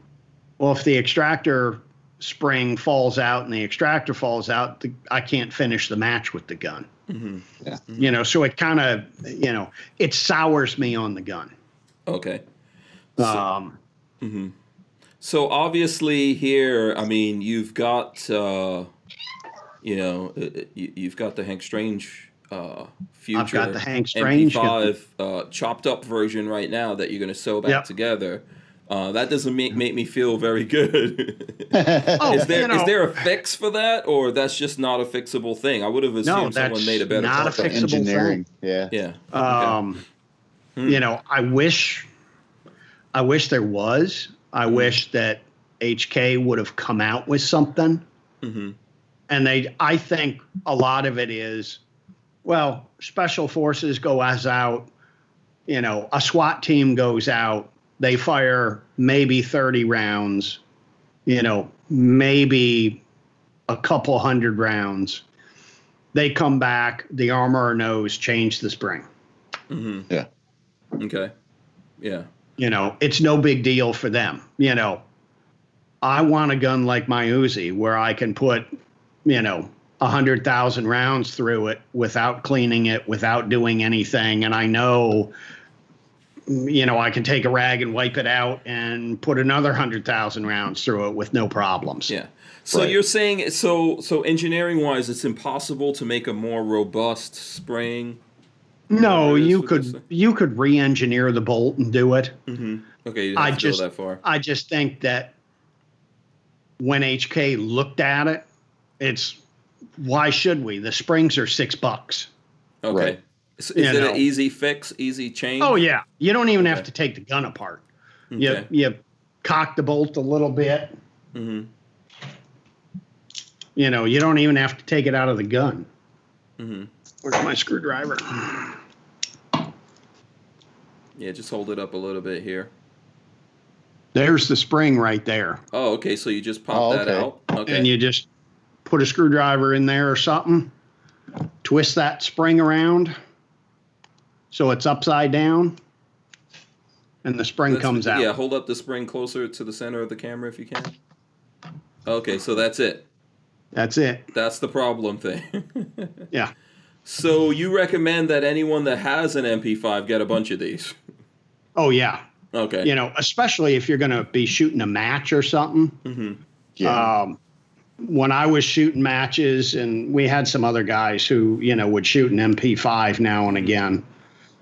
S4: Well, if the extractor spring falls out and the extractor falls out, the, I can't finish the match with the gun.
S1: Mhm.
S3: Yeah.
S4: You know, so it kind of, you know, it sours me on the gun.
S1: Okay.
S4: Um,
S1: So obviously here, I mean, you've got uh, you know, uh, uh, you- you've got the Hank Strange uh, future
S4: I've got the Hank Strange
S1: MP5 uh, chopped up version right now that you're going to sew back
S4: Yep.
S1: together. Uh, that doesn't make make me feel very good.
S4: Oh,
S1: is there
S4: you
S1: is there a fix for that, or that's just not a fixable thing? I would have assumed someone
S4: that's
S1: made a better
S4: not a
S1: part.
S4: Fixable
S3: engineering. Yeah.
S1: Yeah. Okay.
S4: Um, You know, I wish, I wish there was. I
S1: Hmm.
S4: wish that HK would have come out with something.
S1: Mhm.
S4: And they, I think a lot of it is, well, special forces go as out. You know, a SWAT team goes out. They fire maybe thirty rounds. You know, maybe a couple hundred rounds. They come back. The armor knows change the spring.
S1: Mm-hmm.
S3: Yeah.
S1: Okay. Yeah.
S4: You know, it's no big deal for them. You know, I want a gun like my Uzi where I can put, you know, a hundred thousand rounds through it without cleaning it, without doing anything, and I know, you know, I can take a rag and wipe it out and put another hundred thousand rounds through it with no problems.
S1: Yeah. So
S3: Right.
S1: you're saying so so engineering wise, it's impossible to make a more robust spring.
S4: No,
S1: Whatever it is
S4: you could you could re-engineer the bolt and do it.
S1: Mm-hmm. Okay, you didn't
S4: I
S1: have to go
S4: just-
S1: that far.
S4: I just think that when HK looked at it, it's why should we? The springs are six bucks.
S1: Okay.
S3: Right.
S1: Is, is it
S4: know.
S1: an easy fix, easy change?
S4: Oh yeah, you don't even have to take the gun apart.
S1: Okay.
S4: You you cock the bolt a little bit.
S1: hmm
S4: You know, you don't even have to take it out of the gun.
S1: hmm
S4: Where's my screwdriver?
S1: Yeah, just hold it up a little bit here.
S4: There's the spring right there,
S1: Oh, okay. So you just pop
S3: Oh,
S1: that out. Okay.
S4: and you just put a screwdriver in there or something. Twist that spring around so it's upside down, and the spring
S1: That's-
S4: comes out.
S1: Yeah, hold up the spring closer to the center of the camera if you can. Okay, so that's it.
S4: That's it.
S1: That's the problem thing.
S4: Yeah.
S1: So you recommend that anyone that has an MP5 get a bunch of these?
S4: Oh yeah.
S1: Okay.
S4: You know, especially if you're going to be shooting a match or something.
S1: hmm
S3: Yeah.
S4: Um, when I was shooting matches, and we had some other guys who, you know, would shoot an MP5 now and again,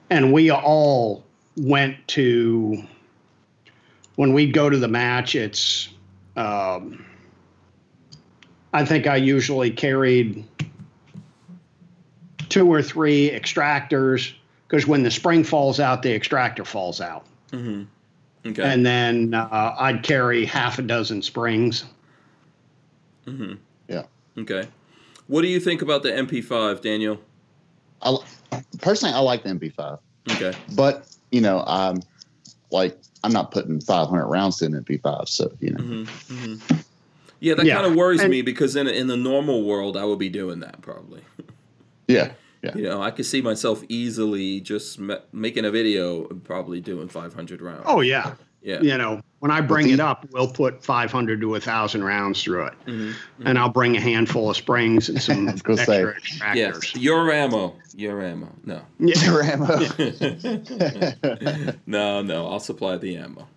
S4: and we all went to when we'd go to the match. It's, um, I think I usually carried two or three extractors because when the spring falls out, the extractor falls out,
S1: hmm Okay.
S4: and then uh, I'd carry half a dozen springs.
S1: hmm
S3: Yeah.
S1: Okay. What do you think about the MP5, Daniel?
S3: I, li- personally, I like the MP5,
S1: Okay.
S3: but you know, I'm like I'm not putting 500 rounds in an MP5, so you know.
S1: hmm hmm Yeah, that
S4: Yeah,
S1: kind of worries
S4: and-
S1: me because in in the normal world, I would be doing that probably.
S3: Yeah. Yeah.
S1: You know, I could see myself easily just ma- making a video and probably doing 500 rounds.
S4: Oh yeah.
S1: Yeah.
S4: You know, when I bring
S3: the-
S4: it up, we'll put 500 to 1,000 rounds through it,
S1: hmm
S4: and I'll bring a handful of springs and some
S3: I was gonna say.
S4: extra
S1: Yes. Your ammo. Your ammo. No.
S4: Yeah.
S3: Rambo.
S1: no, no. I'll supply the ammo.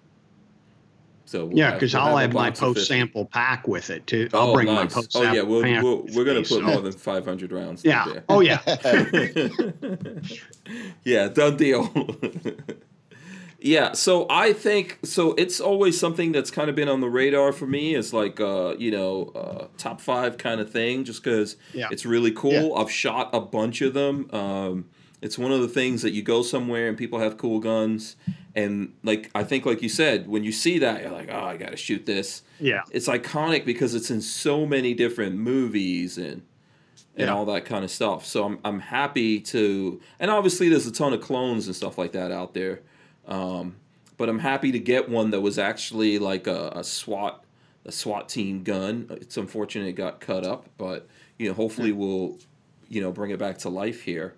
S1: So we'll
S4: Yeah, because I'll have my
S1: box of 50.
S4: post sample pack with it too. I'll
S1: Oh,
S4: bring my
S1: nice.
S4: post
S1: Oh
S4: sample.
S1: yeah, we'll,
S4: pack
S1: we'll, we're gonna put
S4: so-
S1: more than 500 rounds.
S4: Yeah.
S1: There.
S4: Oh yeah.
S1: yeah, done deal. Yeah, so I think so. It's always something that's kind of been on the radar for me. Is like uh, you know uh, top five kind of thing, just because
S4: Yeah.
S1: it's really cool. I've shot a bunch of them. Um, it's one of the things that you go somewhere and people have cool guns, and like I think, like you said, when you see that, you're like, oh, I got to shoot this.
S4: Yeah.
S1: It's iconic because it's in so many different movies and and
S4: Yeah.
S1: all that kind of stuff. So I'm I'm happy to, and obviously there's a ton of clones and stuff like that out there. Um, but I'm happy to get one that was actually like a, a SWAT a SWAT team gun. It's unfortunate it got cut up, but you know hopefully we'll you know bring it back to life here.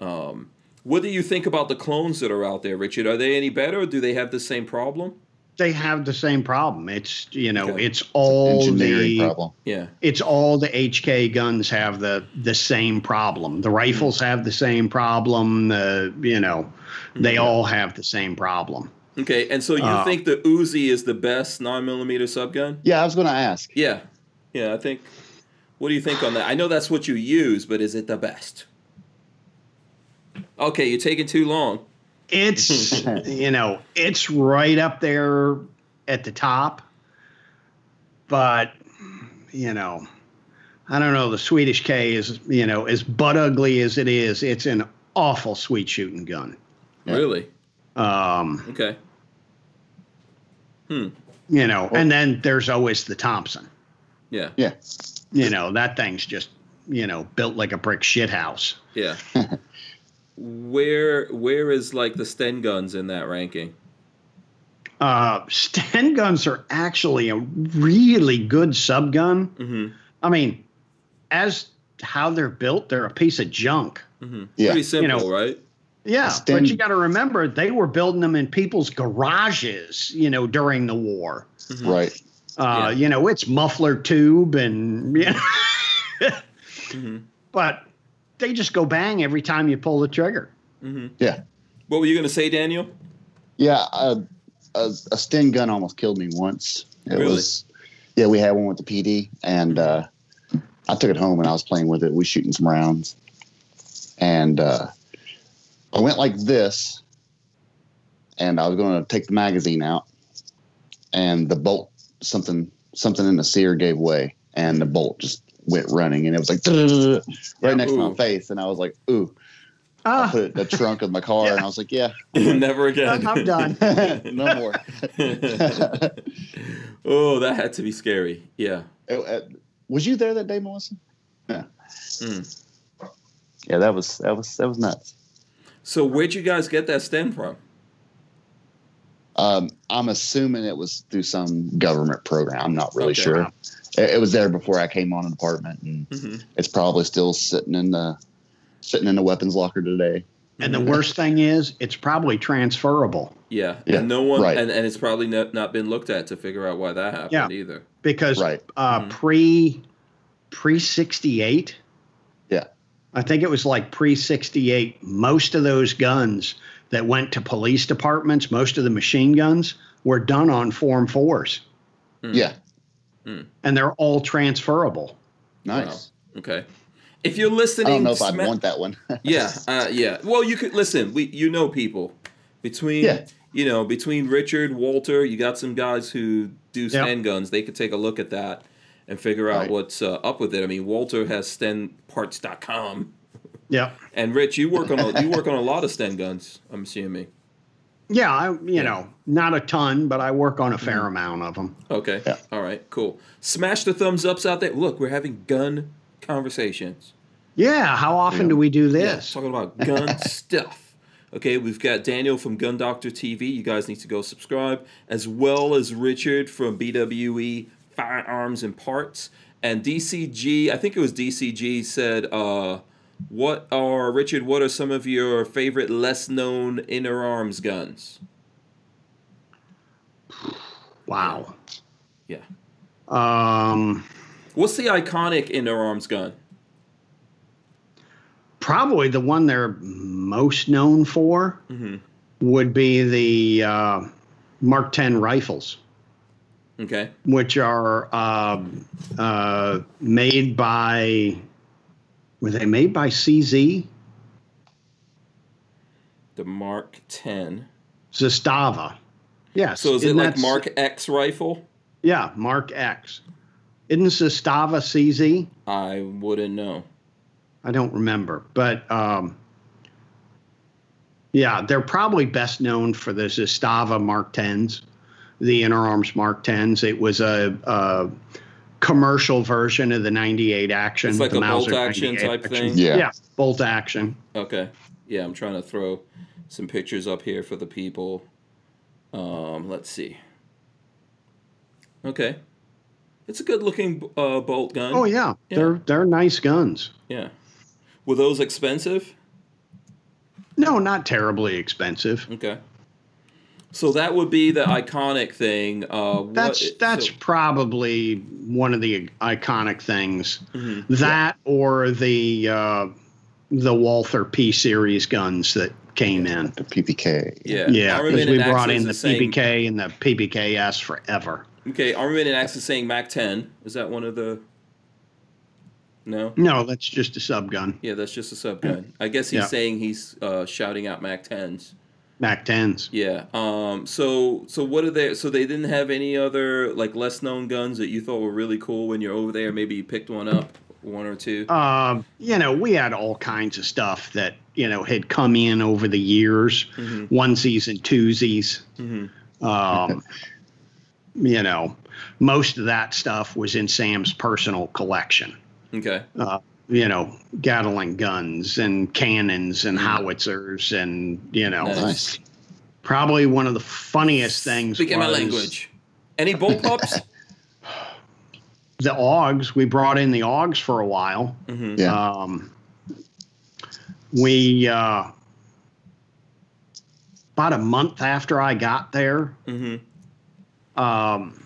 S1: Um, what do you think about the clones that are out there, Richard? Are they any better? or Do they have the same problem?
S4: They have the same problem. It's you know,
S1: Okay.
S4: it's all
S3: Engineering
S4: the
S3: problem.
S1: Yeah.
S4: it's all the HK guns have the the same problem. The rifles have the same problem. The you know, they all have the same problem.
S1: Okay, and so you
S4: Uh,
S1: think the Uzi is the best nine millimeter subgun?
S3: Yeah, I was going to ask.
S1: Yeah, yeah. I think. What do you think on that? I know that's what you use, but is it the best? Okay, you're taking too long.
S4: It's you know, it's right up there at the top. But you know, I don't know. The Swedish K is you know as butt ugly as it is. It's an awful sweet shooting gun.
S1: Really?
S4: Um,
S1: Okay. Hmm.
S4: you know, and then there's always the Thompson.
S1: Yeah.
S3: Yeah.
S4: You know, that thing's just you know built like a brick shit house.
S1: Yeah. where where is like the Sten guns in that ranking?
S4: Uh, Sten guns are actually a really good sub gun.
S1: Mm-hmm.
S4: I mean, as how they're built, they're a piece of junk.
S1: Mm-hmm.
S3: Yeah.
S1: Pretty simple,
S4: know,
S1: right?
S4: Yeah,
S3: Sten-
S4: but you got to remember they were building them in people's garages, you know, during the war.
S1: Mhm.
S3: Right.
S4: Uh,
S1: Yeah.
S4: You know, it's muffler tube and you know,
S1: Mm-hmm.
S4: but they just go bang every time you pull the trigger.
S1: Mm-hmm.
S3: Yeah.
S1: What were you gonna say, Daniel?
S3: Yeah. A, a, a Sten gun almost killed me once. It
S1: Really?
S3: was, yeah, we had one with the PD, and uh, I took it home and I was playing with it. We shooting some rounds, and uh, I went like this, and I was going to take the magazine out, and the bolt something something in the sear gave way, and the bolt just went running, and it was like right next to my face, and I was like, ooh. I
S4: Ah,
S3: put it in the trunk of my car, and I was like, yeah,
S1: Never again.
S4: I'm done.
S3: no more.
S1: oh, that had to be scary. Yeah.
S3: Uh, uh, was you there that day, Melissa? Yeah.
S1: Mm.
S3: Yeah, that was that was that was nuts.
S1: So where'd you guys get that Sten from?
S3: Um, I'm assuming it was through some government program. I'm not really
S1: Okay.
S3: sure. It, it was there before I came on in the department, and
S1: Mm-hmm.
S3: it's probably still sitting in the sitting in the weapons locker today.
S4: and the worst thing is, it's probably transferable
S1: Yeah.
S3: Yeah,
S1: And no one,
S3: right.
S1: and, and it's probably not, not been looked at to figure out why that happened
S4: Yeah.
S1: either.
S4: because
S3: Right.
S4: uh,
S1: Mhm.
S4: pre pre sixty eight.
S3: Yeah.
S4: I think it was like pre 68. Most of those guns that went to police departments, most of the machine guns were done on Form 4s,
S1: Mm.
S3: Yeah,
S4: and they're all transferable.
S3: nice.
S1: Okay. If you're listening,
S3: I don't know if I'd
S1: sma-
S3: want that one.
S1: yeah, uh, yeah. Well, you could listen. We, you know, people between,
S3: Yeah.
S1: you know, between Richard, Walter, you got some guys who do
S4: Yep.
S1: Sten guns. They could take a look at that and figure out
S3: Right.
S1: what's uh, up with it. I mean, Walter has StenParts.com,
S4: Yeah.
S1: and Rich, you work on a, you work on a lot of Sten guns. I'm assuming.
S4: Yeah. I, you know, not a ton, but I work on a fair amount of them.
S1: Okay.
S3: Yeah.
S1: All right. Cool. Smash the thumbs ups out there. Look, we're having gun conversations.
S4: Yeah. How often
S3: Yeah.
S4: do we do
S1: Yeah,
S4: this?
S1: talking about gun stuff. Okay, we've got Daniel from Gun Doctor TV. You guys need to go subscribe, as well as Richard from BWE Firearms and Parts. And DCG, I think it was DCG said, uh, "What are Richard? What are some of your favorite less known Interarms guns?"
S4: Wow.
S1: Yeah.
S4: Um,
S1: What's the iconic Interarms gun?
S4: probably the one they're most known for
S1: Mhm.
S4: would be the uh, Mark 10 rifles.
S1: Okay.
S4: which are um, uh, made by were they made by CZ
S1: The Mark 10.
S4: Zastava? Yes.
S1: So is it like Mark X rifle?
S4: Yeah, Mark X. Isn't Zastava CZ?
S1: I wouldn't know.
S4: I don't remember, but um, yeah, they're probably best known for the Zastava Mark 10s, the Interarms Mark 10s. It was a, a commercial version of the 98 action.
S1: It's like
S4: the
S1: a bolt action type
S4: action.
S1: thing?
S3: Yeah.
S4: Yeah, bolt action.
S1: Okay. Yeah, I'm trying to throw some pictures up here for the people. Um, let's see. Okay. It's a good looking uh, bolt gun.
S4: Oh yeah,
S1: Yeah.
S4: they're they're nice guns.
S1: Yeah. Were those expensive?
S4: No, not terribly expensive.
S1: Okay. So that would be the iconic thing. Uh, what-
S4: That's that's
S1: so-
S4: probably one of the iconic things.
S1: Mhm.
S4: That or the uh, the Walther P series guns that came in.
S3: The PPK.
S1: yeah.
S4: Yeah, because we brought in the
S1: is saying-
S4: PPK and the PPKS forever.
S1: Okay, Armament and Axis saying Mac 10. Is that one of the? No.
S4: No, that's just a sub gun.
S1: Yeah, that's just a sub gun. I guess he's
S4: Yeah.
S1: saying he's uh, shouting out Mac 10s.
S4: Mac 10s.
S1: Yeah. Um. So so what are they? So they didn't have any other like less known guns that you thought were really cool when you're over there. Maybe you picked one up, one or two.
S4: Um, you know, we had all kinds of stuff that, you know, had come in over the years,
S1: Mhm.
S4: onesies and twosies.
S1: Mhm.
S4: Um, you know, most of that stuff was in Sam's personal collection.
S1: Okay.
S4: Uh, you know, Gatling guns and cannons and
S1: Mhm.
S4: howitzers and, you know,
S1: Nice.
S3: Nice.
S4: probably one of the funniest things
S1: Speaking my
S4: was
S1: language. Any bullpups?
S4: the Augs. We brought in the Augs for a while.
S1: mm-hmm.
S3: Yeah.
S4: Um, we uh, about a month after I got there,
S1: Mm-hmm.
S4: um,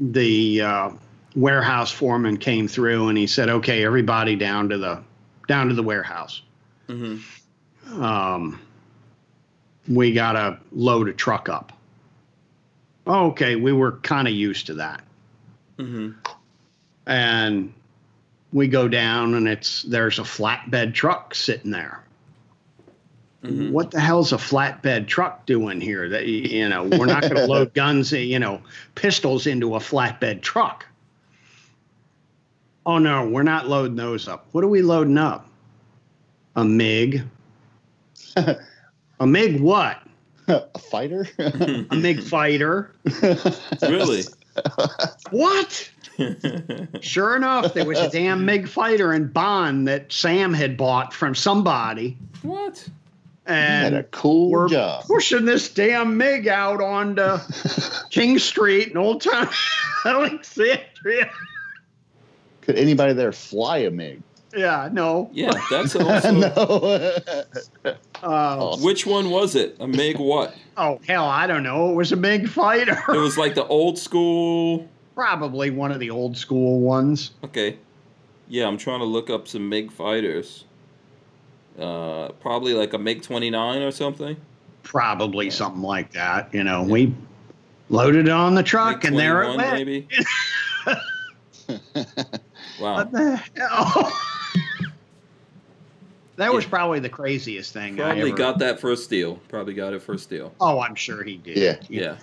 S4: the uh, warehouse foreman came through and he said, "Okay, everybody down to the down to the warehouse.
S1: Mm-hmm.
S4: Um, we got to load a truck up." Okay, we were kind of used to that.
S1: Mm-hmm.
S4: and we go down and it's there's a flatbed truck sitting there
S1: Mhm.
S4: what the hell's a flatbed truck doing here that you know we're not going to load guns you know pistols into a flatbed truck oh no we're not loading those up what are we loading up a mig a mig what
S3: a fighter?
S4: a mig fighter
S1: Really?
S4: what Sure enough, there was a damn MiG fighter in Bond that Sam had bought from somebody,
S1: what?
S3: had a cool
S4: we're
S3: job.
S4: pushing this damn MiG out onto King Street in Old Town Alexandria.
S3: Could anybody there fly a MiG?
S4: Yeah, no.
S1: Yeah, that's also.
S3: no.
S4: Uh,
S1: Which one was it? A MiG what?
S4: oh hell, I don't know. It was a MiG fighter,
S1: It was like the old school.
S4: probably one of the old school ones.
S1: Okay. Yeah, I'm trying to look up some MiG fighters. Uh, probably like a MiG 29 or something.
S4: Probably something like that. You know, we loaded it on the truck,
S1: MiG
S4: and there it
S1: 21
S4: went.
S1: maybe. wow.
S4: What the hell? that was probably the craziest thing I
S1: Probably
S4: ever.
S1: got that for a steal. Probably got it for a steal.
S4: oh, I'm sure he did.
S3: Yeah.
S1: Yeah.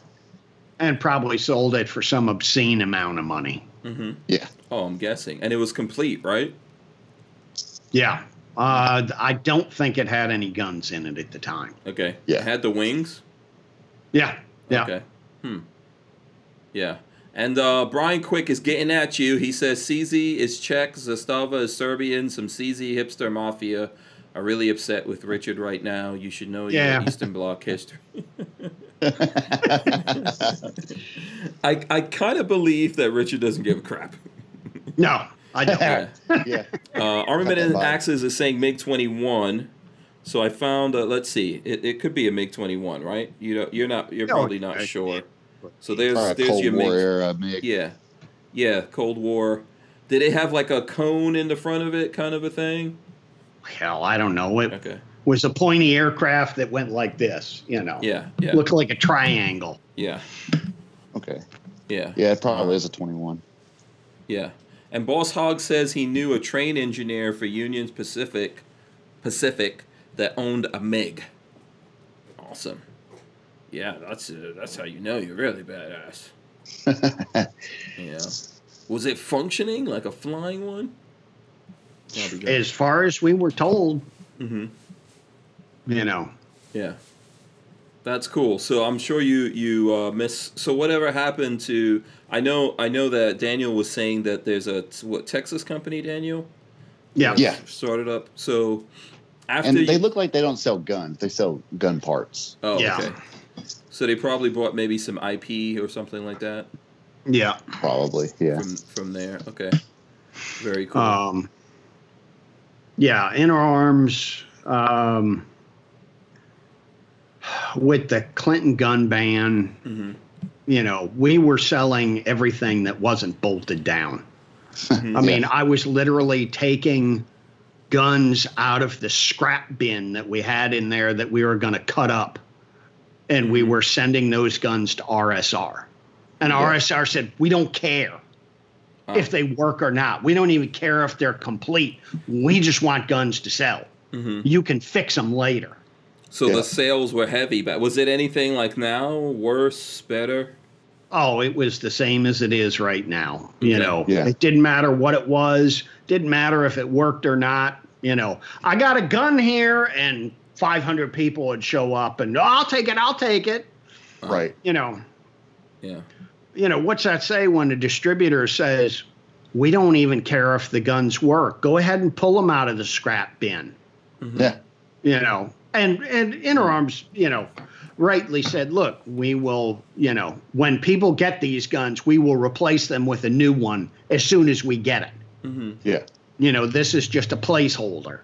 S4: and probably sold it for some obscene amount of money.
S1: Mm-hmm.
S3: yeah.
S1: Oh, I'm guessing. And it was complete, right?
S4: Yeah. Uh, I don't think it had any guns in it at the time.
S1: Okay.
S3: Yeah.
S1: It had the wings.
S4: Yeah. Yeah.
S1: Okay. Hmm. Yeah. And uh, Brian Quick is getting at you. He says CZ is Czech, Zastava is Serbian. Some CZ hipster mafia are really upset with Richard right now. You should know
S4: Yeah.
S1: your Eastern Bloc history. I I kind of believe that Richard doesn't give a crap.
S4: No, I don't.
S1: Yeah.
S3: yeah.
S1: Uh, Armament
S3: Got
S1: and
S3: vibe.
S1: Axes is saying MiG 21. So I found, uh, let's see, it, it could be a MiG 21, right? You know, you're not, you're
S4: No,
S1: probably not
S4: I-
S1: sure. So there's,
S3: Or
S1: there's
S3: Cold
S1: your
S3: War
S1: MiG.
S3: era MiG.
S1: Yeah, yeah, Cold War. Did it have like a cone in the front of it, kind of a thing?
S4: Hell, I don't know. It
S1: Okay.
S4: was a pointy aircraft that went like this. You know.
S1: Yeah, yeah,
S4: Looked like a triangle.
S1: yeah,
S3: Okay.
S1: yeah,
S3: Yeah, it probably is a 21.
S1: yeah. And Boss Hog says he knew a train engineer for Union Pacific, Pacific that owned a MiG. Awesome. Yeah, that's uh, that's how you know you're really badass. Yeah. Was it functioning like a flying one?
S4: As far as we were told,
S1: Mm-hmm.
S4: you know.
S1: Yeah. That's cool. So I'm sure you you uh, miss. So whatever happened to? I know I know that Daniel was saying that there's a what Texas company Daniel
S4: Yeah.
S3: Yeah.
S1: started up. So after
S3: And
S1: you,
S3: they look like they don't sell guns. They sell gun parts.
S1: oh
S4: Yeah.
S1: okay. So they probably bought maybe some IP or something like that
S4: Yeah.
S3: Probably. Yeah.
S1: from from there. Okay. Very cool.
S4: Um, yeah, Interarms um, with the Clinton gun ban.
S1: Mhm.
S4: You know, we were selling everything that wasn't bolted down.
S1: Mhm.
S4: I mean, I was literally taking guns out of the scrap bin that we had in there that we were going to cut up, and we were sending those guns to RSR. And
S3: Yeah.
S4: RSR said, "We don't care." Uh-huh. if they work or not. We don't even care if they're complete. We just want guns to sell. Mm-hmm. You can fix them later.
S1: So
S3: Yeah.
S1: the sales were heavy, but was it anything like now? Worse, better?
S4: Oh, it was the same as it is right now. You
S1: Okay.
S4: know,
S3: Yeah.
S4: it didn't matter what it was, didn't matter if it worked or not. You know, I got a gun here, and 500 people would show up, and "Oh, I'll take it, I'll take it. Uh-huh.
S3: Right.
S4: You know,
S1: Yeah.
S4: you know, what's that say when the distributor says, we don't even care if the guns work. Go ahead and pull them out of the scrap bin. Mm-hmm.
S3: Yeah.
S4: You know, and and Interarms, you know, rightly said, look, we will, you know, when people get these guns, we will replace them with a new one as soon as we get it. Mm-hmm.
S3: Yeah.
S4: You know, this is just a placeholder.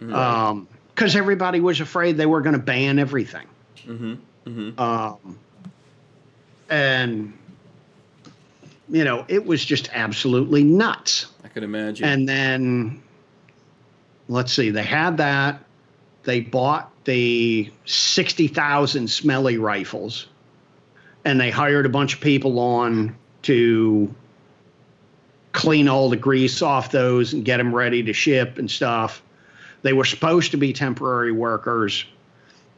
S4: Mm-hmm. Um, because everybody was afraid they were going to ban everything. Um, and you know, it was just absolutely nuts.
S1: I could imagine.
S4: And then, let's see, they had that. They bought the 60,000 SMLE rifles and they hired a bunch of people on to clean all the grease off those and get them ready to ship and stuff. They were supposed to be temporary workers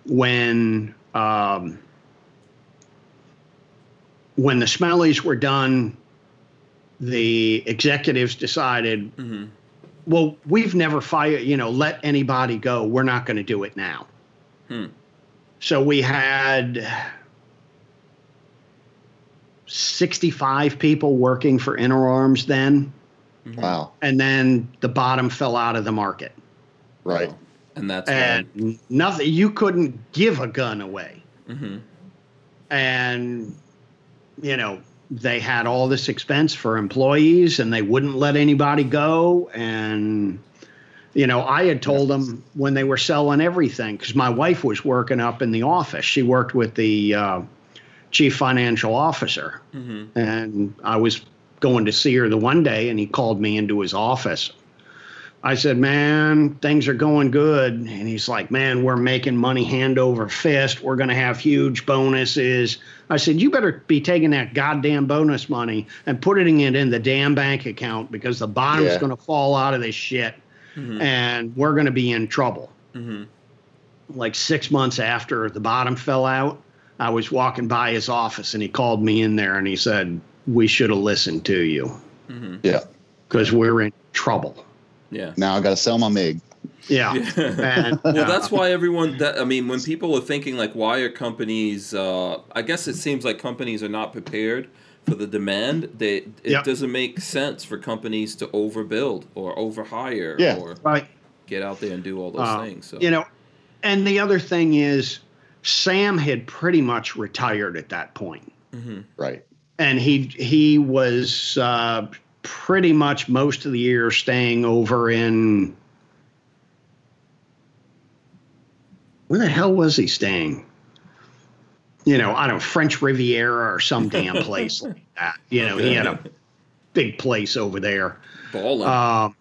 S4: when um, when the smellies were done. The executives decided, mm-hmm. well, we've never fired, you know, let anybody go. We're not going to do it now. Hmm. So we had 65 people working for Interarms then, mm-hmm.
S3: Wow.
S4: and then the bottom fell out of the market.
S3: Right.
S1: and that's.
S4: And nothing, you couldn't give a gun away.
S1: Mhm.
S4: And, you know, they had all this expense for employees and they wouldn't let anybody go. And, you know, I had told them when they were selling everything, because my wife was working up in the office. She worked with the uh, chief financial officer. And I was going to see her the one day and he called me into his office. I said, Man, things are going good. And he's like, Man, we're making money hand over fist. We're going to have huge bonuses. I said, You better be taking that goddamn bonus money and putting it in the damn bank account because the bottom's
S3: Yeah.
S4: going to fall out of this shit mm-hmm. and we're going to be in trouble. Mm-hmm. Like six months after the bottom fell out, I was walking by his office and he called me in there and he said, We should have listened to you mm-hmm.
S3: Yeah.
S4: because we're in trouble.
S1: Yeah.
S3: Now I got to sell my MiG.
S4: Yeah. and,
S1: Well, that's why everyone. That, I mean, when people are thinking like, why are companies? Uh, I guess it seems like companies are not prepared for the demand. They it
S4: Yep.
S1: doesn't make sense for companies to overbuild or overhire
S3: Yeah.
S1: or
S4: right.
S1: get out there and do all those
S4: Uh,
S1: things. So
S4: You know, and the other thing is, Sam had pretty much retired at that point,
S3: Right.
S4: and he he was uh, pretty much most of the year staying over in. Where the hell was he staying? You know, I don't know, French Riviera or some damn place like that. You know, he had a big place over there. Um,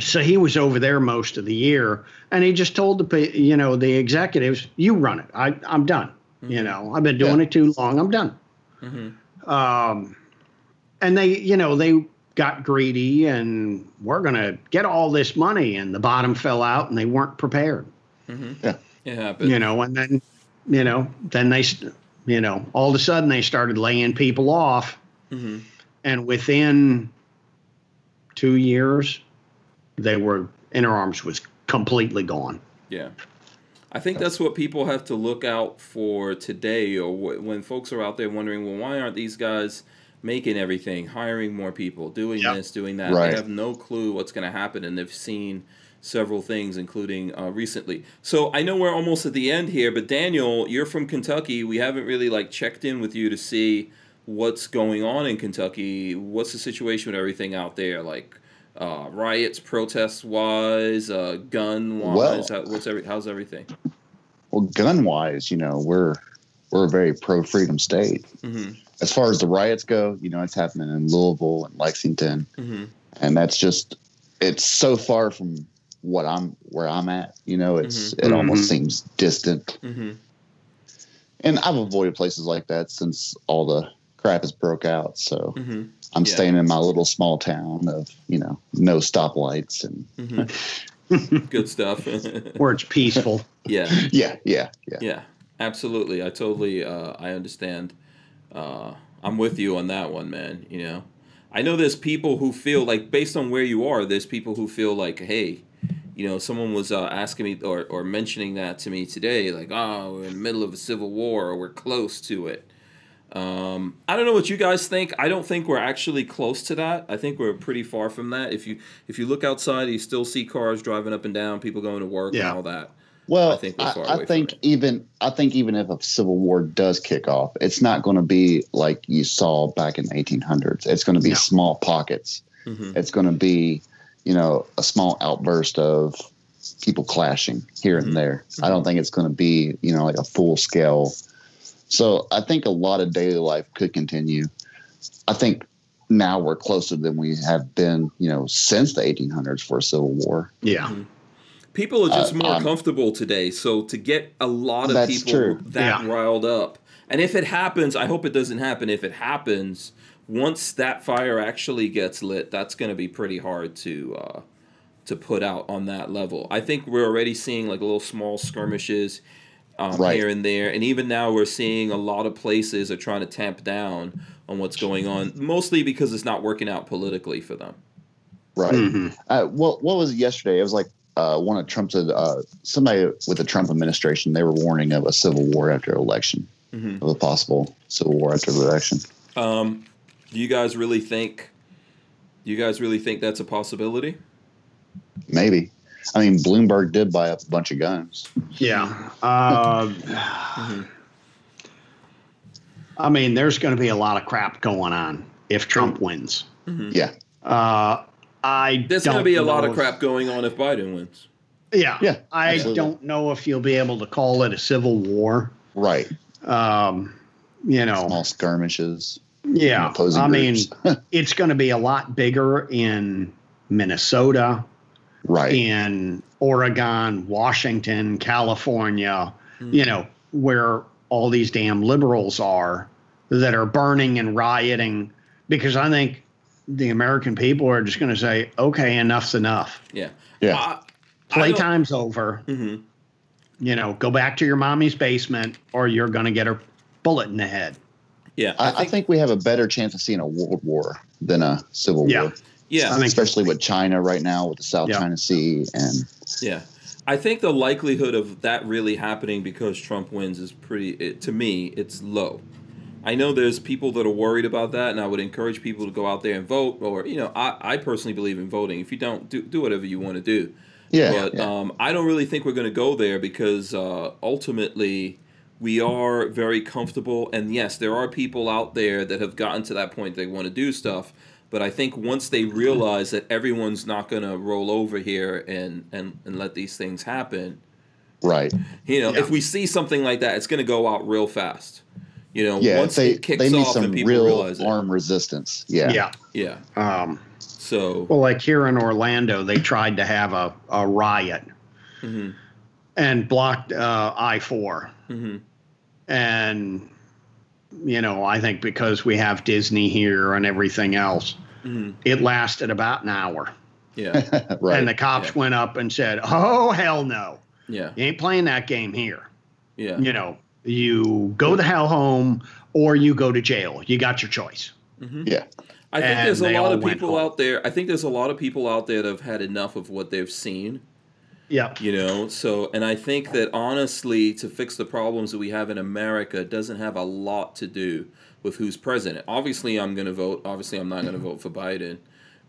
S4: so he was over there most of the year, and he just told the you know the executives, "You run it. I, I'm done. You know, I've been doing
S3: Yeah.
S4: it too long. I'm done." Um, and they, you know, they got greedy, and we're gonna get all this money, and the bottom fell out, and they weren't prepared. Mm-hmm.
S3: Yeah.
S1: it happened.
S4: You know, and then, you know, then they, you know, all of a sudden they started laying people off, mm-hmm. and within two years, they were Interarms was completely gone.
S1: Yeah. I think that's what people have to look out for today, or wh- when folks are out there wondering, well, why aren't these guys making everything, hiring more people, doing
S4: Yep.
S1: this, doing that?
S3: Right.
S1: They have no clue what's going to happen, and they've seen several things, including uh, recently. So I know we're almost at the end here, but Daniel, you're from Kentucky. We haven't really like checked in with you to see what's going on in Kentucky. What's the situation with everything out there? Like uh, riots, protests wise, uh, gun wise.
S3: Well-
S1: How, what's every, how's everything?
S3: Well, gun wise, you know, we're we're a very pro freedom state.
S1: Mm-hmm.
S3: As far as the riots go, you know, it's happening in Louisville and Lexington,
S1: Mm-hmm.
S3: and that's just it's so far from what I'm where I'm at. You know, it's it
S4: Mhm.
S3: almost seems distant.
S1: Mm-hmm.
S3: And I've avoided places like that since all the crap has broke out. So
S1: hmm
S3: I'm
S1: Yeah.
S3: staying in my little small town of you know no stoplights and
S1: hmm Good stuff.
S4: Where it's peaceful.
S1: yeah.
S3: yeah, yeah, yeah.
S1: Yeah, absolutely. I totally uh, I understand. Uh, I'm with you on that one, man. You know, I know there's people who feel like based on where you are, there's people who feel like, hey, you know, someone was uh, asking me or, or mentioning that to me today, like, oh, we're in the middle of a civil war or we're close to it. Um, I don't know what you guys think. I don't think we're actually close to that. I think we're pretty far from that. If you if you look outside, you still see cars driving up and down, people going to work
S4: Yeah.
S1: and all that.
S3: Well,
S1: I
S3: I
S1: think
S3: think,
S1: we're far
S3: I,
S1: away
S3: think even I think even if a civil war does kick off, it's not going to be like you saw back in the 1800s. It's going to be
S4: No.
S3: small pockets.
S1: hmm
S3: It's going to be, you know, a small outburst of people clashing here and mm-hmm. there. I don't mm-hmm. think it's going to be, you know, like a full scale. So I think a lot of daily life could continue. I think now we're closer than we have been, you know, since the 1800s for a civil war.
S4: Yeah. Mm-hmm.
S1: People are just
S3: Uh,
S1: more
S3: um,
S1: comfortable today. So to get a lot of
S3: That's
S1: people
S3: true.
S1: that
S4: Yeah.
S1: riled up, and if it happens, I hope it doesn't happen. If it happens, once that fire actually gets lit, that's going to be pretty hard to uh, to put out on that level. I think we're already seeing like little small skirmishes um,
S3: Right.
S1: here and there, and even now we're seeing a lot of places are trying to tamp down on what's going on, mostly because it's not working out politically for them.
S3: Right.
S4: Mhm.
S3: Uh, what what was it yesterday? It was like uh, one of Trump's uh, somebody with the Trump administration. They were warning of a civil war after election,
S1: Mhm.
S3: of a possible civil war after election.
S1: Um, do you guys really think? Do you guys really think that's a possibility?
S3: Maybe. I mean, Bloomberg did buy up a bunch of guns.
S4: Yeah. Uh, I mean, there's going to be a lot of crap going on if Trump wins.
S3: Yeah,
S4: Uh, I
S1: There's going to be a lot
S4: know
S1: of
S4: if-
S1: crap going on if Biden wins.
S4: Yeah.
S3: Yeah,
S4: I
S3: absolutely.
S4: don't know if you'll be able to call it a civil war.
S3: right.
S4: Um, you know,
S3: Small skirmishes.
S4: yeah.
S3: opposing
S4: I mean, it's going to be a lot bigger in Minnesota,
S3: right.
S4: in Oregon, Washington, California,
S1: Hmm.
S4: you know, where all these damn liberals are that are burning and rioting because I think the American people are just going to say, okay, enough's enough.
S1: Yeah.
S3: Yeah.
S1: I,
S4: Playtime's over.
S1: hmm
S4: You know, go back to your mommy's basement or you're going to get a bullet in the head.
S1: Yeah.
S3: I, I think we have a better chance of seeing a world war than a civil
S4: Yeah.
S3: war,
S1: Yeah.
S4: I think-
S3: especially with China right now with the South
S4: Yeah.
S3: China Sea and
S1: Yeah. I think the likelihood of that really happening because Trump wins is pretty, it, to me, it's low. I know there's people that are worried about that, and I would encourage people to go out there and vote. Or, you know, I, I personally believe in voting. If you don't, do, do whatever you want to do.
S3: yeah,
S1: but
S3: yeah.
S1: Um, I don't really think we're going to go there because uh, ultimately we are very comfortable. And yes, there are people out there that have gotten to that point they want to do stuff. But I think once they realize that everyone's not going to roll over here and, and, and let these things happen,
S3: right.
S1: you know,
S4: Yeah.
S1: if we see something like that, it's going to go out real fast. You know,
S3: Yeah,
S1: once
S3: they
S1: it kicks
S3: they need
S1: off
S3: some
S1: and people
S3: real
S1: realize it.
S3: arm resistance. Yeah,
S4: Yeah.
S1: Yeah.
S4: Um,
S1: So,
S4: well, like here in Orlando, they tried to have a, a riot
S1: mhm,
S4: and blocked uh, I 4.
S1: mhm,
S4: And, you know, I think because we have Disney here and everything else,
S1: mhm,
S4: it lasted about an hour.
S1: yeah.
S3: right.
S4: And the cops
S1: Yeah.
S4: went up and said, oh, hell no.
S1: Yeah.
S4: You ain't playing that game here.
S1: Yeah.
S4: You know, you go the hell home or you go to jail. You got your choice. Mm-hmm.
S3: yeah,
S1: I think
S4: And
S1: there's a lot of people out there. I think there's a lot of people out there that have had enough of what they've seen.
S4: Yeah.
S1: You know, so and I think that honestly, to fix the problems that we have in America, doesn't have a lot to do with who's president. Obviously, I'm going to vote. Obviously, I'm not going to vote for Biden.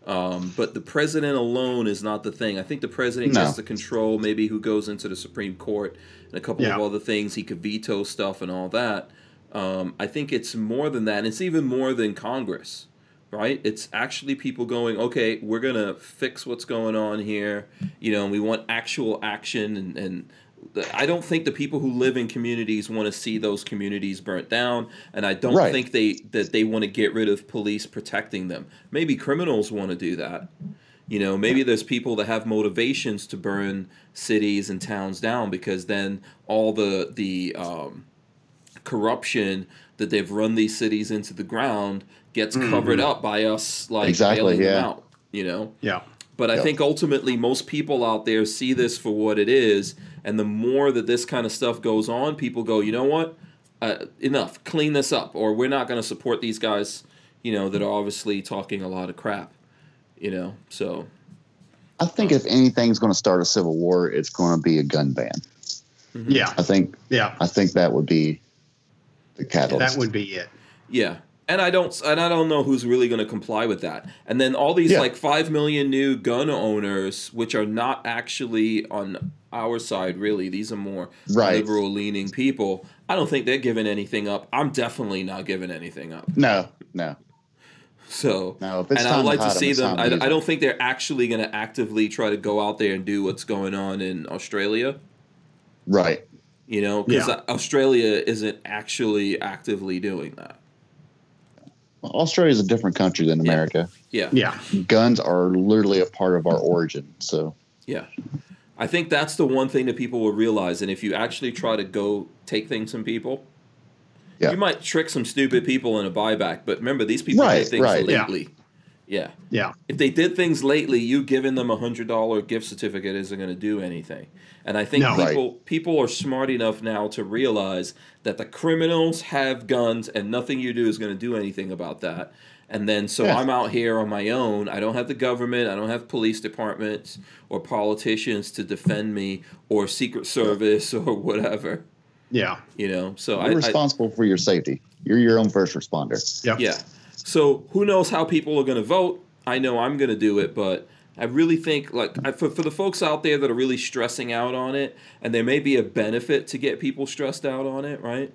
S1: Um, but the president alone is not the thing. I think the president
S3: No.
S1: gets to control maybe who goes into the Supreme Court and a couple
S4: Yeah.
S1: of other things. He could veto stuff and all that. Um, I think it's more than that. And It's even more than Congress, right? It's actually people going, okay, we're gonna fix what's going on here. You know, and we want actual action, and, and the, I don't think the people who live in communities want to see those communities burnt down, and I don't
S3: Right.
S1: think they that they want to get rid of police protecting them. Maybe criminals want to do that. You know, maybe there's people that have motivations to burn cities and towns down because then all the the um, corruption that they've run these cities into the ground gets covered up by us like
S3: Exactly,
S1: bailing them
S3: yeah.
S1: out. You know.
S4: Yeah.
S1: But I
S3: Yep.
S1: think ultimately most people out there see this for what it is, and the more that this kind of stuff goes on, people go, you know what, uh, enough, clean this up, or we're not going to support these guys, you know, that are obviously talking a lot of crap, you know. So
S3: I think if anything's going to start a civil war, it's going to be a gun ban.
S4: Yeah.
S3: I think
S4: Yeah.
S3: I think that would be the catalyst.
S4: That would be it.
S1: yeah, and I don't, and I don't know who's really going to comply with that. And then all these
S3: Yeah.
S1: like five million new gun owners, which are not actually on our side, really. These are more
S3: Right.
S1: liberal leaning people. I don't think they're giving anything up. I'm definitely not giving anything up.
S3: no, no.
S1: So,
S3: No,
S1: and I'd like to see them.
S3: time to
S1: I,
S3: use
S1: I
S3: 'em.
S1: don't think they're actually going to actively try to go out there and do what's going on in Australia.
S3: Right.
S1: You know, because
S4: Yeah.
S1: Australia isn't actually actively doing that.
S3: Well, Australia is a different country than America.
S1: Yeah,
S4: Yeah.
S3: Guns are literally a part of our origin. So
S1: yeah. I think that's the one thing that people will realize. And if you actually try to go take things from people,
S3: Yeah.
S1: you might trick some stupid people in a buyback. But remember, these people
S3: Right,
S1: did things
S3: right.
S4: Yeah.
S1: Lately. Yeah.
S4: Yeah.
S1: if they did things lately, you giving them a hundred dollar gift certificate isn't going to do anything. And I think
S4: No.
S1: people people are smart enough now to realize that the criminals have guns, and nothing you do is going to do anything about that. And then so
S3: Yeah.
S1: I'm out here on my own. I don't have the government. I don't have police departments or politicians to defend me or Secret Service or whatever.
S4: Yeah.
S1: You know. So
S3: you're
S1: I, I
S3: responsible for your safety. You're your own first responder.
S4: Yep.
S1: yeah. So who knows how people are going to vote? I know I'm going to do it, but I really think like I, for for the folks out there that are really stressing out on it, and there may be a benefit to get people stressed out on it, right?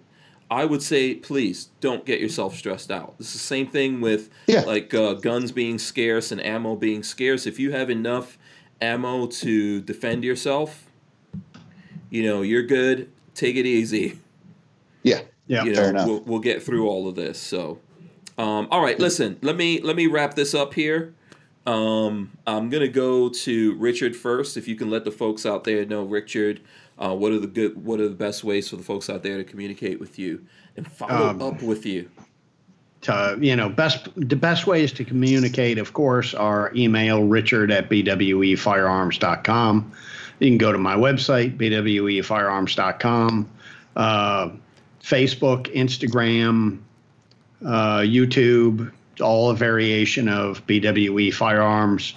S1: I would say please don't get yourself stressed out. It's the same thing with
S3: Yeah.
S1: like uh, guns being scarce and ammo being scarce. If you have enough ammo to defend yourself, you know you're good. Take it easy
S3: Yeah.
S4: Yeah.
S1: you
S3: Fair enough.
S1: We'll, we'll get through all of this. So, um, all right, listen. Let me let me wrap this up here. Um, I'm gonna go to Richard first. If you can let the folks out there know, Richard, uh, what are the good, what are the best ways for the folks out there to communicate with you and follow
S4: Um,
S1: up with you?
S4: to, you know, best the best ways to communicate, of course, are email richard at bwefirearms.com. You can go to my website, bwefirearms.com, uh, Facebook, Instagram, uh, YouTube, all a variation of BWE Firearms.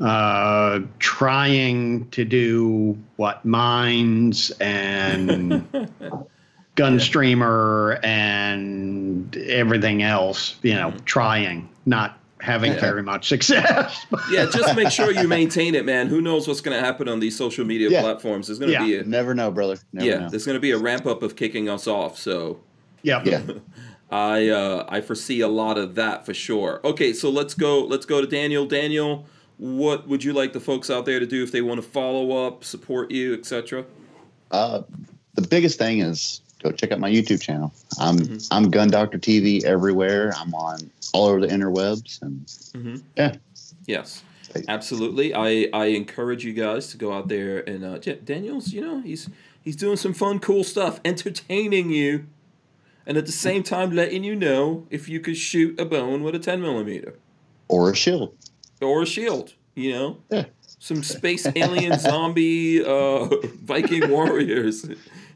S4: Uh, trying to do what mines and gun streamer and everything else you know trying not having
S1: Yeah.
S4: very much success
S1: Yeah, just make sure you maintain it, man. Who knows what's gonna happen on these social media
S3: Yeah.
S1: platforms? There's gonna
S4: Yeah.
S1: be a
S3: Never know, brother. Never
S1: yeah,
S3: know.
S1: there's gonna be a ramp up of kicking us off. So.
S4: yep
S3: Yeah.
S1: I uh, I foresee a lot of that for sure. Okay, so let's go. Let's go to Daniel. Daniel, what would you like the folks out there to do if they want to follow up, support you, etc.?
S3: Uh, the biggest thing is go check out my YouTube channel. I'm
S1: Mm-hmm.
S3: I'm Gun Doctor TV everywhere. I'm on all over the interwebs, and
S1: Mm-hmm.
S3: yeah,
S1: Yes, absolutely. I I encourage you guys to go out there and uh, Daniel's. You know, he's he's doing some fun, cool stuff, entertaining you, and at the same time letting you know if you could shoot a bone with a ten millimeter.
S3: or a shield.
S1: or a shield, you know?
S3: Yeah.
S1: Some space alien zombie uh, Viking warriors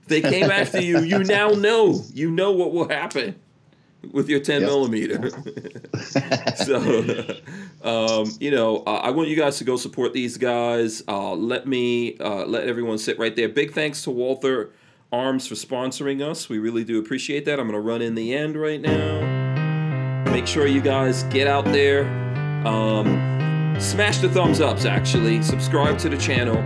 S1: they came after you, you now know. You know what will happen with your 10
S3: Yep.
S1: millimeter. so, um, you know, uh, I want you guys to go support these guys. Uh, let me uh, let everyone sit right there. Big thanks to Walther Arms for sponsoring us. We really do appreciate that. I'm going to run in the end right now. Make sure you guys get out there. Um, smash the thumbs ups, actually. Subscribe to the channel.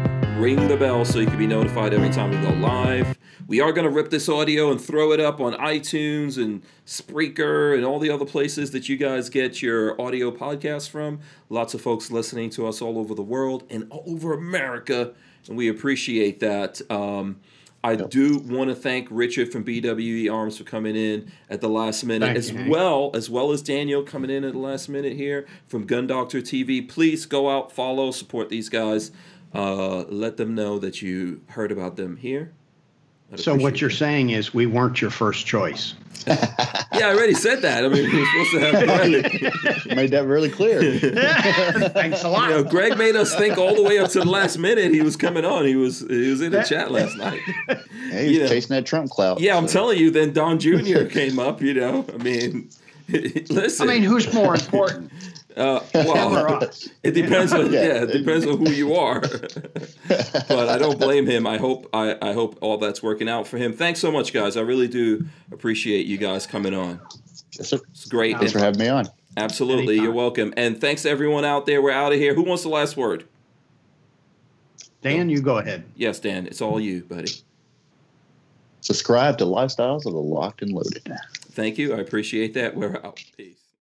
S1: Ring the bell so you can be notified every time we go live. We are going to rip this audio and throw it up on iTunes and Spreaker and all the other places that you guys get your audio podcasts from. Lots of folks listening to us all over the world and all over America, and we appreciate that. Um, I do want to thank Richard from BWE Arms for coming in at the last minute,
S4: Thank
S1: as
S4: you,
S1: well as well as Daniel coming in at the last minute here from Gun Doctor TV. Please go out, follow, support these guys. Uh, let them know that you heard about them here I'd
S4: So what you're
S1: that.
S4: saying is we weren't your first choice.
S1: Yeah, I already said that. I mean, we were supposed to have Greg.
S3: Made that really clear.
S4: Thanks a lot.
S1: You know, Greg made us think all the way up to the last minute he was coming on. He was he was in the chat last night.
S3: Hey, he's
S1: Yeah.
S3: chasing that Trump clout.
S1: Yeah, I'm telling you. Then Don Jr. came up. You know, I mean, listen.
S4: I mean, who's more important?
S1: Uh, well, it depends on yeah,
S3: Yeah.
S1: it depends on who you are. but I don't blame him. I hope I, I hope all that's working out for him. Thanks so much, guys. I really do appreciate you guys coming on.
S3: Yes, sir.
S1: It's great.
S3: Thanks for having me on.
S1: Absolutely,
S4: Anytime.
S1: you're welcome. And thanks to everyone out there. We're out of here. Who wants the last word?
S4: Dan, you go ahead.
S1: Yes, Dan. It's all you, buddy.
S3: Subscribe to Lifestyles of the Locked and Loaded.
S1: Thank you. I appreciate that. We're out. Peace.